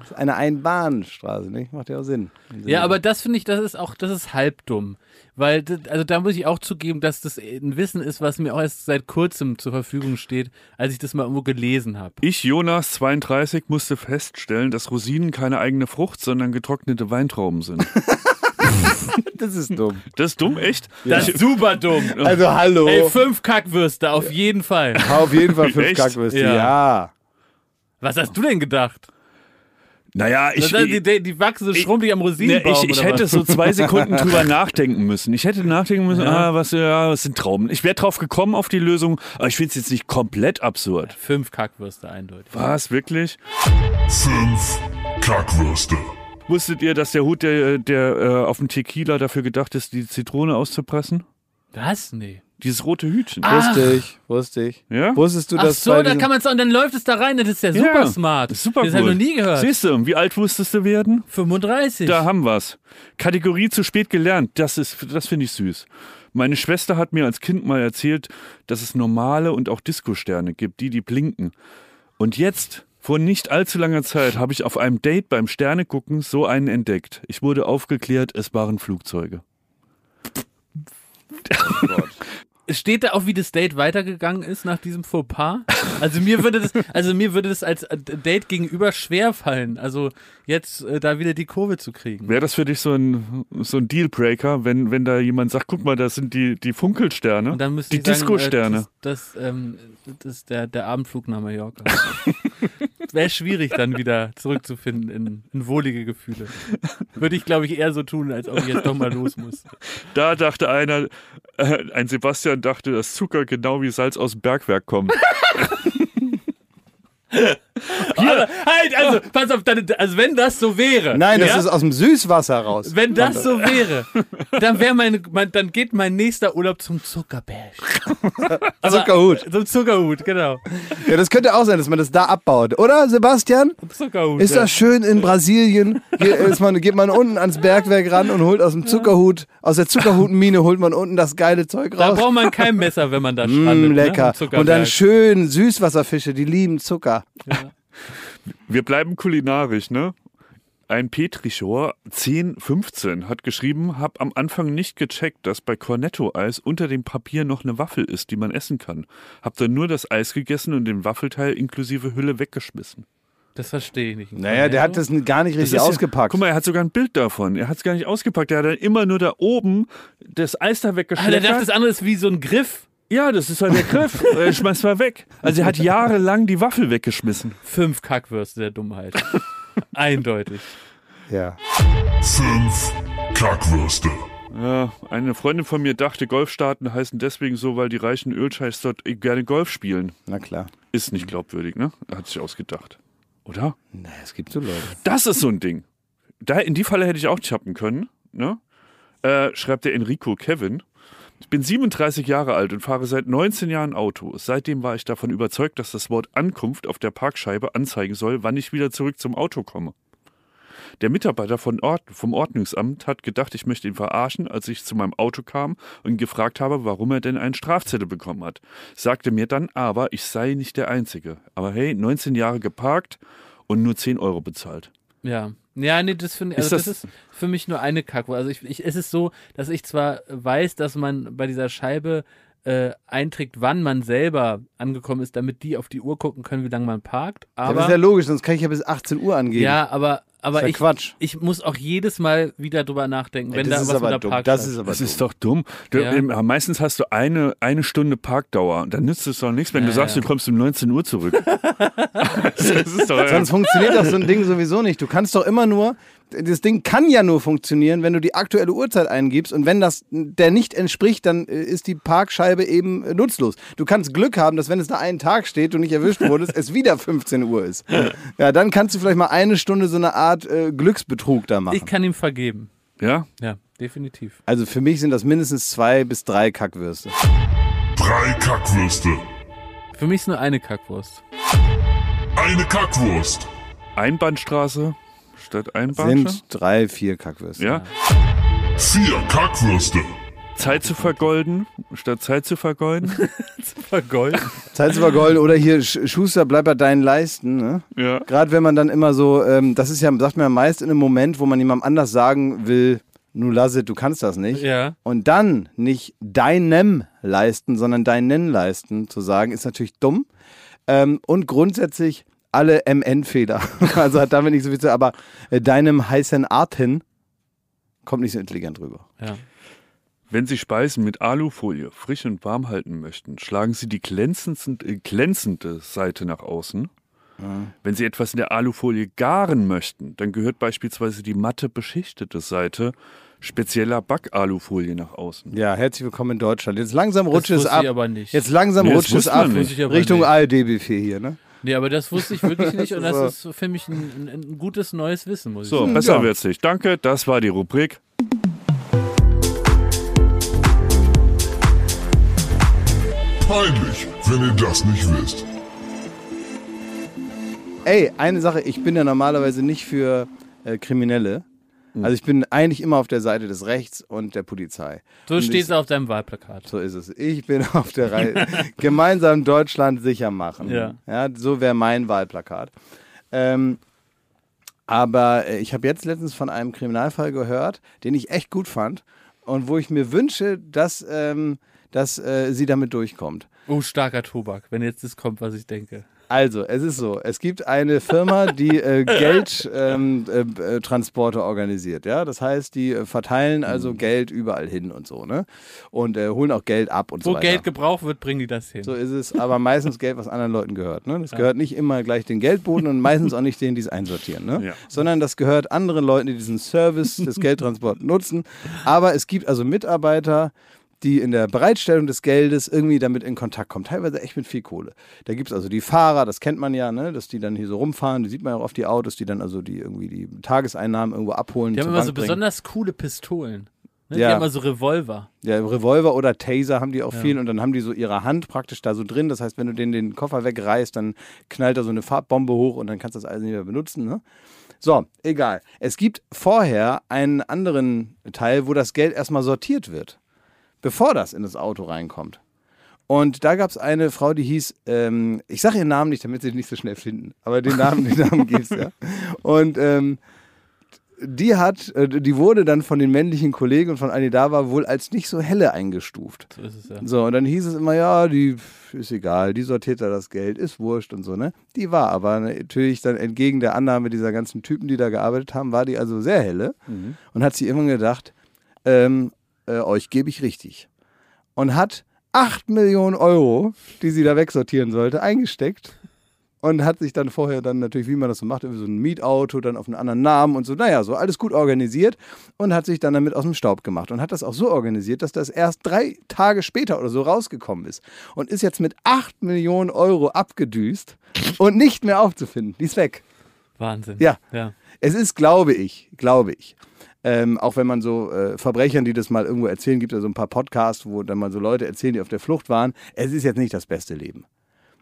Das ist eine Einbahnstraße, ne? Macht ja auch Sinn. Ja, aber das finde ich, das ist auch, das ist halb dumm. Weil, das, also da muss ich auch zugeben, dass das ein Wissen ist, was mir auch erst seit kurzem zur Verfügung steht, als ich das mal irgendwo gelesen habe. ich, Jonas, 32, musste feststellen, dass Rosinen keine eigene Frucht, sondern getrocknete Weintrauben sind. Das ist dumm. Das ist dumm, echt? Das Ich- ist super dumm. Also hallo. Ey, fünf Kackwürste, auf jeden Fall. Auf jeden Fall fünf Echt? Kackwürste, Ja. ja. Was hast du denn gedacht? Naja, ich, Das heißt, die, die, die wachsen so schrumpelig am Ne, Rosinenbaum. ich, ich oder hätte was? so zwei Sekunden drüber nachdenken müssen. Ich hätte nachdenken müssen, Ja. ah, was, ja, was sind Trauben? Ich wäre drauf gekommen auf die Lösung, aber ich finde es jetzt nicht komplett absurd. Fünf Kackwürste, eindeutig. Was, wirklich? Fünf Kackwürste. Wusstet ihr, dass der Hut, der, der äh, auf dem Tequila dafür gedacht ist, die Zitrone auszupressen? Was? Nee. Dieses rote Hütchen. Wusste ich, wusste ich. Ja? Wusstest du Ach das so, da kann man und dann läuft es da rein, das ist ja super Ja, smart. Das ist super Das habe ich gut. noch nie gehört. Siehst du, wie alt wusstest du werden? 35. Da haben wir's. Kategorie zu spät gelernt. Das ist, das finde ich süß. Meine Schwester hat mir als Kind mal erzählt, dass es normale und auch Disco-Sterne gibt, die, die blinken. Und jetzt, vor nicht allzu langer Zeit, habe ich auf einem Date beim Sternegucken so einen entdeckt. Ich wurde aufgeklärt, es waren Flugzeuge. Steht da auch, wie das Date weitergegangen ist nach diesem Fauxpas? Also mir würde das, also mir würde das als Date gegenüber schwer fallen. Also jetzt äh, da wieder die Kurve zu kriegen. Wäre das für dich so ein, so ein Dealbreaker, wenn, wenn da jemand sagt, guck mal, das sind die, die Funkelsterne, Und dann müsste die Disco-Sterne. Äh, das, das, ähm, das ist der, der Abendflug nach Mallorca. Wäre schwierig, dann wieder zurückzufinden in, in wohlige Gefühle. Würde ich, glaube ich, eher so tun, als ob ich jetzt doch mal los muss. Da dachte einer, äh, ein Sebastian dachte, dass Zucker genau wie Salz aus dem Bergwerk kommt. Aber halt, also, pass auf, dann, also wenn das so wäre. Nein, das ja? ist aus dem Süßwasser raus. Wenn das so wäre, dann wäre mein, mein, dann geht mein nächster Urlaub zum Zuckerberg. Zuckerhut. Zum Zuckerhut, genau. Ja, das könnte auch sein, dass man das da abbaut. Oder, Sebastian? Zuckerhut. Ist ja. das schön in Brasilien? Ge- Ist man, geht man unten ans Bergwerk ran und holt aus dem Zuckerhut, aus der Zuckerhutmine holt man unten das geile Zeug Da raus. braucht man kein Messer, wenn man da Mm, strandet. lecker. Ne? und dann schön Süßwasserfische, die lieben Zucker. Wir bleiben kulinarisch, ne? Ein Petrichor 1015 hat geschrieben, hab am Anfang nicht gecheckt, dass bei Cornetto-Eis unter dem Papier noch eine Waffel ist, die man essen kann. Hab dann nur das Eis gegessen und den Waffelteil inklusive Hülle weggeschmissen. Das verstehe ich nicht. Naja, der hat das gar nicht richtig ist ja- ausgepackt. Guck mal, er hat sogar ein Bild davon. Er hat es gar nicht ausgepackt. Er hat dann immer nur da oben das Eis da Ah, der dachte, das andere ist wie so ein Griff. Ja, das ist halt der Griff. er schmeißt mal weg. Also er hat jahrelang die Waffel weggeschmissen. Fünf Kackwürste der Dummheit. Eindeutig. ja. Fünf Kackwürste. Ja, eine Freundin von mir dachte, Golfstaaten heißen deswegen so, weil die reichen Ölscheiß dort gerne Golf spielen. Na klar. Ist nicht glaubwürdig, ne? Hat sich ausgedacht. Oder? Naja, es gibt so Leute. Das ist so ein Ding. Da, in die Falle hätte ich auch chappen können. Ne? Äh, schreibt der Enrico Kevin. Ich bin 37 Jahre alt und fahre seit 19 Jahren Auto. Seitdem war ich davon überzeugt, dass das Wort Ankunft auf der Parkscheibe anzeigen soll, wann ich wieder zurück zum Auto komme. Der Mitarbeiter Ord vom Ordnungsamt hat gedacht, ich möchte ihn verarschen, als ich zu meinem Auto kam und gefragt habe, warum er denn einen Strafzettel bekommen hat. Sagte mir dann aber, ich sei nicht der Einzige. Aber hey, 19 Jahre geparkt und nur 10 Euro bezahlt. Ja. Ja, nee, das finde also das, das- ist für mich nur eine Kackwurst. Also ich, ich, es ist so, dass ich zwar weiß, dass man bei dieser Scheibe äh, einträgt, wann man selber angekommen ist, damit die auf die Uhr gucken können, wie lange man parkt. Aber das Aber ist ja logisch, sonst kann ich ja bis 18 Uhr angeben. ja, aber aber ja ich, Quatsch. ich muss auch jedes Mal wieder drüber nachdenken, wenn das da ist was aber mit der dumm. Das ist aber Das dumm. ist doch dumm. Du, Ja. ähm, meistens hast du eine, eine Stunde Parkdauer. Dann nützt es doch nichts, wenn du Ja, sagst, ja. du kommst um 19 Uhr zurück. das ist doch, Sonst funktioniert doch so ein Ding sowieso nicht. Du kannst doch immer nur, das Ding kann ja nur funktionieren, wenn du die aktuelle Uhrzeit eingibst und wenn das der nicht entspricht, dann äh, ist die Parkscheibe eben äh, nutzlos. Du kannst Glück haben, dass wenn es da einen Tag steht und nicht erwischt wurdest, es wieder 15 Uhr ist. Ja, dann kannst du vielleicht mal eine Stunde so eine Art äh, Glücksbetrug da machen. Ich kann ihm vergeben. ja? Ja, definitiv. Also für mich sind das mindestens zwei bis drei Kackwürste. Drei Kackwürste. Für mich ist nur eine Kackwurst. Eine Kackwurst. Einbahnstraße statt Einbahn. Sind drei, vier Kackwürste. Ja. Vier Kackwürste. Zeit zu vergolden statt Zeit zu vergeuden. Vergolden. Zeit zu vergolden oder hier Sch- Schuster, bleib bei deinen Leisten. Ne? ja. Gerade wenn man dann immer so, ähm, das ist ja, sagt man ja meist in einem Moment, wo man jemandem anders sagen will, nu lass it, du kannst das nicht. Ja. Und dann nicht deinem leisten, sondern deinen leisten zu sagen, ist natürlich dumm. Ähm, und grundsätzlich alle MN-Fehler. also hat damit nicht so viel zu aber äh, deinem heißen Arten kommt nicht so intelligent rüber. Ja. Wenn Sie Speisen mit Alufolie frisch und warm halten möchten, schlagen Sie die glänzendste, äh, glänzende Seite nach außen. Wenn Sie etwas in der Alufolie garen möchten, dann gehört beispielsweise die matte beschichtete Seite spezieller Backalufolie nach außen. Ja, herzlich willkommen in Deutschland. Jetzt langsam rutscht es ab. ich aber nicht. Jetzt langsam Nee, rutscht es ab Richtung. ARD-Buffet hier, ne? Nee, aber das wusste ich wirklich nicht und das So. ist für mich ein, ein, ein gutes neues Wissen, muss ich So, sagen. besser ja. wird's nicht. Danke, das war die Rubrik. Peinlich, wenn ihr das nicht wisst. Ey, eine Sache, ich bin ja normalerweise nicht für äh, Kriminelle. Also ich bin eigentlich immer auf der Seite des Rechts und der Polizei. So Und ich- es auf deinem Wahlplakat. So ist es. Ich bin auf der Reihe. Gemeinsam Deutschland sicher machen. Ja. ja so wäre mein Wahlplakat. Ähm, aber äh, ich habe jetzt letztens von einem Kriminalfall gehört, den ich echt gut fand und wo ich mir wünsche, dass, ähm, dass äh, sie damit durchkommt. Oh, starker Tobak, wenn jetzt das kommt, was ich denke. Also, es ist so, es gibt eine Firma, die äh, Geldtransporte ähm, äh, Transporte organisiert. Ja? Das heißt, die äh, verteilen also Geld überall hin und so. Ne? Und äh, holen auch Geld ab und Wo so weiter. Geld gebraucht wird, bringen die das hin. So ist es, aber meistens Geld, was anderen Leuten gehört. Ne? Das gehört nicht immer gleich den Geldboten und meistens auch nicht denen, die es einsortieren. Ne? Ja. Sondern das gehört anderen Leuten, die diesen Service des Geldtransports nutzen. Aber es gibt also Mitarbeiter, die in der Bereitstellung des Geldes irgendwie damit in Kontakt kommen. Teilweise echt mit viel Kohle. Da gibt es also die Fahrer, das kennt man ja, ne? dass die dann hier so rumfahren. Die sieht man ja auch auf die Autos, die dann also die irgendwie die Tageseinnahmen irgendwo abholen. die haben immer Bank so bringen. besonders coole Pistolen. Ne? Die Ja. haben immer so Revolver. Ja, Revolver oder Taser haben die auch viel und dann haben die so ihre Hand praktisch da so drin. Das heißt, wenn du den, den Koffer wegreißt, dann knallt da so eine Farbbombe hoch und dann kannst du das alles nicht mehr benutzen. Ne? So, egal. Es gibt vorher einen anderen Teil, wo das Geld erstmal sortiert wird, bevor das in das Auto reinkommt. Und da gab es eine Frau, die hieß, ähm, ich sage ihren Namen nicht, damit sie den nicht so schnell finden, aber den Namen, den Namen gibt's ja. Und ähm, die hat, äh, die wurde dann von den männlichen Kollegen und von Anidava wohl als nicht so helle eingestuft. So ist es ja. So, und dann hieß es immer, ja, die ist egal, die sortiert da das Geld, ist wurscht und so, ne? Die war aber natürlich dann entgegen der Annahme dieser ganzen Typen, die da gearbeitet haben, war die also sehr helle und hat sie immer gedacht, ähm, äh, euch gebe ich richtig. Und hat 8 Millionen Euro, die sie da wegsortieren sollte, eingesteckt und hat sich dann vorher dann natürlich, wie man das so macht, irgendwie so ein Mietauto, dann auf einen anderen Namen und so, naja, so alles gut organisiert und hat sich dann damit aus dem Staub gemacht und hat das auch so organisiert, dass das erst drei Tage später oder so rausgekommen ist und ist jetzt mit 8 Millionen Euro abgedüst und nicht mehr aufzufinden. Die ist weg. Wahnsinn. Ja. ja. Es ist, glaube ich, glaube ich, ähm, auch wenn man so äh, Verbrechern, die das mal irgendwo erzählen, gibt ja so ein paar Podcasts, wo dann mal so Leute erzählen, die auf der Flucht waren. Es ist jetzt nicht das beste Leben.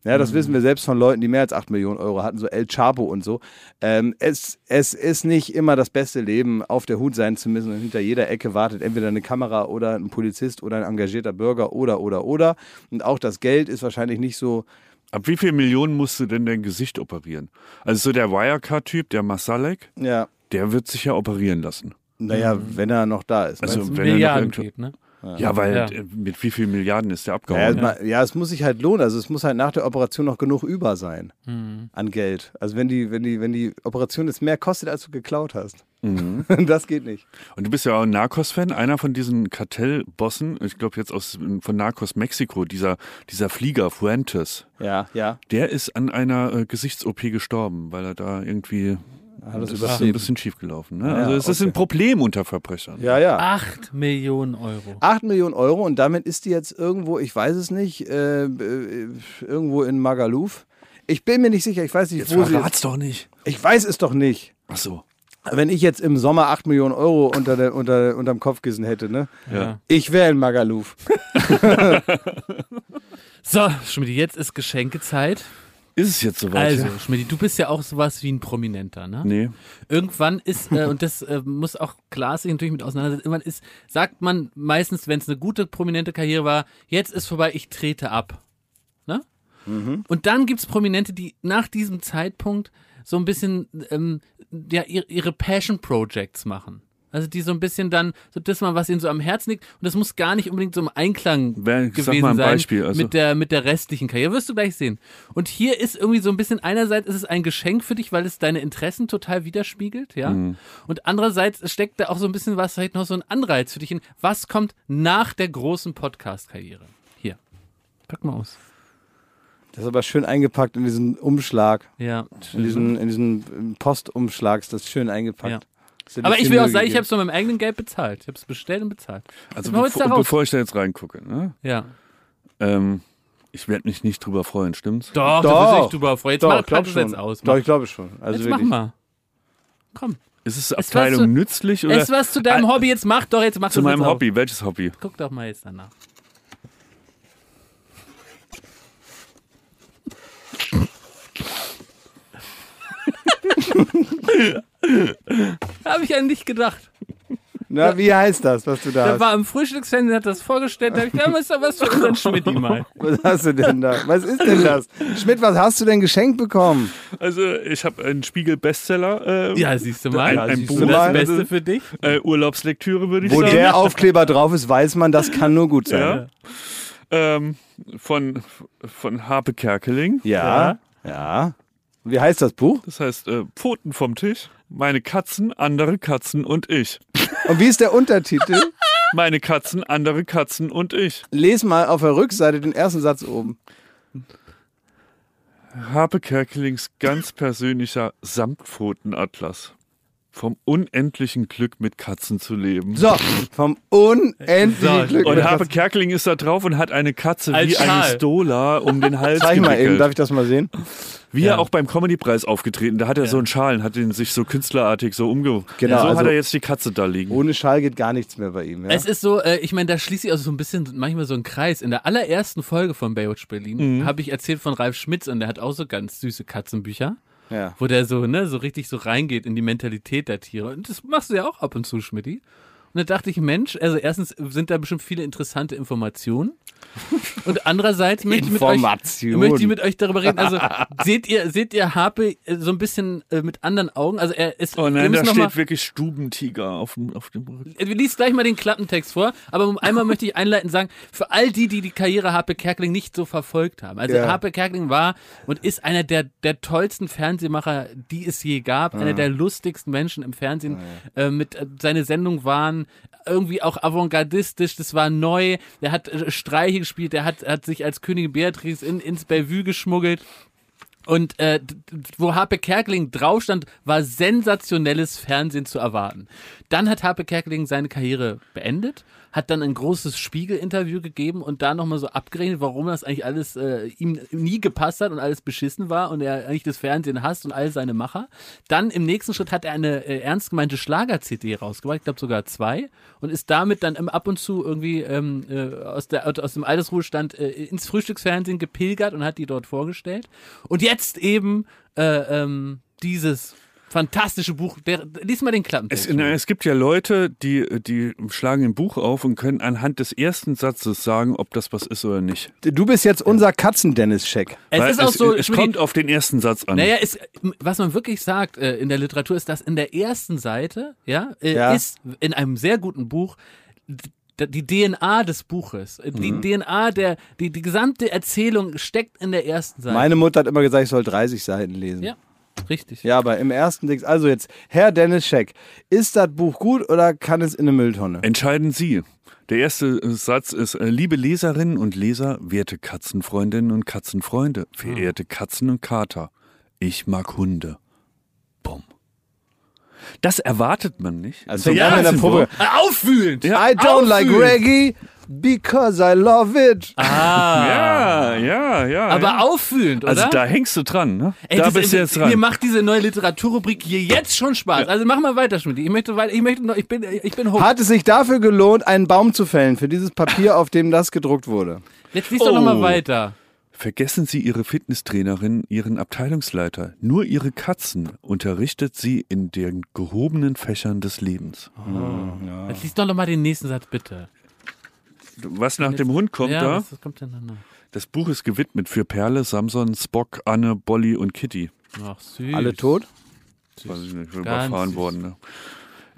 Ja, das wissen wir selbst von Leuten, die mehr als 8 Millionen Euro hatten, so El Chapo und so. Ähm, es, es ist nicht immer das beste Leben, auf der Hut sein zu müssen und hinter jeder Ecke wartet entweder eine Kamera oder ein Polizist oder ein engagierter Bürger oder, oder, oder. Und auch das Geld ist wahrscheinlich nicht so Ab wie viel Millionen musst du denn dein Gesicht operieren? Also so der Wirecard-Typ, der Masalek, Ja, der wird sich ja operieren lassen. Naja, wenn er noch da ist. Also Wenn's um wenn er noch Milliarden geht, ne? Ja, weil Ja. mit wie viel Milliarden ist der Ja, abgehauen? es ma- ja, es muss sich halt lohnen. Also es muss halt nach der Operation noch genug über sein an Geld. Also wenn die, wenn die, wenn die Operation jetzt mehr kostet, als du geklaut hast. das geht nicht. Und du bist ja auch ein Narcos-Fan, einer von diesen Kartellbossen, ich glaube jetzt aus von Narcos Mexiko, dieser, dieser Flieger Fuentes, Ja, ja. der ist an einer äh, Gesichts-OP gestorben, weil er da irgendwie Hat das ist ein bisschen schief gelaufen. Ne? Ja, also es ist okay. ein Problem unter Verbrechern. Ja, ja. 8 Millionen Euro. 8 Millionen Euro und damit ist die jetzt irgendwo, ich weiß es nicht, äh, äh, irgendwo in Magaluf. Ich bin mir nicht sicher, ich weiß nicht, Jetzt wo sie. verrat's doch nicht. Ich weiß es doch nicht. Ach so. Wenn ich jetzt im Sommer 8 Millionen Euro unter der, unter, unterm Kopfkissen hätte, ne? Ja. Ich wäre in Magaluf. So, Schmidt, jetzt ist Geschenkezeit. Ist es jetzt soweit? Also, ja? Schmidt, du bist ja auch sowas wie ein Prominenter, ne? Nee. Irgendwann ist, äh, und das äh, muss auch klar sich natürlich mit auseinandersetzen, irgendwann ist, sagt man meistens, wenn es eine gute prominente Karriere war, jetzt ist vorbei, ich trete ab. Ne? Und dann gibt es Prominente, die nach diesem Zeitpunkt so ein bisschen ähm, ja, ihre, ihre Passion Projects machen. Also die so ein bisschen dann, so das mal, was ihnen so am Herzen liegt. Und das muss gar nicht unbedingt so im Einklang Wer- sag gewesen mal ein sein Beispiel, also- mit, der, mit der restlichen Karriere. Wirst du gleich sehen. Und hier ist irgendwie so ein bisschen, einerseits ist es ein Geschenk für dich, weil es deine Interessen total widerspiegelt, ja. Mhm. Und andererseits steckt da auch so ein bisschen was, vielleicht noch so ein Anreiz für dich hin. Was kommt nach der großen Podcast-Karriere? Hier. Pack mal aus. Das ist aber schön eingepackt in diesen Umschlag. Ja. In diesen, in diesen Postumschlag ist das schön eingepackt. Ja. Du Aber ich will auch sagen, ich habe es mit meinem eigenen Geld bezahlt. Ich habe es bestellt und bezahlt. Also du bevor, bevor ich da jetzt reingucke, ne? Ja. ähm, ich werde mich nicht drüber freuen, stimmt's? Doch, Doch. da wirst du dich drüber freuen. Jetzt Doch, mach, ich pack glaube es schon. jetzt aus. Doch, Mach. ich glaube schon. Also jetzt mach wirklich. mal. Komm. Ist es Abteilung was zu- nützlich oder Es was zu deinem Hobby jetzt mach doch jetzt mach zu das meinem jetzt auf. Hobby? Welches Hobby? Guck doch mal jetzt danach. Habe ich an dich gedacht. Na, wie heißt das, was du da Da hast? war im Frühstücksfernsehen, hat das vorgestellt, da hab ich gedacht, da ist doch was für unseren Schmidt mal. Was hast du denn da? Was ist denn das? Schmidt, was hast du denn geschenkt bekommen? Also ich habe einen Spiegel-Bestseller. Äh, Ja, siehst du mal. Ein, Ja, ein Buch. du Das. Beste für dich. Äh, Urlaubslektüre würde ich Wo sagen. der Aufkleber drauf ist, weiß man, das kann nur gut sein. ja. ähm, von, von Harpe Kerkeling. Ja. Ja. Wie heißt das Buch? Das heißt äh, Pfoten vom Tisch. Meine Katzen, andere Katzen und ich. Und wie ist der Untertitel? Meine Katzen, andere Katzen und ich. Les mal auf der Rückseite den ersten Satz oben. Harpe Kerkelings ganz persönlicher Samtpfotenatlas. Vom unendlichen Glück mit Katzen zu leben. So, vom unendlichen So, Glück. Und Katzen. Kerkeling ist da drauf und hat eine Katze Als wie eine Schal. Stola um den Hals Zeig mal eben, darf ich das mal sehen? Wie er auch beim Comedy-Preis aufgetreten. Da hat er so einen Schal und hat den sich so künstlerartig so umge... Genau, so also- hat er jetzt die Katze da liegen. Ohne Schal geht gar nichts mehr bei ihm. Ja? Es ist so, äh, ich meine, da schließe ich also so ein bisschen manchmal so einen Kreis. In der allerersten Folge von Baywatch Berlin habe ich erzählt von Ralf Schmitz und der hat auch so ganz süße Katzenbücher. Ja. wo der so, ne, so richtig so reingeht in die Mentalität der Tiere. Und das machst du ja auch ab und zu, Schmidti. Und da dachte ich, Mensch, also erstens sind da bestimmt viele interessante Informationen. Und andererseits möchte ich, mit euch, möchte ich mit euch darüber reden. Also seht ihr, seht ihr Harpe äh, so ein bisschen äh, mit anderen Augen? Also er ist. Oh nein, da noch mal, steht wirklich Stubentiger auf dem, auf dem Rücken. wir liest gleich mal den Klappentext vor, aber einmal möchte ich einleitend sagen, für all die, die die Karriere Harpe Kerkeling nicht so verfolgt haben. Also Ja. Harpe Kerkeling war und ist einer der, der tollsten Fernsehmacher, die es je gab, einer der lustigsten Menschen im Fernsehen. Äh, mit, äh, seine Sendungen waren irgendwie auch avantgardistisch, das war neu. Er hat äh, Streiche gespielt, er hat, hat sich als Königin Beatrice in, ins Bellevue geschmuggelt. Und äh, wo Harpe Kerkeling drauf stand, war sensationelles Fernsehen zu erwarten. Dann hat Harpe Kerkeling seine Karriere beendet, hat dann ein großes Spiegel-Interview gegeben und da nochmal so abgerechnet, warum das eigentlich alles äh, ihm nie gepasst hat und alles beschissen war und er eigentlich das Fernsehen hasst und all seine Macher. Dann im nächsten Schritt hat er eine äh, ernst gemeinte Schlager-CD rausgebracht, ich glaube sogar zwei, und ist damit dann immer ab und zu irgendwie ähm, äh, aus, der, aus dem Altersruhestand äh, ins Frühstücksfernsehen gepilgert und hat die dort vorgestellt. Und jetzt eben äh, ähm, dieses fantastische Buch. Der, lies mal den Klappentext. Es, na, es gibt ja Leute, die, die schlagen ein Buch auf und können anhand des ersten Satzes sagen, ob das was ist oder nicht. Du bist jetzt unser Katzen-Dennis-Check. es Weil ist auch so, es kommt auf den ersten Satz an. Naja, es, was man wirklich sagt äh, in der Literatur ist, dass in der ersten Seite, ja, äh, Ja. ist in einem sehr guten Buch die DNA des Buches, äh, die Mhm. DNA der, die, die gesamte Erzählung steckt in der ersten Seite. Meine Mutter hat immer gesagt, ich soll 30 Seiten lesen. ja, richtig. Ja, aber im ersten Ding, also jetzt, Herr Dennis Scheck, ist das Buch gut oder kann es in eine Mülltonne? Entscheiden Sie. Der erste Satz ist, äh, liebe Leserinnen und Leser, werte Katzenfreundinnen und Katzenfreunde, verehrte Katzen und Kater, ich mag Hunde. Bumm. Das erwartet man nicht. Also ja, in der Probe. Äh, Auffühlend! Ja. I don't like Auffühlend. Reggae because I love it. Ja, ja, ja. Aber ja. auffühlend, oder? Also da hängst du dran, ne? Ey, da das, bist du jetzt dran. Mir macht diese neue Literaturrubrik hier jetzt schon Spaß. Also mach mal weiter, Schmidt. Ich möchte weiter, ich möchte noch, ich bin, ich bin hoch. Hat es sich dafür gelohnt, einen Baum zu fällen für dieses Papier, auf dem das gedruckt wurde? Jetzt liest doch noch mal Oh. weiter. Vergessen Sie Ihre Fitnesstrainerin, Ihren Abteilungsleiter. Nur Ihre Katzen unterrichtet sie in den gehobenen Fächern des Lebens. Jetzt liest doch noch mal den nächsten Satz, bitte. Was nach dem Hund kommt ja, da? was kommt denn danach? Das Buch ist gewidmet für Perle, Samson, Spock, Anne, Bolly und Kitty. Ach, süß. Alle tot? Weiß ich nicht, Ganz überfahren süß. worden. Ne?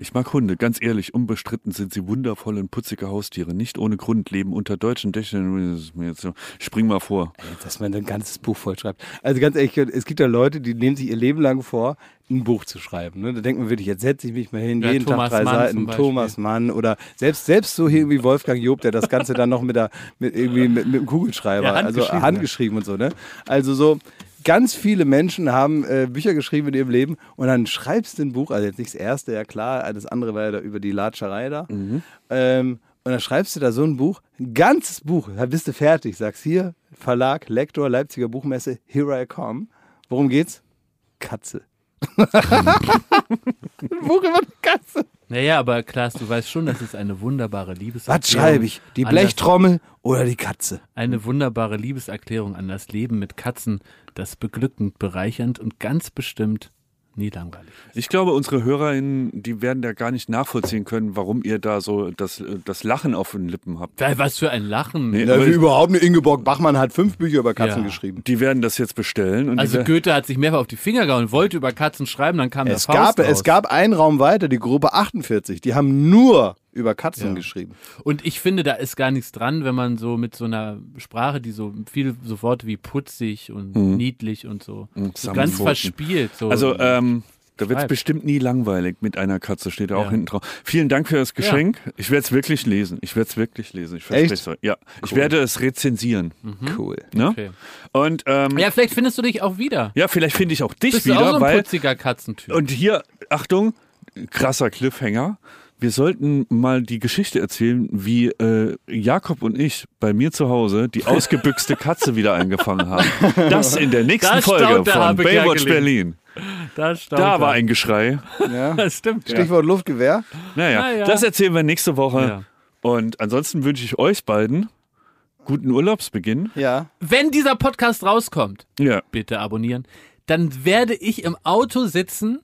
Ich mag Hunde, ganz ehrlich, unbestritten sind sie wundervolle und putzige Haustiere. Nicht ohne Grund leben unter deutschen Dächern. Das ist mir jetzt so- Spring mal vor. Dass man ein ganzes Buch vollschreibt. Also ganz ehrlich, es gibt ja Leute, die nehmen sich ihr Leben lang vor, ein Buch zu schreiben. Ne? Da denkt man wirklich, jetzt setze ich mich mal hin, Ja, jeden Thomas Tag drei Mann Seiten. Thomas Mann oder selbst, selbst so hier wie Wolfgang Job, der das Ganze dann noch mit, der, mit, irgendwie mit, mit dem Kugelschreiber, Ja, also handgeschrieben, handgeschrieben und so. Ne? Also so, ganz viele Menschen haben äh, Bücher geschrieben in ihrem Leben und dann schreibst du ein Buch, also jetzt nicht das erste, ja klar, das andere war ja da über die Latscherei da. Ähm, und dann schreibst du da so ein Buch, ein ganzes Buch, da bist du fertig, sagst hier, Verlag, Lektor, Leipziger Buchmesse, Here I Come. Worum geht's? Katze. Buch über eine Katze. Naja, aber Klaas, du weißt schon, das ist eine wunderbare Liebeserklärung. Was schreibe ich? Die an das- Blechtrommel oder die Katze? Eine wunderbare Liebeserklärung an das Leben mit Katzen, das beglückend, bereichernd und ganz bestimmt nie langweilig. Ich glaube, unsere HörerInnen, die werden da gar nicht nachvollziehen können, warum ihr da so das, das Lachen auf den Lippen habt. Was für ein Lachen. Nee, wie überhaupt eine Ingeborg Bachmann hat fünf Bücher über Katzen Ja. geschrieben. die werden das jetzt bestellen. Und Also Goethe hat sich mehrfach auf die Finger gehauen und wollte über Katzen schreiben, dann kam Es der Faust gab, raus. es gab einen Raum weiter, die Gruppe 48, die haben nur über Katzen geschrieben. Und ich finde, da ist gar nichts dran, wenn man so mit so einer Sprache, die so viel so Worte wie putzig und niedlich und so, so ganz verspielt. So. also ähm, da wird es bestimmt nie langweilig mit einer Katze, steht da auch Ja. hinten drauf. Vielen Dank für das Geschenk. Ich werde es wirklich lesen. Ich werde es wirklich lesen. Ich verspreche. Ja, ich werde es rezensieren. Cool. Ne? okay. Und ähm, ja. Ja, vielleicht findest du dich auch wieder. vielleicht finde ich auch dich Bist du wieder, auch so ein weil putziger Katzentyp? Und hier, Achtung, krasser Cliffhanger. Wir sollten mal die Geschichte erzählen, wie äh, Jakob und ich bei mir zu Hause die ausgebüxte Katze wieder eingefangen haben. Das in der nächsten Da Folge von Baywatch. Berlin. da Da war ein Geschrei. Ja. Das stimmt. Ja. Stichwort Luftgewehr. Naja, Na ja. das erzählen wir nächste Woche. Ja. Und ansonsten wünsche ich euch beiden guten Urlaubsbeginn. Ja. Wenn dieser Podcast rauskommt, Ja. bitte abonnieren, dann werde ich im Auto sitzen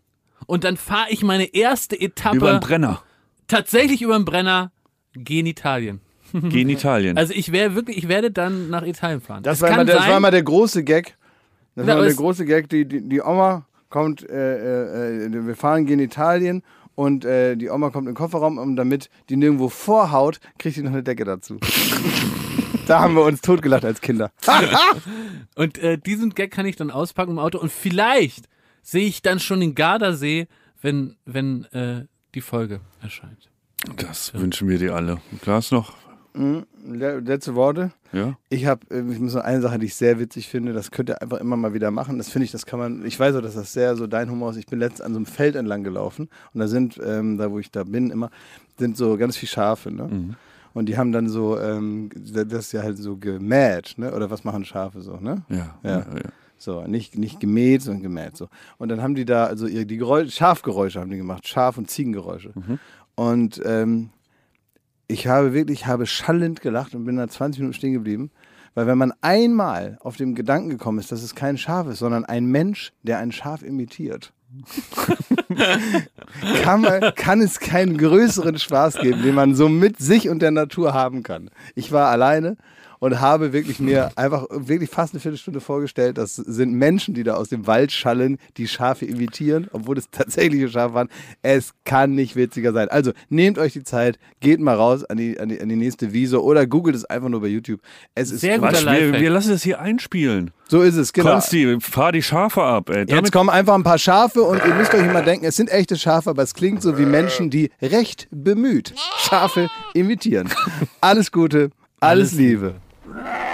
und dann fahre ich meine erste Etappe Über den Brenner. Tatsächlich über den Brenner gen Italien. Gehen Italien. Also ich werde wirklich, ich werde dann nach Italien fahren. Das, war, immer, der- das sein, war immer der große Gag. Das Ja, war aber der große Gag. Die, die, die Oma kommt, äh, äh, wir fahren gehen Italien und äh, die Oma kommt in den Kofferraum und damit die nirgendwo vorhaut, kriegt sie noch eine Decke dazu. da haben wir uns totgelacht als Kinder. Und äh, diesen Gag kann ich dann auspacken im Auto und vielleicht sehe ich dann schon den Gardasee, wenn, wenn äh, die Folge erscheint. das wünschen wir dir alle. Glas noch? Le- Letzte Worte. Ja. Ich habe, ich muss noch eine Sache, die ich sehr witzig finde, das könnt ihr einfach immer mal wieder machen. Das finde ich, das kann man, ich weiß auch, dass das sehr so dein Humor ist. Ich bin letztens an so einem Feld entlang gelaufen und da sind, ähm, da wo ich da bin, immer, sind so ganz viele Schafe, ne? Und die haben dann so, ähm, das ist ja halt so gemäht, ne? Oder was machen Schafe so, ne? Ja. Ja. ja, ja. So, nicht, nicht gemäht, sondern gemäht. So. Und dann haben die da, also ihre, die Geräusche, Schafgeräusche haben die gemacht, Schaf- und Ziegengeräusche. Und ähm, ich habe wirklich, ich habe schallend gelacht und bin da 20 Minuten stehen geblieben. Weil wenn man einmal auf den Gedanken gekommen ist, dass es kein Schaf ist, sondern ein Mensch, der ein Schaf imitiert, kann, man, kann es keinen größeren Spaß geben, den man so mit sich und der Natur haben kann. Ich war alleine und habe wirklich mir einfach wirklich fast eine Viertelstunde vorgestellt, das sind Menschen, die da aus dem Wald schallen, die Schafe imitieren, obwohl es tatsächliche Schafe waren. Es kann nicht witziger sein. Also nehmt euch die Zeit, geht mal raus an die, an die, an die nächste Wiese oder googelt es einfach nur bei YouTube. Es ist Sehr guter wir, wir lassen es hier einspielen. so ist es, genau. Konsti, fahr die Schafe ab, ey. Jetzt Damit kommen einfach ein paar Schafe und ihr müsst euch immer denken, es sind echte Schafe, aber es klingt so wie Menschen, die recht bemüht Schafe imitieren. Alles Gute, alles, Liebe. Baywatch